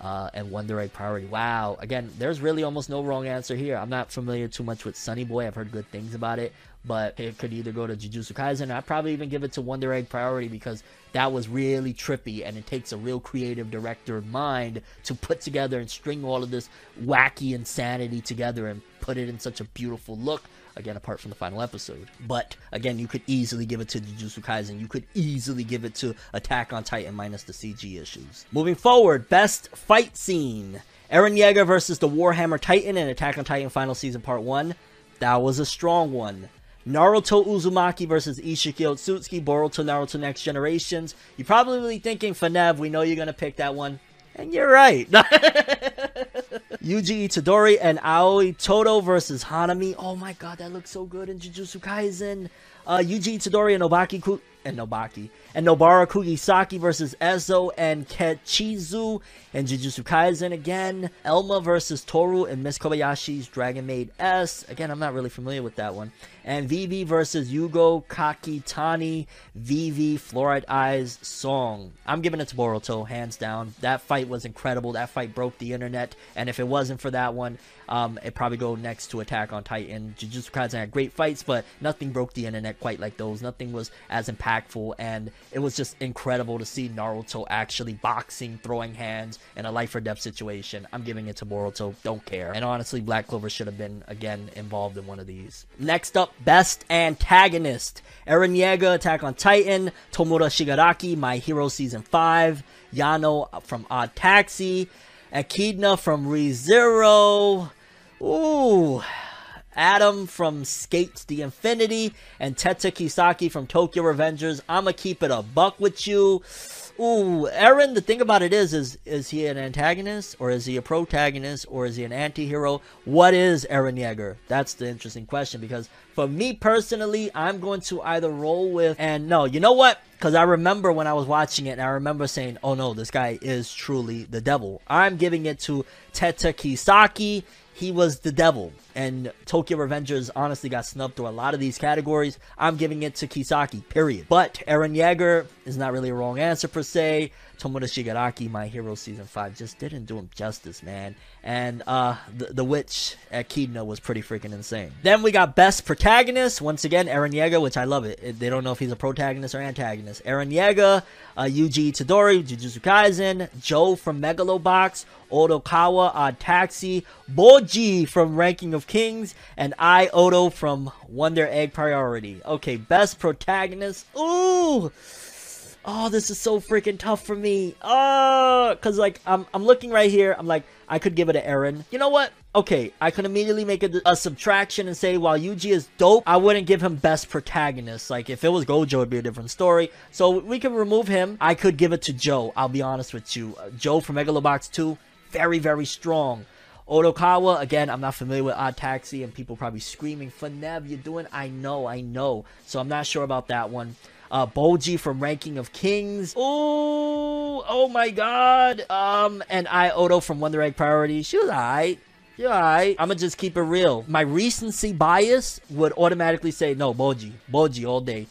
Uh, and Wonder Egg Priority. Wow. Again, there's really almost no wrong answer here. I'm not familiar too much with Sunny Boy. I've heard good things about it, but it could either go to Jujutsu Kaisen. I'd probably even give it to Wonder Egg Priority because that was really trippy, and it takes a real creative director mind to put together and string all of this wacky insanity together and put it in such a beautiful look. Again, apart from the final episode. But again, you could easily give it to Jujutsu Kaisen. You could easily give it to Attack on Titan minus the CG issues. Moving forward, best fight scene. Eren Yeager versus the Warhammer Titan in Attack on Titan Final Season Part 1. That was a strong one. Naruto Uzumaki versus Isshiki Otsutsuki, Boruto Naruto Next Generations. You're probably thinking, Fanev, we know you're going to pick that one. And you're right. Yuji Itadori and Aoi Todo versus Hanami. Oh my god, that looks so good in Jujutsu Kaisen. Uh, Yuji Itadori and Nobaki Ku- and Nobaki and Nobara Kugisaki versus Eso and Kechizu and Jujutsu Kaisen again. Elma versus Toru and Miss Kobayashi's Dragon Maid S. Again, I'm not really familiar with that one. And Vivy versus Yugo Kakitani. Vivy Fluorite Eyes song. I'm giving it to Boruto, hands down. That fight was incredible. That fight broke the internet. And if it wasn't for that one, um, it'd probably go next to Attack on Titan. Jujutsu Kaisen had great fights, but nothing broke the internet quite like those. Nothing was as impactful, and it was just incredible to see Naruto actually boxing, throwing hands in a life or death situation. I'm giving it to Boruto. Don't care. And honestly, Black Clover should have been again involved in one of these. Next up, best antagonist: Eren Yeager, Attack on Titan, Tomura Shigaraki, My Hero Season Five, Yano from Odd Taxi. Echidna from ReZero. Ooh. Adam from Skates the Infinity. And Tetta Kisaki from Tokyo Revengers. I'ma keep it a buck with you. Ooh, Eren, the thing about it is, is is he an antagonist or is he a protagonist or is he an anti-hero? What is Eren Yeager? That's the interesting question because for me personally, I'm going to either roll with and no, you know what? Because I remember when I was watching it and I remember saying, oh no, this guy is truly the devil. I'm giving it to Tetta Kisaki. He was the devil. And Tokyo Revengers honestly got snubbed through a lot of these categories. I'm giving it to Kisaki, period. But Eren Yeager is not really a wrong answer per se. Tomura Shigaraki, My Hero Season 5, just didn't do him justice, man. And uh, the, the witch Echidna was pretty freaking insane. Then we got Best Protagonist. Once again, Eren Yeager, which I love it. They don't know if he's a protagonist or antagonist. Eren Yeager, uh, Yuji Itadori, Jujutsu Kaisen, Joe from Megalobox, Odokawa, Odd Taxi, Bojji from Ranking of Kings, and I, Odo from Wonder Egg Priority. Okay, Best Protagonist. Ooh! Oh, this is so freaking tough for me. Oh, cause like I'm I'm looking right here. I'm like I could give it to Eren. You know what? Okay, I could immediately make a, a subtraction and say while Yuji is dope, I wouldn't give him best protagonist. Like if it was Gojo, it'd be a different story. So we can remove him. I could give it to Joe. I'll be honest with you. Uh, Joe from Megalobox 2, very very strong. Odokawa, again, I'm not familiar with Odd Taxi, and people probably screaming, Fanev, you're doing, I know, I know. So I'm not sure about that one. Uh, Bojji from Ranking of Kings. Ooh, oh my god. Um, and Ai Ohto from Wonder Egg Priority. She was alright. you're alright. I'm gonna just keep it real. My recency bias would automatically say no, Bojji, Bojji all day.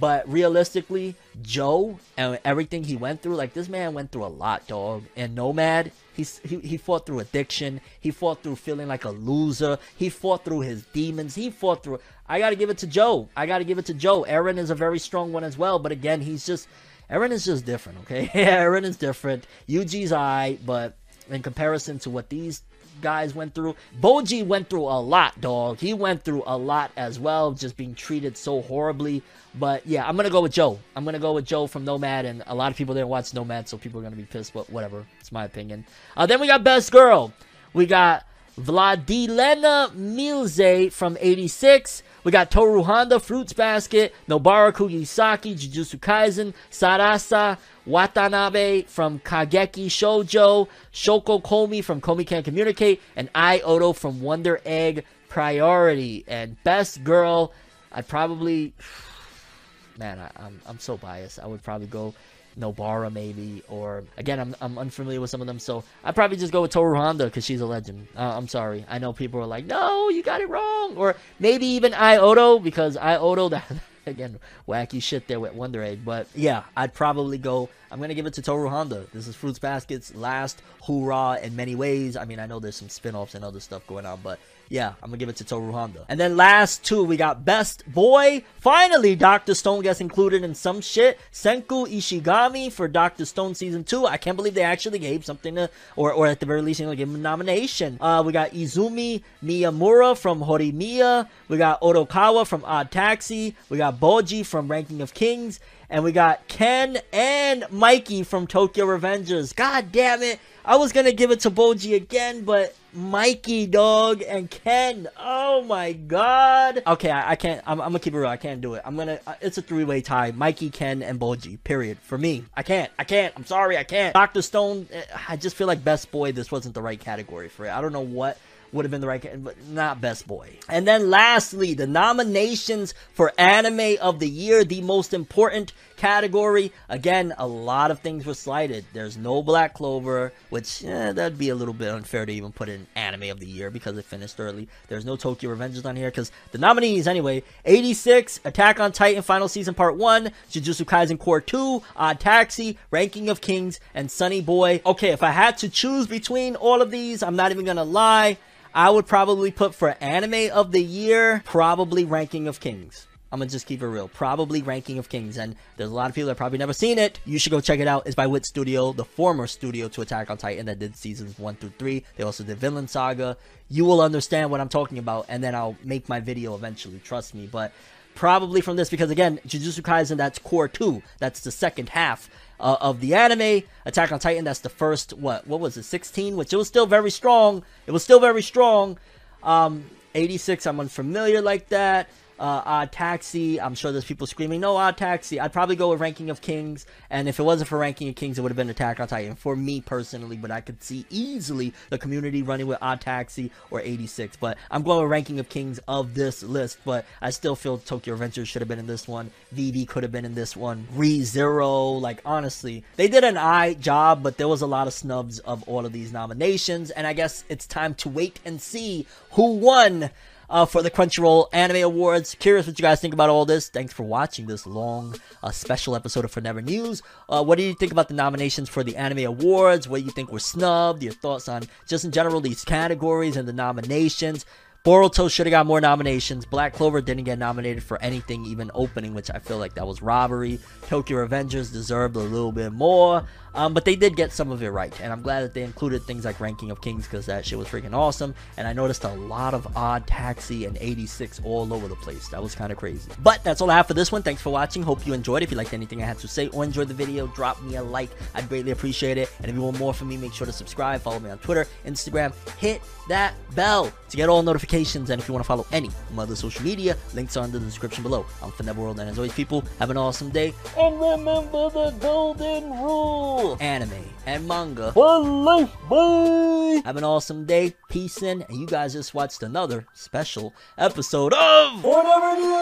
But realistically, Joe and everything he went through, like this man went through a lot, dog. And Nomad, he's he, he fought through addiction. He fought through feeling like a loser. He fought through his demons. He fought through. I gotta give it to Joe. I gotta give it to Joe. Eren is a very strong one as well. But again, he's just Eren is just different. Okay, Eren is different. Yuji's I, but in comparison to what these guys went through. Bojji went through a lot, dog. He went through a lot as well, just being treated so horribly. But yeah, I'm gonna go with Joe. I'm gonna go with Joe from Nomad, and a lot of people didn't watch Nomad, so people are gonna be pissed. But whatever, it's my opinion. Uh, then we got Best Girl. We got Vladilena Milze from 86. We got Toru Honda, Fruits Basket, Nobara Kugisaki, Jujutsu Kaisen, Sarasa, Watanabe from Kageki Shoujo, Shoko Komi from Komi Can't Communicate, and Ai Ohto from Wonder Egg Priority. And Best Girl, I'd probably. Man, I, I'm, I'm so biased. I would probably go Nobara maybe, or again, I'm, I'm unfamiliar with some of them, so I'd probably just go with Toru Honda because she's a legend. Uh, I'm sorry. I know people are like, no, you got it wrong, or maybe even Ai Ohto because Ai Ohto that. Again, wacky shit there with Wonder Egg, but yeah, I'd probably go. I'm gonna give it to Toru Honda. This is Fruits Basket's last hoorah in many ways. I mean, I know there's some spin-offs and other stuff going on, but yeah, I'm gonna give it to Toru Honda. And then last two, we got Best Boy. Finally, Dr. Stone gets included in some shit. Senku Ishigami for Dr. Stone season two. I can't believe they actually gave something to, or, or at the very least, you know, give him a nomination. Uh, we got Izumi Miyamura from Horimiya. We got Odokawa from Odd Taxi. We got Bojji from Ranking of Kings. And we got Ken and Mikey from Tokyo Revengers. God damn it. I was gonna give it to Bojji again, but Mikey, dog, and Ken. Oh my god. Okay, I, I can't. I'm, I'm, gonna keep it real. I can't do it. I'm gonna. Uh, it's a three way tie. Mikey, Ken, and Bojji. Period. For me, I can't. I can't. I'm sorry. I can't. Doctor Stone. eh, I just feel like best boy. This wasn't the right category for it. I don't know what would have been the right, but not best boy. And then lastly, the nominations for anime of the year, the most important category. Again, a lot of things were slighted. There's no Black Clover, which eh, that'd be a little bit unfair to even put in anime of the year because it finished early. There's no Tokyo Revengers on here because the nominees anyway: 86, Attack on Titan Final Season Part One, Jujutsu Kaisen Core Two, Odd Taxi, Ranking of Kings, and Sunny Boy. Okay, if I had to choose between all of these, I'm not even gonna lie. I would probably put for anime of the year, probably Ranking of Kings. I'm gonna just keep it real. Probably Ranking of Kings, and there's a lot of people that probably never seen it. You should go check it out. It's by Wit Studio, the former studio to Attack on Titan that did seasons one through three. They also did Vinland Saga. You will understand what I'm talking about, and then I'll make my video eventually. Trust me, but probably from this because again, Jujutsu Kaisen that's core two. That's the second half uh, of the anime. Attack on Titan that's the first what what was it 16, which it was still very strong. It was still very strong. Um, 86, I'm unfamiliar like that. Uh, Odd Taxi, I'm sure there's people screaming, no, Odd Taxi. I'd probably go with Ranking of Kings, and if it wasn't for Ranking of Kings, it would have been Attack on Titan for me personally, but I could see easily the community running with Odd Taxi or 86. But I'm going with Ranking of Kings of this list, but I still feel Tokyo Adventures should have been in this one. Vivy could have been in this one. Re Zero, like honestly, they did an eye job, but there was a lot of snubs of all of these nominations, and I guess it's time to wait and see who won uh, for the Crunchyroll Anime Awards. Curious what you guys think about all this. Thanks for watching this long uh, special episode of Forever News. Uh, what do you think about the nominations for the Anime Awards? What do you think were snubbed? Your thoughts on just in general these categories and the nominations? Boruto should have got more nominations. Black Clover didn't get nominated for anything, even opening, which I feel like that was robbery. Tokyo Revengers deserved a little bit more, um, but they did get some of it right. And I'm glad that they included things like Ranking of Kings because that shit was freaking awesome. And I noticed a lot of Odd Taxi and 86 all over the place. That was kind of crazy. But that's all I have for this one. Thanks for watching. Hope you enjoyed. If you liked anything I had to say or enjoyed the video, drop me a like. I'd greatly appreciate it. And if you want more from me, make sure to subscribe. Follow me on Twitter, Instagram. Hit that bell to get all notifications. And if you want to follow any of my other social media, links are in the description below. I'm Finette World, and as always, people, have an awesome day. And remember the golden rule cool anime and manga. Life, boy! Have an awesome day, peace in, and you guys just watched another special episode of Whatever News!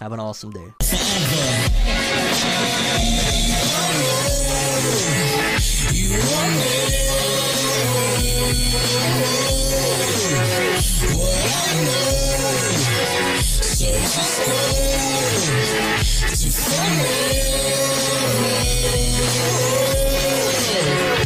Have an awesome day. Did you?